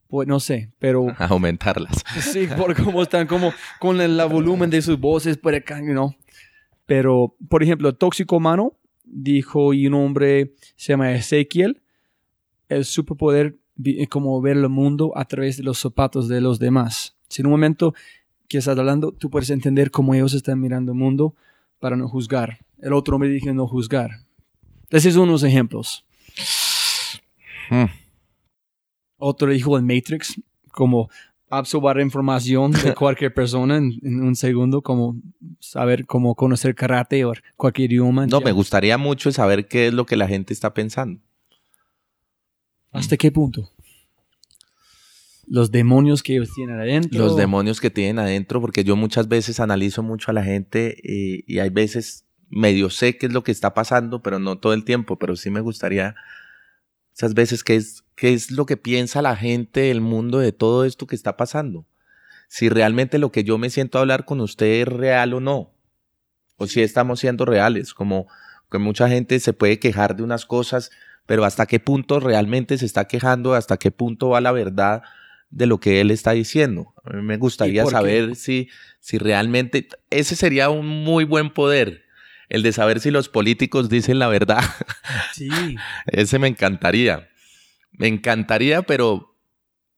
pues no sé, pero aumentarlas. Sí, por cómo están como con el, volumen de sus voces, puede, ¿no? Pero por ejemplo, tóxico humano dijo y un hombre se llama Ezequiel, el superpoder es como ver el mundo a través de los zapatos de los demás. Si en un momento que estás hablando, tú puedes entender cómo ellos están mirando el mundo para no juzgar. El otro hombre dijo no juzgar. Esos son unos ejemplos. Hmm. Otro dijo el Matrix, como absorber información de cualquier persona en, un segundo, como saber cómo conocer karate o cualquier idioma. No, me gustaría mucho saber qué es lo que la gente está pensando. ¿Hasta qué punto? Los demonios que ellos tienen adentro. Los demonios que tienen adentro, porque yo muchas veces analizo mucho a la gente y, y hay veces medio sé qué es lo que está pasando, pero no todo el tiempo, pero sí me gustaría esas veces qué es, qué es lo que piensa la gente del mundo de todo esto que está pasando. Si realmente lo que yo me siento a hablar con usted es real o no. O si estamos siendo reales, como que mucha gente se puede quejar de unas cosas, pero hasta qué punto realmente se está quejando, hasta qué punto va la verdad de lo que él está diciendo. A mí me gustaría saber si, si realmente ese sería un muy buen poder, el de saber si los políticos dicen la verdad. Sí. ese me encantaría. Me encantaría, pero,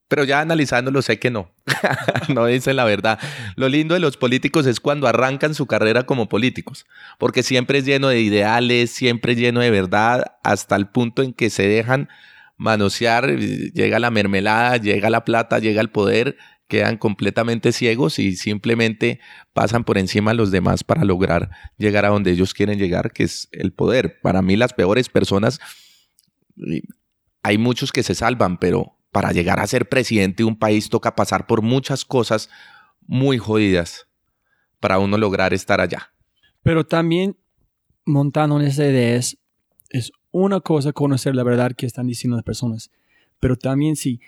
pero ya analizándolo sé que no. no dicen la verdad. Lo lindo de los políticos es cuando arrancan su carrera como políticos, porque siempre es lleno de ideales, siempre es lleno de verdad, hasta el punto en que se dejan manosear, llega la mermelada, llega la plata, llega el poder, quedan completamente ciegos y simplemente pasan por encima a los demás para lograr llegar a donde ellos quieren llegar, que es el poder. Para mí las peores personas, hay muchos que se salvan, pero para llegar a ser presidente de un país toca pasar por muchas cosas muy jodidas para uno lograr estar allá. Pero también montando en esa idea es, es una cosa conocer la verdad que están diciendo las personas, pero también si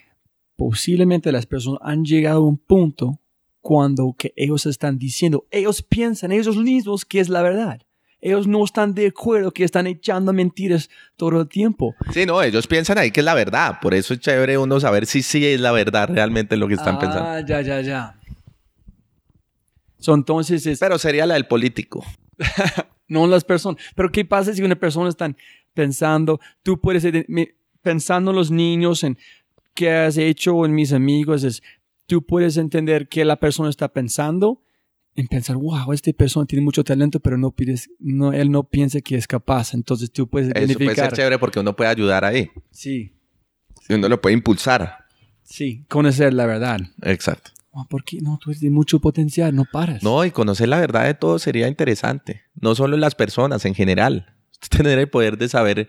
posiblemente las personas han llegado a un punto cuando que ellos están diciendo, ellos piensan ellos mismos que es la verdad. Ellos no están de acuerdo que están echando mentiras todo el tiempo. Sí, no, ellos piensan ahí que es la verdad. Por eso es chévere uno saber si sí es la verdad realmente lo que están ah, pensando. ya, ya, ya. So, entonces es, Pero sería la del político. no las personas. Pero ¿qué pasa si una persona está pensando, tú puedes, pensando en los niños, en qué has hecho en mis amigos, es, tú puedes entender qué la persona está pensando, en pensar, wow, esta persona tiene mucho talento, pero no pides, no, él no piensa que es capaz. Entonces tú puedes Eso puede ser chévere porque uno puede ayudar ahí. Sí, Y uno lo puede impulsar. sí, conocer la verdad. Exacto. Wow, ¿Por qué no? Tú de mucho potencial, no paras. No, y conocer la verdad de todo sería interesante. No solo en las personas, en general. Tener el poder de saber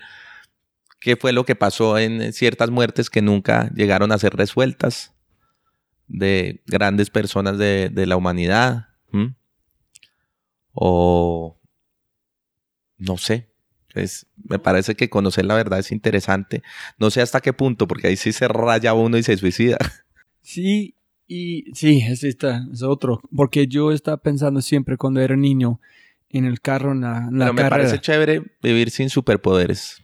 qué fue lo que pasó en ciertas muertes que nunca llegaron a ser resueltas de grandes personas de, de la humanidad. O no sé. Es, me parece que conocer la verdad es interesante. No sé hasta qué punto, porque ahí sí se raya uno y se suicida. Sí, y sí, es, esta, es otro. Porque yo estaba pensando siempre cuando era niño en el carro, en la, en la Pero me carrera. parece chévere vivir sin superpoderes.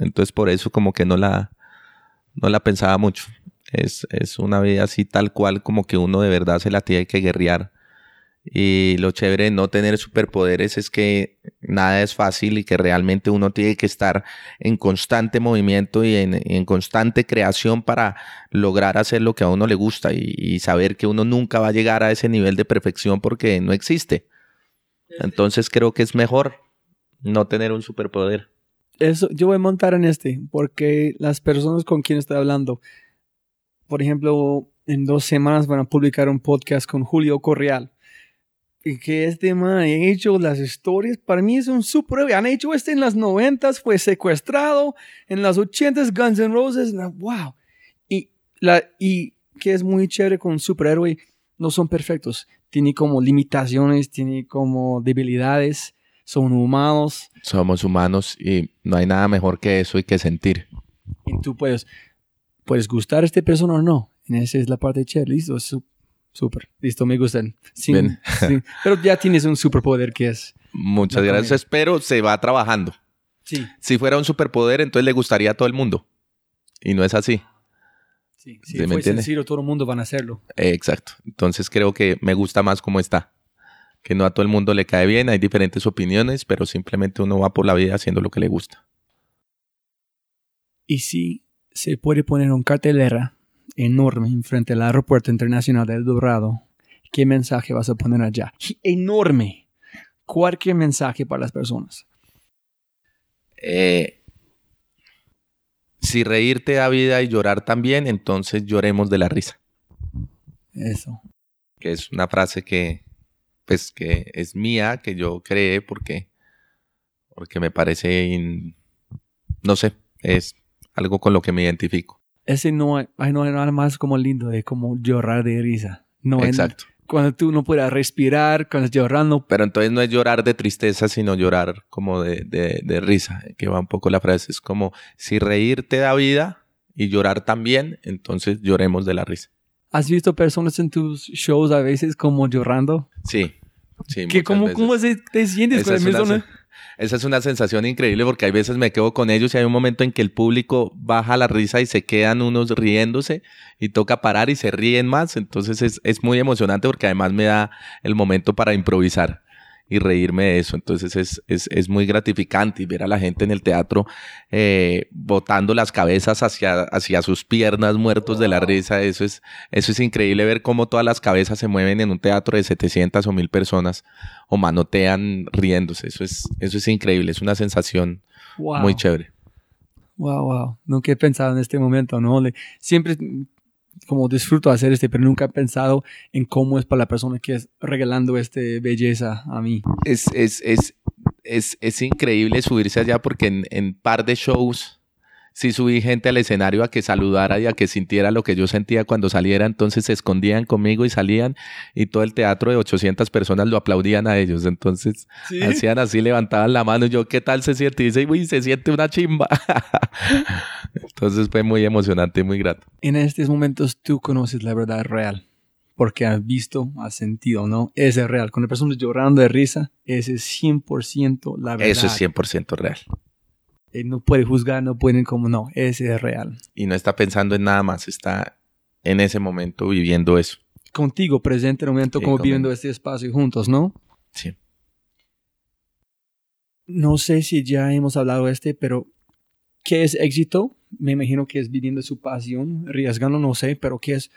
Entonces por eso como que no la, no la pensaba mucho. Es, es una vida así tal cual como que uno de verdad se la tiene que guerrear. Y lo chévere de no tener superpoderes es que nada es fácil y que realmente uno tiene que estar en constante movimiento y en, en constante creación para lograr hacer lo que a uno le gusta y, y saber que uno nunca va a llegar a ese nivel de perfección porque no existe. Entonces creo que es mejor no tener un superpoder. Eso, yo voy a montar en este, porque las personas con quien estoy hablando, por ejemplo, en dos semanas van a publicar un podcast con Julio Correal. Y que este man ha hecho las historias, para mí es un superhéroe. Han hecho este en las noventas, fue secuestrado, en las ochentas Guns N' Roses, wow. Y, la, y que es muy chévere con un superhéroe, no son perfectos. Tiene como limitaciones, tiene como debilidades, son humanos. Somos humanos y no hay nada mejor que eso y que sentir. Y tú puedes, puedes gustar a esta persona o no. En esa es la parte chévere. Listo, súper. Listo, me gustan. Sí, Bien. sí. Pero ya tienes un superpoder que es. Muchas gracias, pero se va trabajando. Sí, Si fuera un superpoder, entonces le gustaría a todo el mundo. Y no es así. sí. ¿Sí Si me fue sencillo, todo el mundo van a hacerlo. Eh, exacto. Entonces creo que me gusta más como está. Que no a todo el mundo le cae bien, hay diferentes opiniones, pero simplemente uno va por la vida haciendo lo que le gusta. Y si se puede poner un cartelera enorme enfrente del aeropuerto internacional del Dorado, ¿qué mensaje vas a poner allá? Enorme. Cualquier mensaje para las personas. Eh, si reírte da vida y llorar también, entonces lloremos de la risa. Eso. que es una frase que pues que es mía, que yo creé porque porque me parece in- no sé, es algo con lo que me identifico. Ese no hay, ay, no hay nada más como lindo de como llorar de risa. No Exacto. cuando tú no puedas respirar, cuando estás llorando. Pero entonces no es llorar de tristeza, sino llorar como de, de, de risa, que va un poco la frase. Es como si reír te da vida y llorar también, entonces lloremos de la risa. ¿Has visto personas en tus shows a veces como llorando? Sí, sí. ¿Qué, muchas cómo, veces. ¿Cómo se- te sientes Esa es una esa es una sensación increíble porque hay veces me quedo con ellos y hay un momento en que el público baja la risa y se quedan unos riéndose y toca parar y se ríen más. Entonces es, es muy emocionante porque además me da el momento para improvisar y reírme de eso. Entonces es, es, es muy gratificante y ver a la gente en el teatro eh, botando las cabezas hacia, hacia sus piernas muertos de la risa. Eso es, eso es increíble ver cómo todas las cabezas se mueven en un teatro de 700 o 1000 personas o manotean riéndose. Eso es, eso es increíble. Es una sensación Wow. muy chévere. Wow, wow. Nunca he pensado en este momento, ¿no? Le- siempre como disfruto hacer este, pero nunca he pensado en cómo es para la persona que es regalando este belleza a mí. es, es, es, es, es increíble subirse allá porque en, en par de shows sí subí gente al escenario a que saludara y a que sintiera lo que yo sentía cuando saliera. Entonces se escondían conmigo y salían y todo el teatro de 800 personas lo aplaudían a ellos. Entonces hacían así, levantaban la mano y yo, ¿qué tal se siente? Y dice, uy, se siente una chimba. Entonces fue muy emocionante y muy grato. En estos momentos tú conoces la verdad real. Porque has visto, has sentido, ¿no? Ese es real. Cuando personas llorando de risa, ese es 100% la verdad. Eso es 100% real. Eh, No puede juzgar, no pueden como no. Ese es real. Y no está pensando en nada más, está en ese momento viviendo eso. Contigo, presente en el momento, Sí, como conmigo. viviendo este espacio juntos, ¿no? Sí. No sé si ya hemos hablado de este, pero ¿qué es éxito? Me imagino que es viviendo su pasión, arriesgando, no sé, pero ¿qué es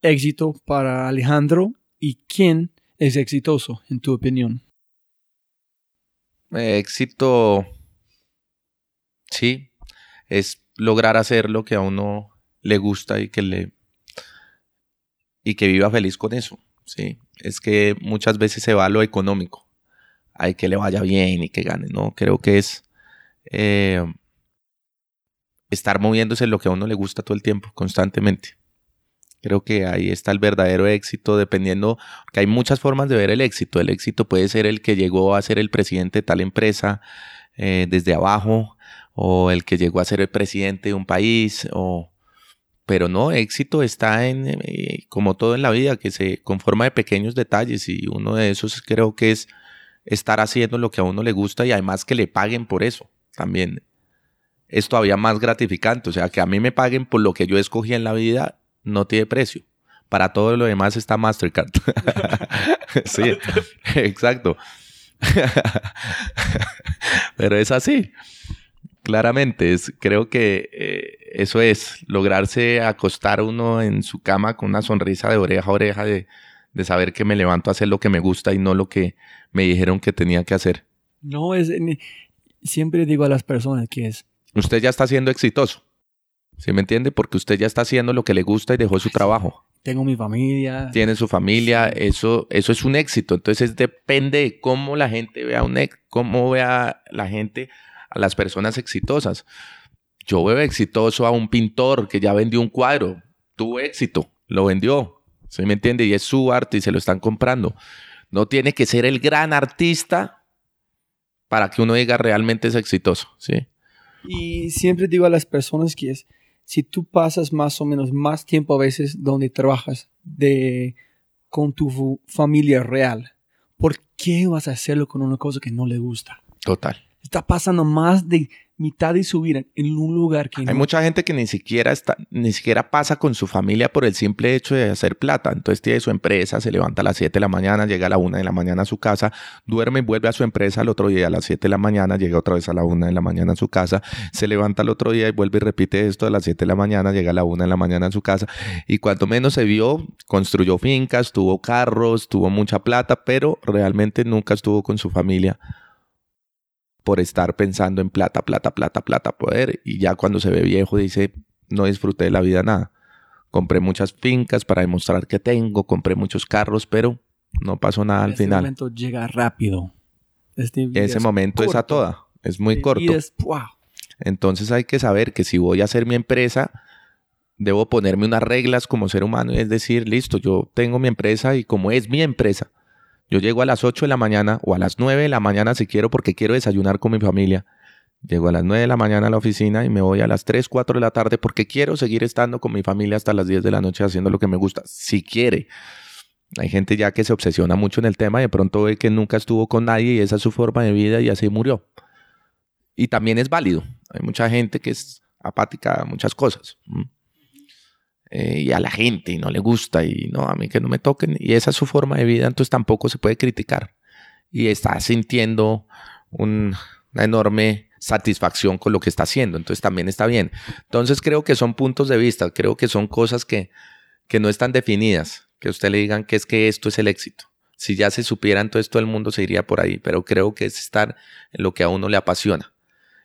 éxito para Alejandro y quién es exitoso, en tu opinión? Éxito, sí, es lograr hacer lo que a uno le gusta y que le y que viva feliz con eso. Sí, es que muchas veces se va a lo económico, hay que le vaya bien y que gane. No, creo que es eh, estar moviéndose en lo que a uno le gusta todo el tiempo, constantemente. Creo que ahí está el verdadero éxito, dependiendo, que hay muchas formas de ver el éxito. El éxito puede ser el que llegó a ser el presidente de tal empresa eh, desde abajo, o el que llegó a ser el presidente de un país, o... pero no, éxito está en, eh, como todo en la vida, que se conforma de pequeños detalles y uno de esos creo que es estar haciendo lo que a uno le gusta y además que le paguen por eso también. Es todavía más gratificante, o sea, que a mí me paguen por lo que yo escogí en la vida no tiene precio. Para todo lo demás está Mastercard. sí, exacto. Pero es así. Claramente, es, creo que eh, eso es, lograrse acostar uno en su cama con una sonrisa de oreja a oreja de, de saber que me levanto a hacer lo que me gusta y no lo que me dijeron que tenía que hacer. No es, ni- siempre digo a las personas que es, Usted ya está siendo exitoso. ¿Sí me entiende? Porque usted ya está haciendo lo que le gusta y dejó su trabajo. tengo mi familia, Tiene su familia, eso, eso es un éxito. Entonces depende de cómo la gente vea un ex- cómo vea la gente a las personas exitosas. Yo veo exitoso a un pintor que ya vendió un cuadro, tuvo éxito, lo vendió. ¿Sí me entiende? Y es su arte y se lo están comprando. No tiene que ser el gran artista para que uno diga realmente es exitoso, ¿sí? Y siempre digo a las personas que es, si tú pasas más o menos más tiempo a veces donde trabajas de, con tu familia real, ¿por qué vas a hacerlo con una cosa que no le gusta? Total. Está pasando más de mitad de su vida en un lugar que Hay no. mucha gente que ni siquiera está, ni siquiera pasa con su familia por el simple hecho de hacer plata. Entonces tiene su empresa, se levanta a las 7 de la mañana, llega a la 1 de la mañana a su casa, duerme y vuelve a su empresa al otro día a las 7 de la mañana, llega otra vez a la 1 de la mañana a su casa, se levanta al otro día y vuelve y repite esto a las 7 de la mañana, llega a la 1 de la mañana a su casa. Y cuanto menos se vio, construyó fincas, tuvo carros, tuvo mucha plata, pero realmente nunca estuvo con su familia por estar pensando en plata, plata, plata, plata, poder. Y ya cuando se ve viejo dice, no disfruté de la vida nada. Compré muchas fincas para demostrar que tengo, compré muchos carros, pero no pasó nada al este final. momento llega rápido. Este Ese es momento es a toda, es muy Este corto. es- ¡wow! Entonces hay que saber que si voy a hacer mi empresa, debo ponerme unas reglas como ser humano. Es decir, listo, yo tengo mi empresa y como es mi empresa, yo llego a las 8 de la mañana o a las 9 de la mañana si quiero porque quiero desayunar con mi familia. Llego a las 9 de la mañana a la oficina y me voy a las 3, 4 de la tarde porque quiero seguir estando con mi familia hasta las 10 de la noche haciendo lo que me gusta, si quiere. Hay gente ya que se obsesiona mucho en el tema y de pronto ve que nunca estuvo con nadie y esa es su forma de vida y así murió. Y también es válido. Hay mucha gente que es apática a muchas cosas. Eh, y a la gente y no le gusta y no, a mí que no me toquen. Y esa es su forma de vida, entonces tampoco se puede criticar. Y está sintiendo una enorme satisfacción con lo que está haciendo, entonces también está bien. Entonces creo que son puntos de vista, creo que son cosas que, que no están definidas que usted le digan que es que esto es el éxito. Si ya se supiera, entonces todo el mundo se iría por ahí, pero creo que es estar en lo que a uno le apasiona.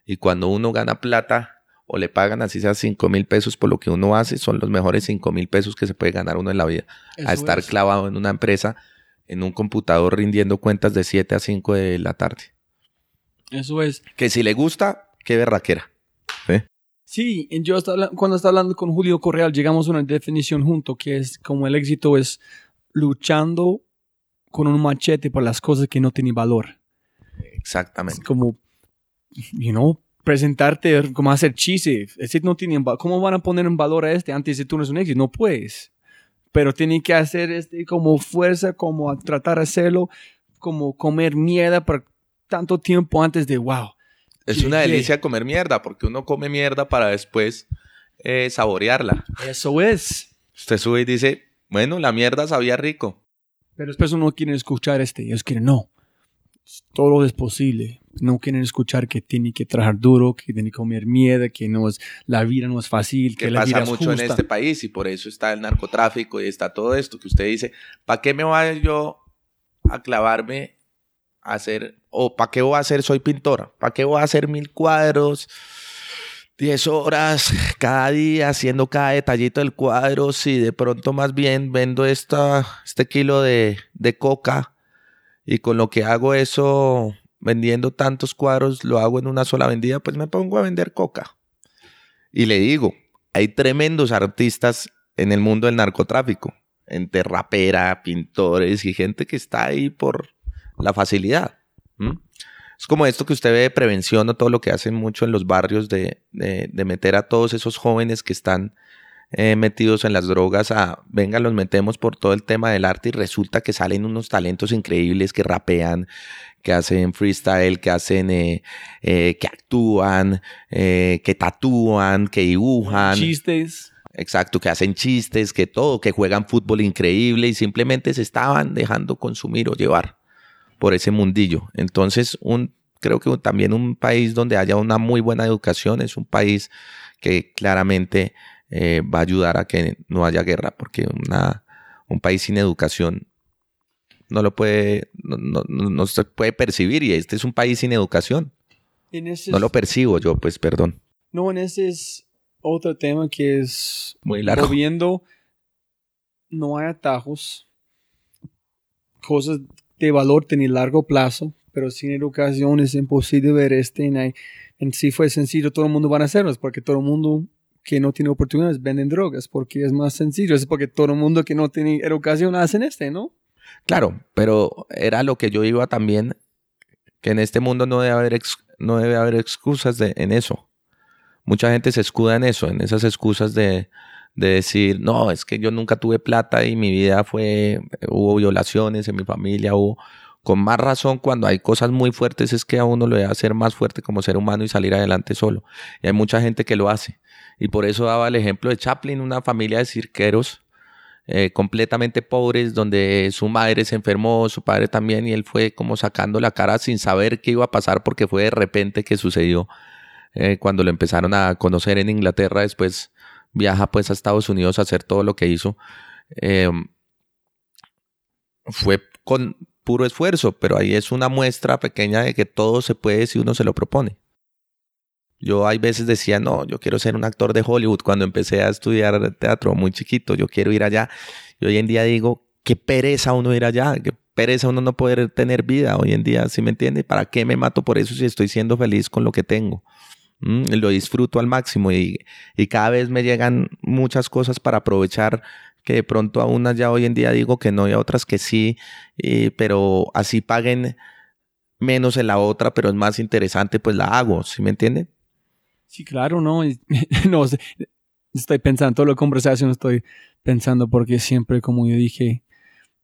Y cuando uno gana plata o le pagan así sea 5 mil pesos por lo que uno hace, son los mejores 5 mil pesos que se puede ganar uno en la vida. a estar clavado en una empresa, en un computador rindiendo cuentas de 7 a 5 de la tarde. Eso es. Que si le gusta, qué berraquera. ¿eh? Sí, yo cuando estaba hablando con Julio Correal llegamos a una definición junto que es como el éxito es luchando con un machete por las cosas que no tienen valor. Exactamente. Es como, you know, presentarte como hacer chistes. Este no tiene, ¿Cómo van a poner en valor a este antes de tú no es un éxito? No puedes. Pero tienen que hacer este como fuerza, como tratar de hacerlo, como comer mierda por tanto tiempo antes de, wow, es una delicia comer mierda, porque uno come mierda para después eh, saborearla. Eso es. Usted sube y dice, bueno, la mierda sabía rico. Pero después uno quiere escuchar este, ellos quieren, no, todo es posible. No quieren escuchar que tiene que trabajar duro, que tiene que comer mierda, que no es, la vida no es fácil, que, la vida es mucho en este país y por eso está el narcotráfico y está todo esto que usted dice, ¿para qué me voy yo a clavarme hacer, o ¿para qué voy a hacer? Soy pintora, ¿para qué voy a hacer mil cuadros? 10 horas cada día haciendo cada detallito del cuadro, si de pronto más bien vendo esta, este kilo de, de coca y con lo que hago eso, vendiendo tantos cuadros, lo hago en una sola vendida, pues me pongo a vender coca. Y le digo, hay tremendos artistas en el mundo del narcotráfico, entre rapera, pintores y gente que está ahí por, la facilidad. Es como esto que usted ve de prevención o todo lo que hacen mucho en los barrios de, meter a todos esos jóvenes que están eh, metidos en las drogas a, venga, los metemos por todo el tema del arte y resulta que salen unos talentos increíbles que rapean, que hacen freestyle, que hacen, eh, eh, que actúan, que tatúan, que dibujan. Chistes. Exacto, que hacen chistes, que todo, que juegan fútbol increíble y simplemente se estaban dejando consumir o llevar por ese mundillo. Entonces, un, creo que también un país donde haya una muy buena educación es un país que claramente eh, va a ayudar a que no haya guerra, porque una, un país sin educación no lo puede, no, se puede percibir y este es un país sin educación. no lo percibo yo, pues perdón. No, en ese es otro tema que es muy largo. Viendo, no hay atajos, cosas de valor tener largo plazo, pero sin educación es imposible ver este. En, en sí fue sencillo, todo el mundo van a hacerlo, porque todo el mundo que no tiene oportunidades venden drogas, porque es más sencillo, es porque todo el mundo que no tiene educación hacen este, ¿no? Claro, pero era lo que yo iba también, que en este mundo no debe haber, no debe haber excusas de, en eso. Mucha gente se escuda en eso, en esas excusas de, de decir, no, es que yo nunca tuve plata y mi vida fue, hubo violaciones en mi familia, hubo, con más razón cuando hay cosas muy fuertes es que a uno va a hacer más fuerte como ser humano y salir adelante solo. Y hay mucha gente que lo hace. Y por eso daba el ejemplo de Chaplin, una familia de cirqueros eh, completamente pobres, donde su madre se enfermó, su padre también, y él fue como sacando la cara sin saber qué iba a pasar porque fue de repente que sucedió. Eh, cuando lo empezaron a conocer en Inglaterra, después viaja pues a Estados Unidos a hacer todo lo que hizo. Em, fue con puro esfuerzo, pero ahí es una muestra pequeña de que todo se puede si uno se lo propone. Yo hay veces decía, no, yo quiero ser un actor de Hollywood cuando empecé a estudiar teatro muy chiquito, yo quiero ir allá. Y hoy en día digo, qué pereza uno ir allá, qué pereza uno no poder tener vida hoy en día, ¿sí me entiende? ¿Para qué me mato por eso si estoy siendo feliz con lo que tengo? Mm, lo disfruto al máximo y, cada vez me llegan muchas cosas para aprovechar que de pronto a unas ya hoy en día digo que no y a otras que sí, pero así paguen menos en la otra, pero es más interesante, pues la hago, ¿sí me entiende? Sí, claro, no, no estoy pensando, toda la conversación estoy pensando porque siempre, como yo dije,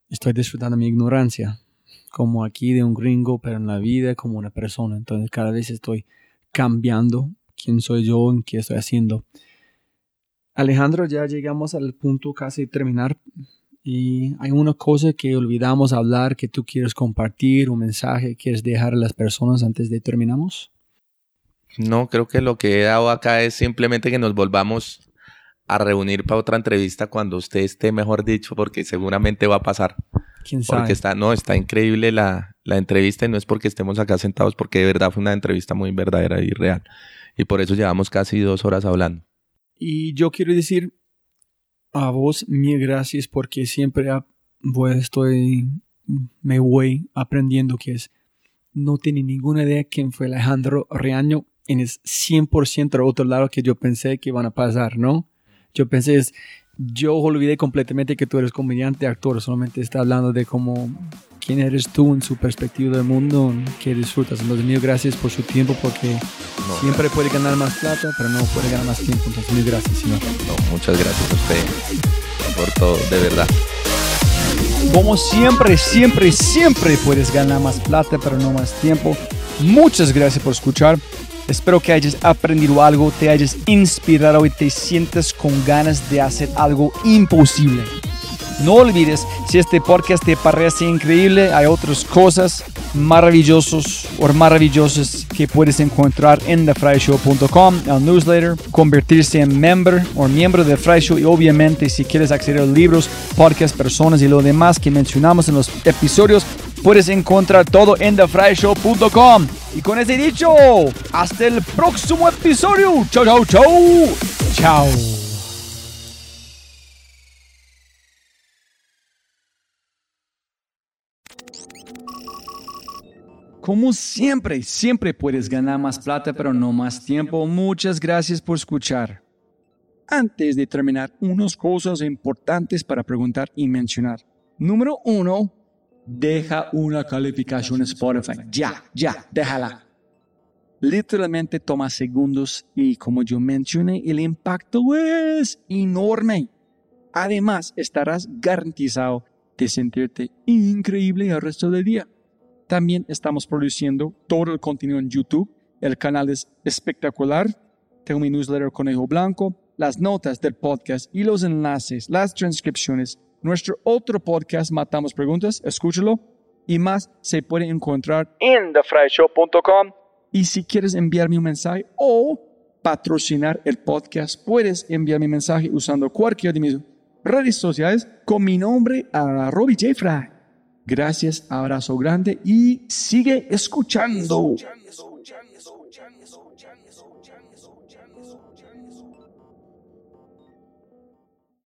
estoy disfrutando mi ignorancia, como aquí de un gringo, pero en la vida como una persona. Entonces cada vez estoy cambiando quién soy yo, en qué estoy haciendo. Alejandro, ya llegamos al punto casi de terminar. Y hay una cosa que olvidamos hablar que tú quieres compartir, un mensaje quieres dejar a las personas antes de terminamos. No, creo que lo que he dado acá es simplemente que nos volvamos a reunir para otra entrevista cuando usted esté, mejor dicho, porque seguramente va a pasar. ¿Quién sabe? Porque está, no, está increíble la, la entrevista y no es porque estemos acá sentados, porque de verdad fue una entrevista muy verdadera y real. Y por eso llevamos casi dos horas hablando. Y yo quiero decir a vos mil gracias porque siempre a- voy- estoy, me voy aprendiendo que es, no tenía ninguna idea quién fue Alejandro Reaño en es 100% al otro lado que yo pensé que iban a pasar, ¿no? Yo pensé es, yo olvidé completamente que tú eres comediante, actor, solamente está hablando de cómo, quién eres tú en su perspectiva del mundo, que disfrutas. Entonces, mil gracias por su tiempo porque No, siempre puede ganar más plata, pero no puede ganar más tiempo. Entonces, mil gracias, señor. no, muchas gracias a usted por todo, de verdad. Como siempre, siempre, siempre puedes ganar más plata, pero no más tiempo. Muchas gracias por escuchar. Espero que hayas aprendido algo, te hayas inspirado y te sientas con ganas de hacer algo imposible. No olvides, si este podcast te parece increíble, hay otras cosas maravillosos o maravillosas que puedes encontrar en thefryshow.com, el newsletter, convertirse en member o miembro de Fry Show y obviamente si quieres acceder a libros, podcasts, personas y lo demás que mencionamos en los episodios, puedes encontrar todo en thefryshow.com. Y con ese dicho, hasta el próximo episodio. Chao, chao, chao. Chao. Como siempre, siempre puedes ganar más plata, pero no más tiempo. Muchas gracias por escuchar. Antes de terminar, unas cosas importantes para preguntar y mencionar. Número uno, deja una calificación Spotify. Ya, ya, déjala. Literalmente toma segundos y como yo mencioné, el impacto es enorme. Además, estarás garantizado de sentirte increíble el resto del día. También estamos produciendo todo el contenido en YouTube. El canal es espectacular. Tengo mi newsletter Conejo Blanco, las notas del podcast y los enlaces, las transcripciones. Nuestro otro podcast, Matamos Preguntas, escúchalo. Y más se puede encontrar en thefryshow.com. Y si quieres enviarme un mensaje o patrocinar el podcast, puedes enviarme un mensaje usando cualquiera de mis redes sociales con mi nombre a Robbie J. Gracias, abrazo grande y sigue escuchando.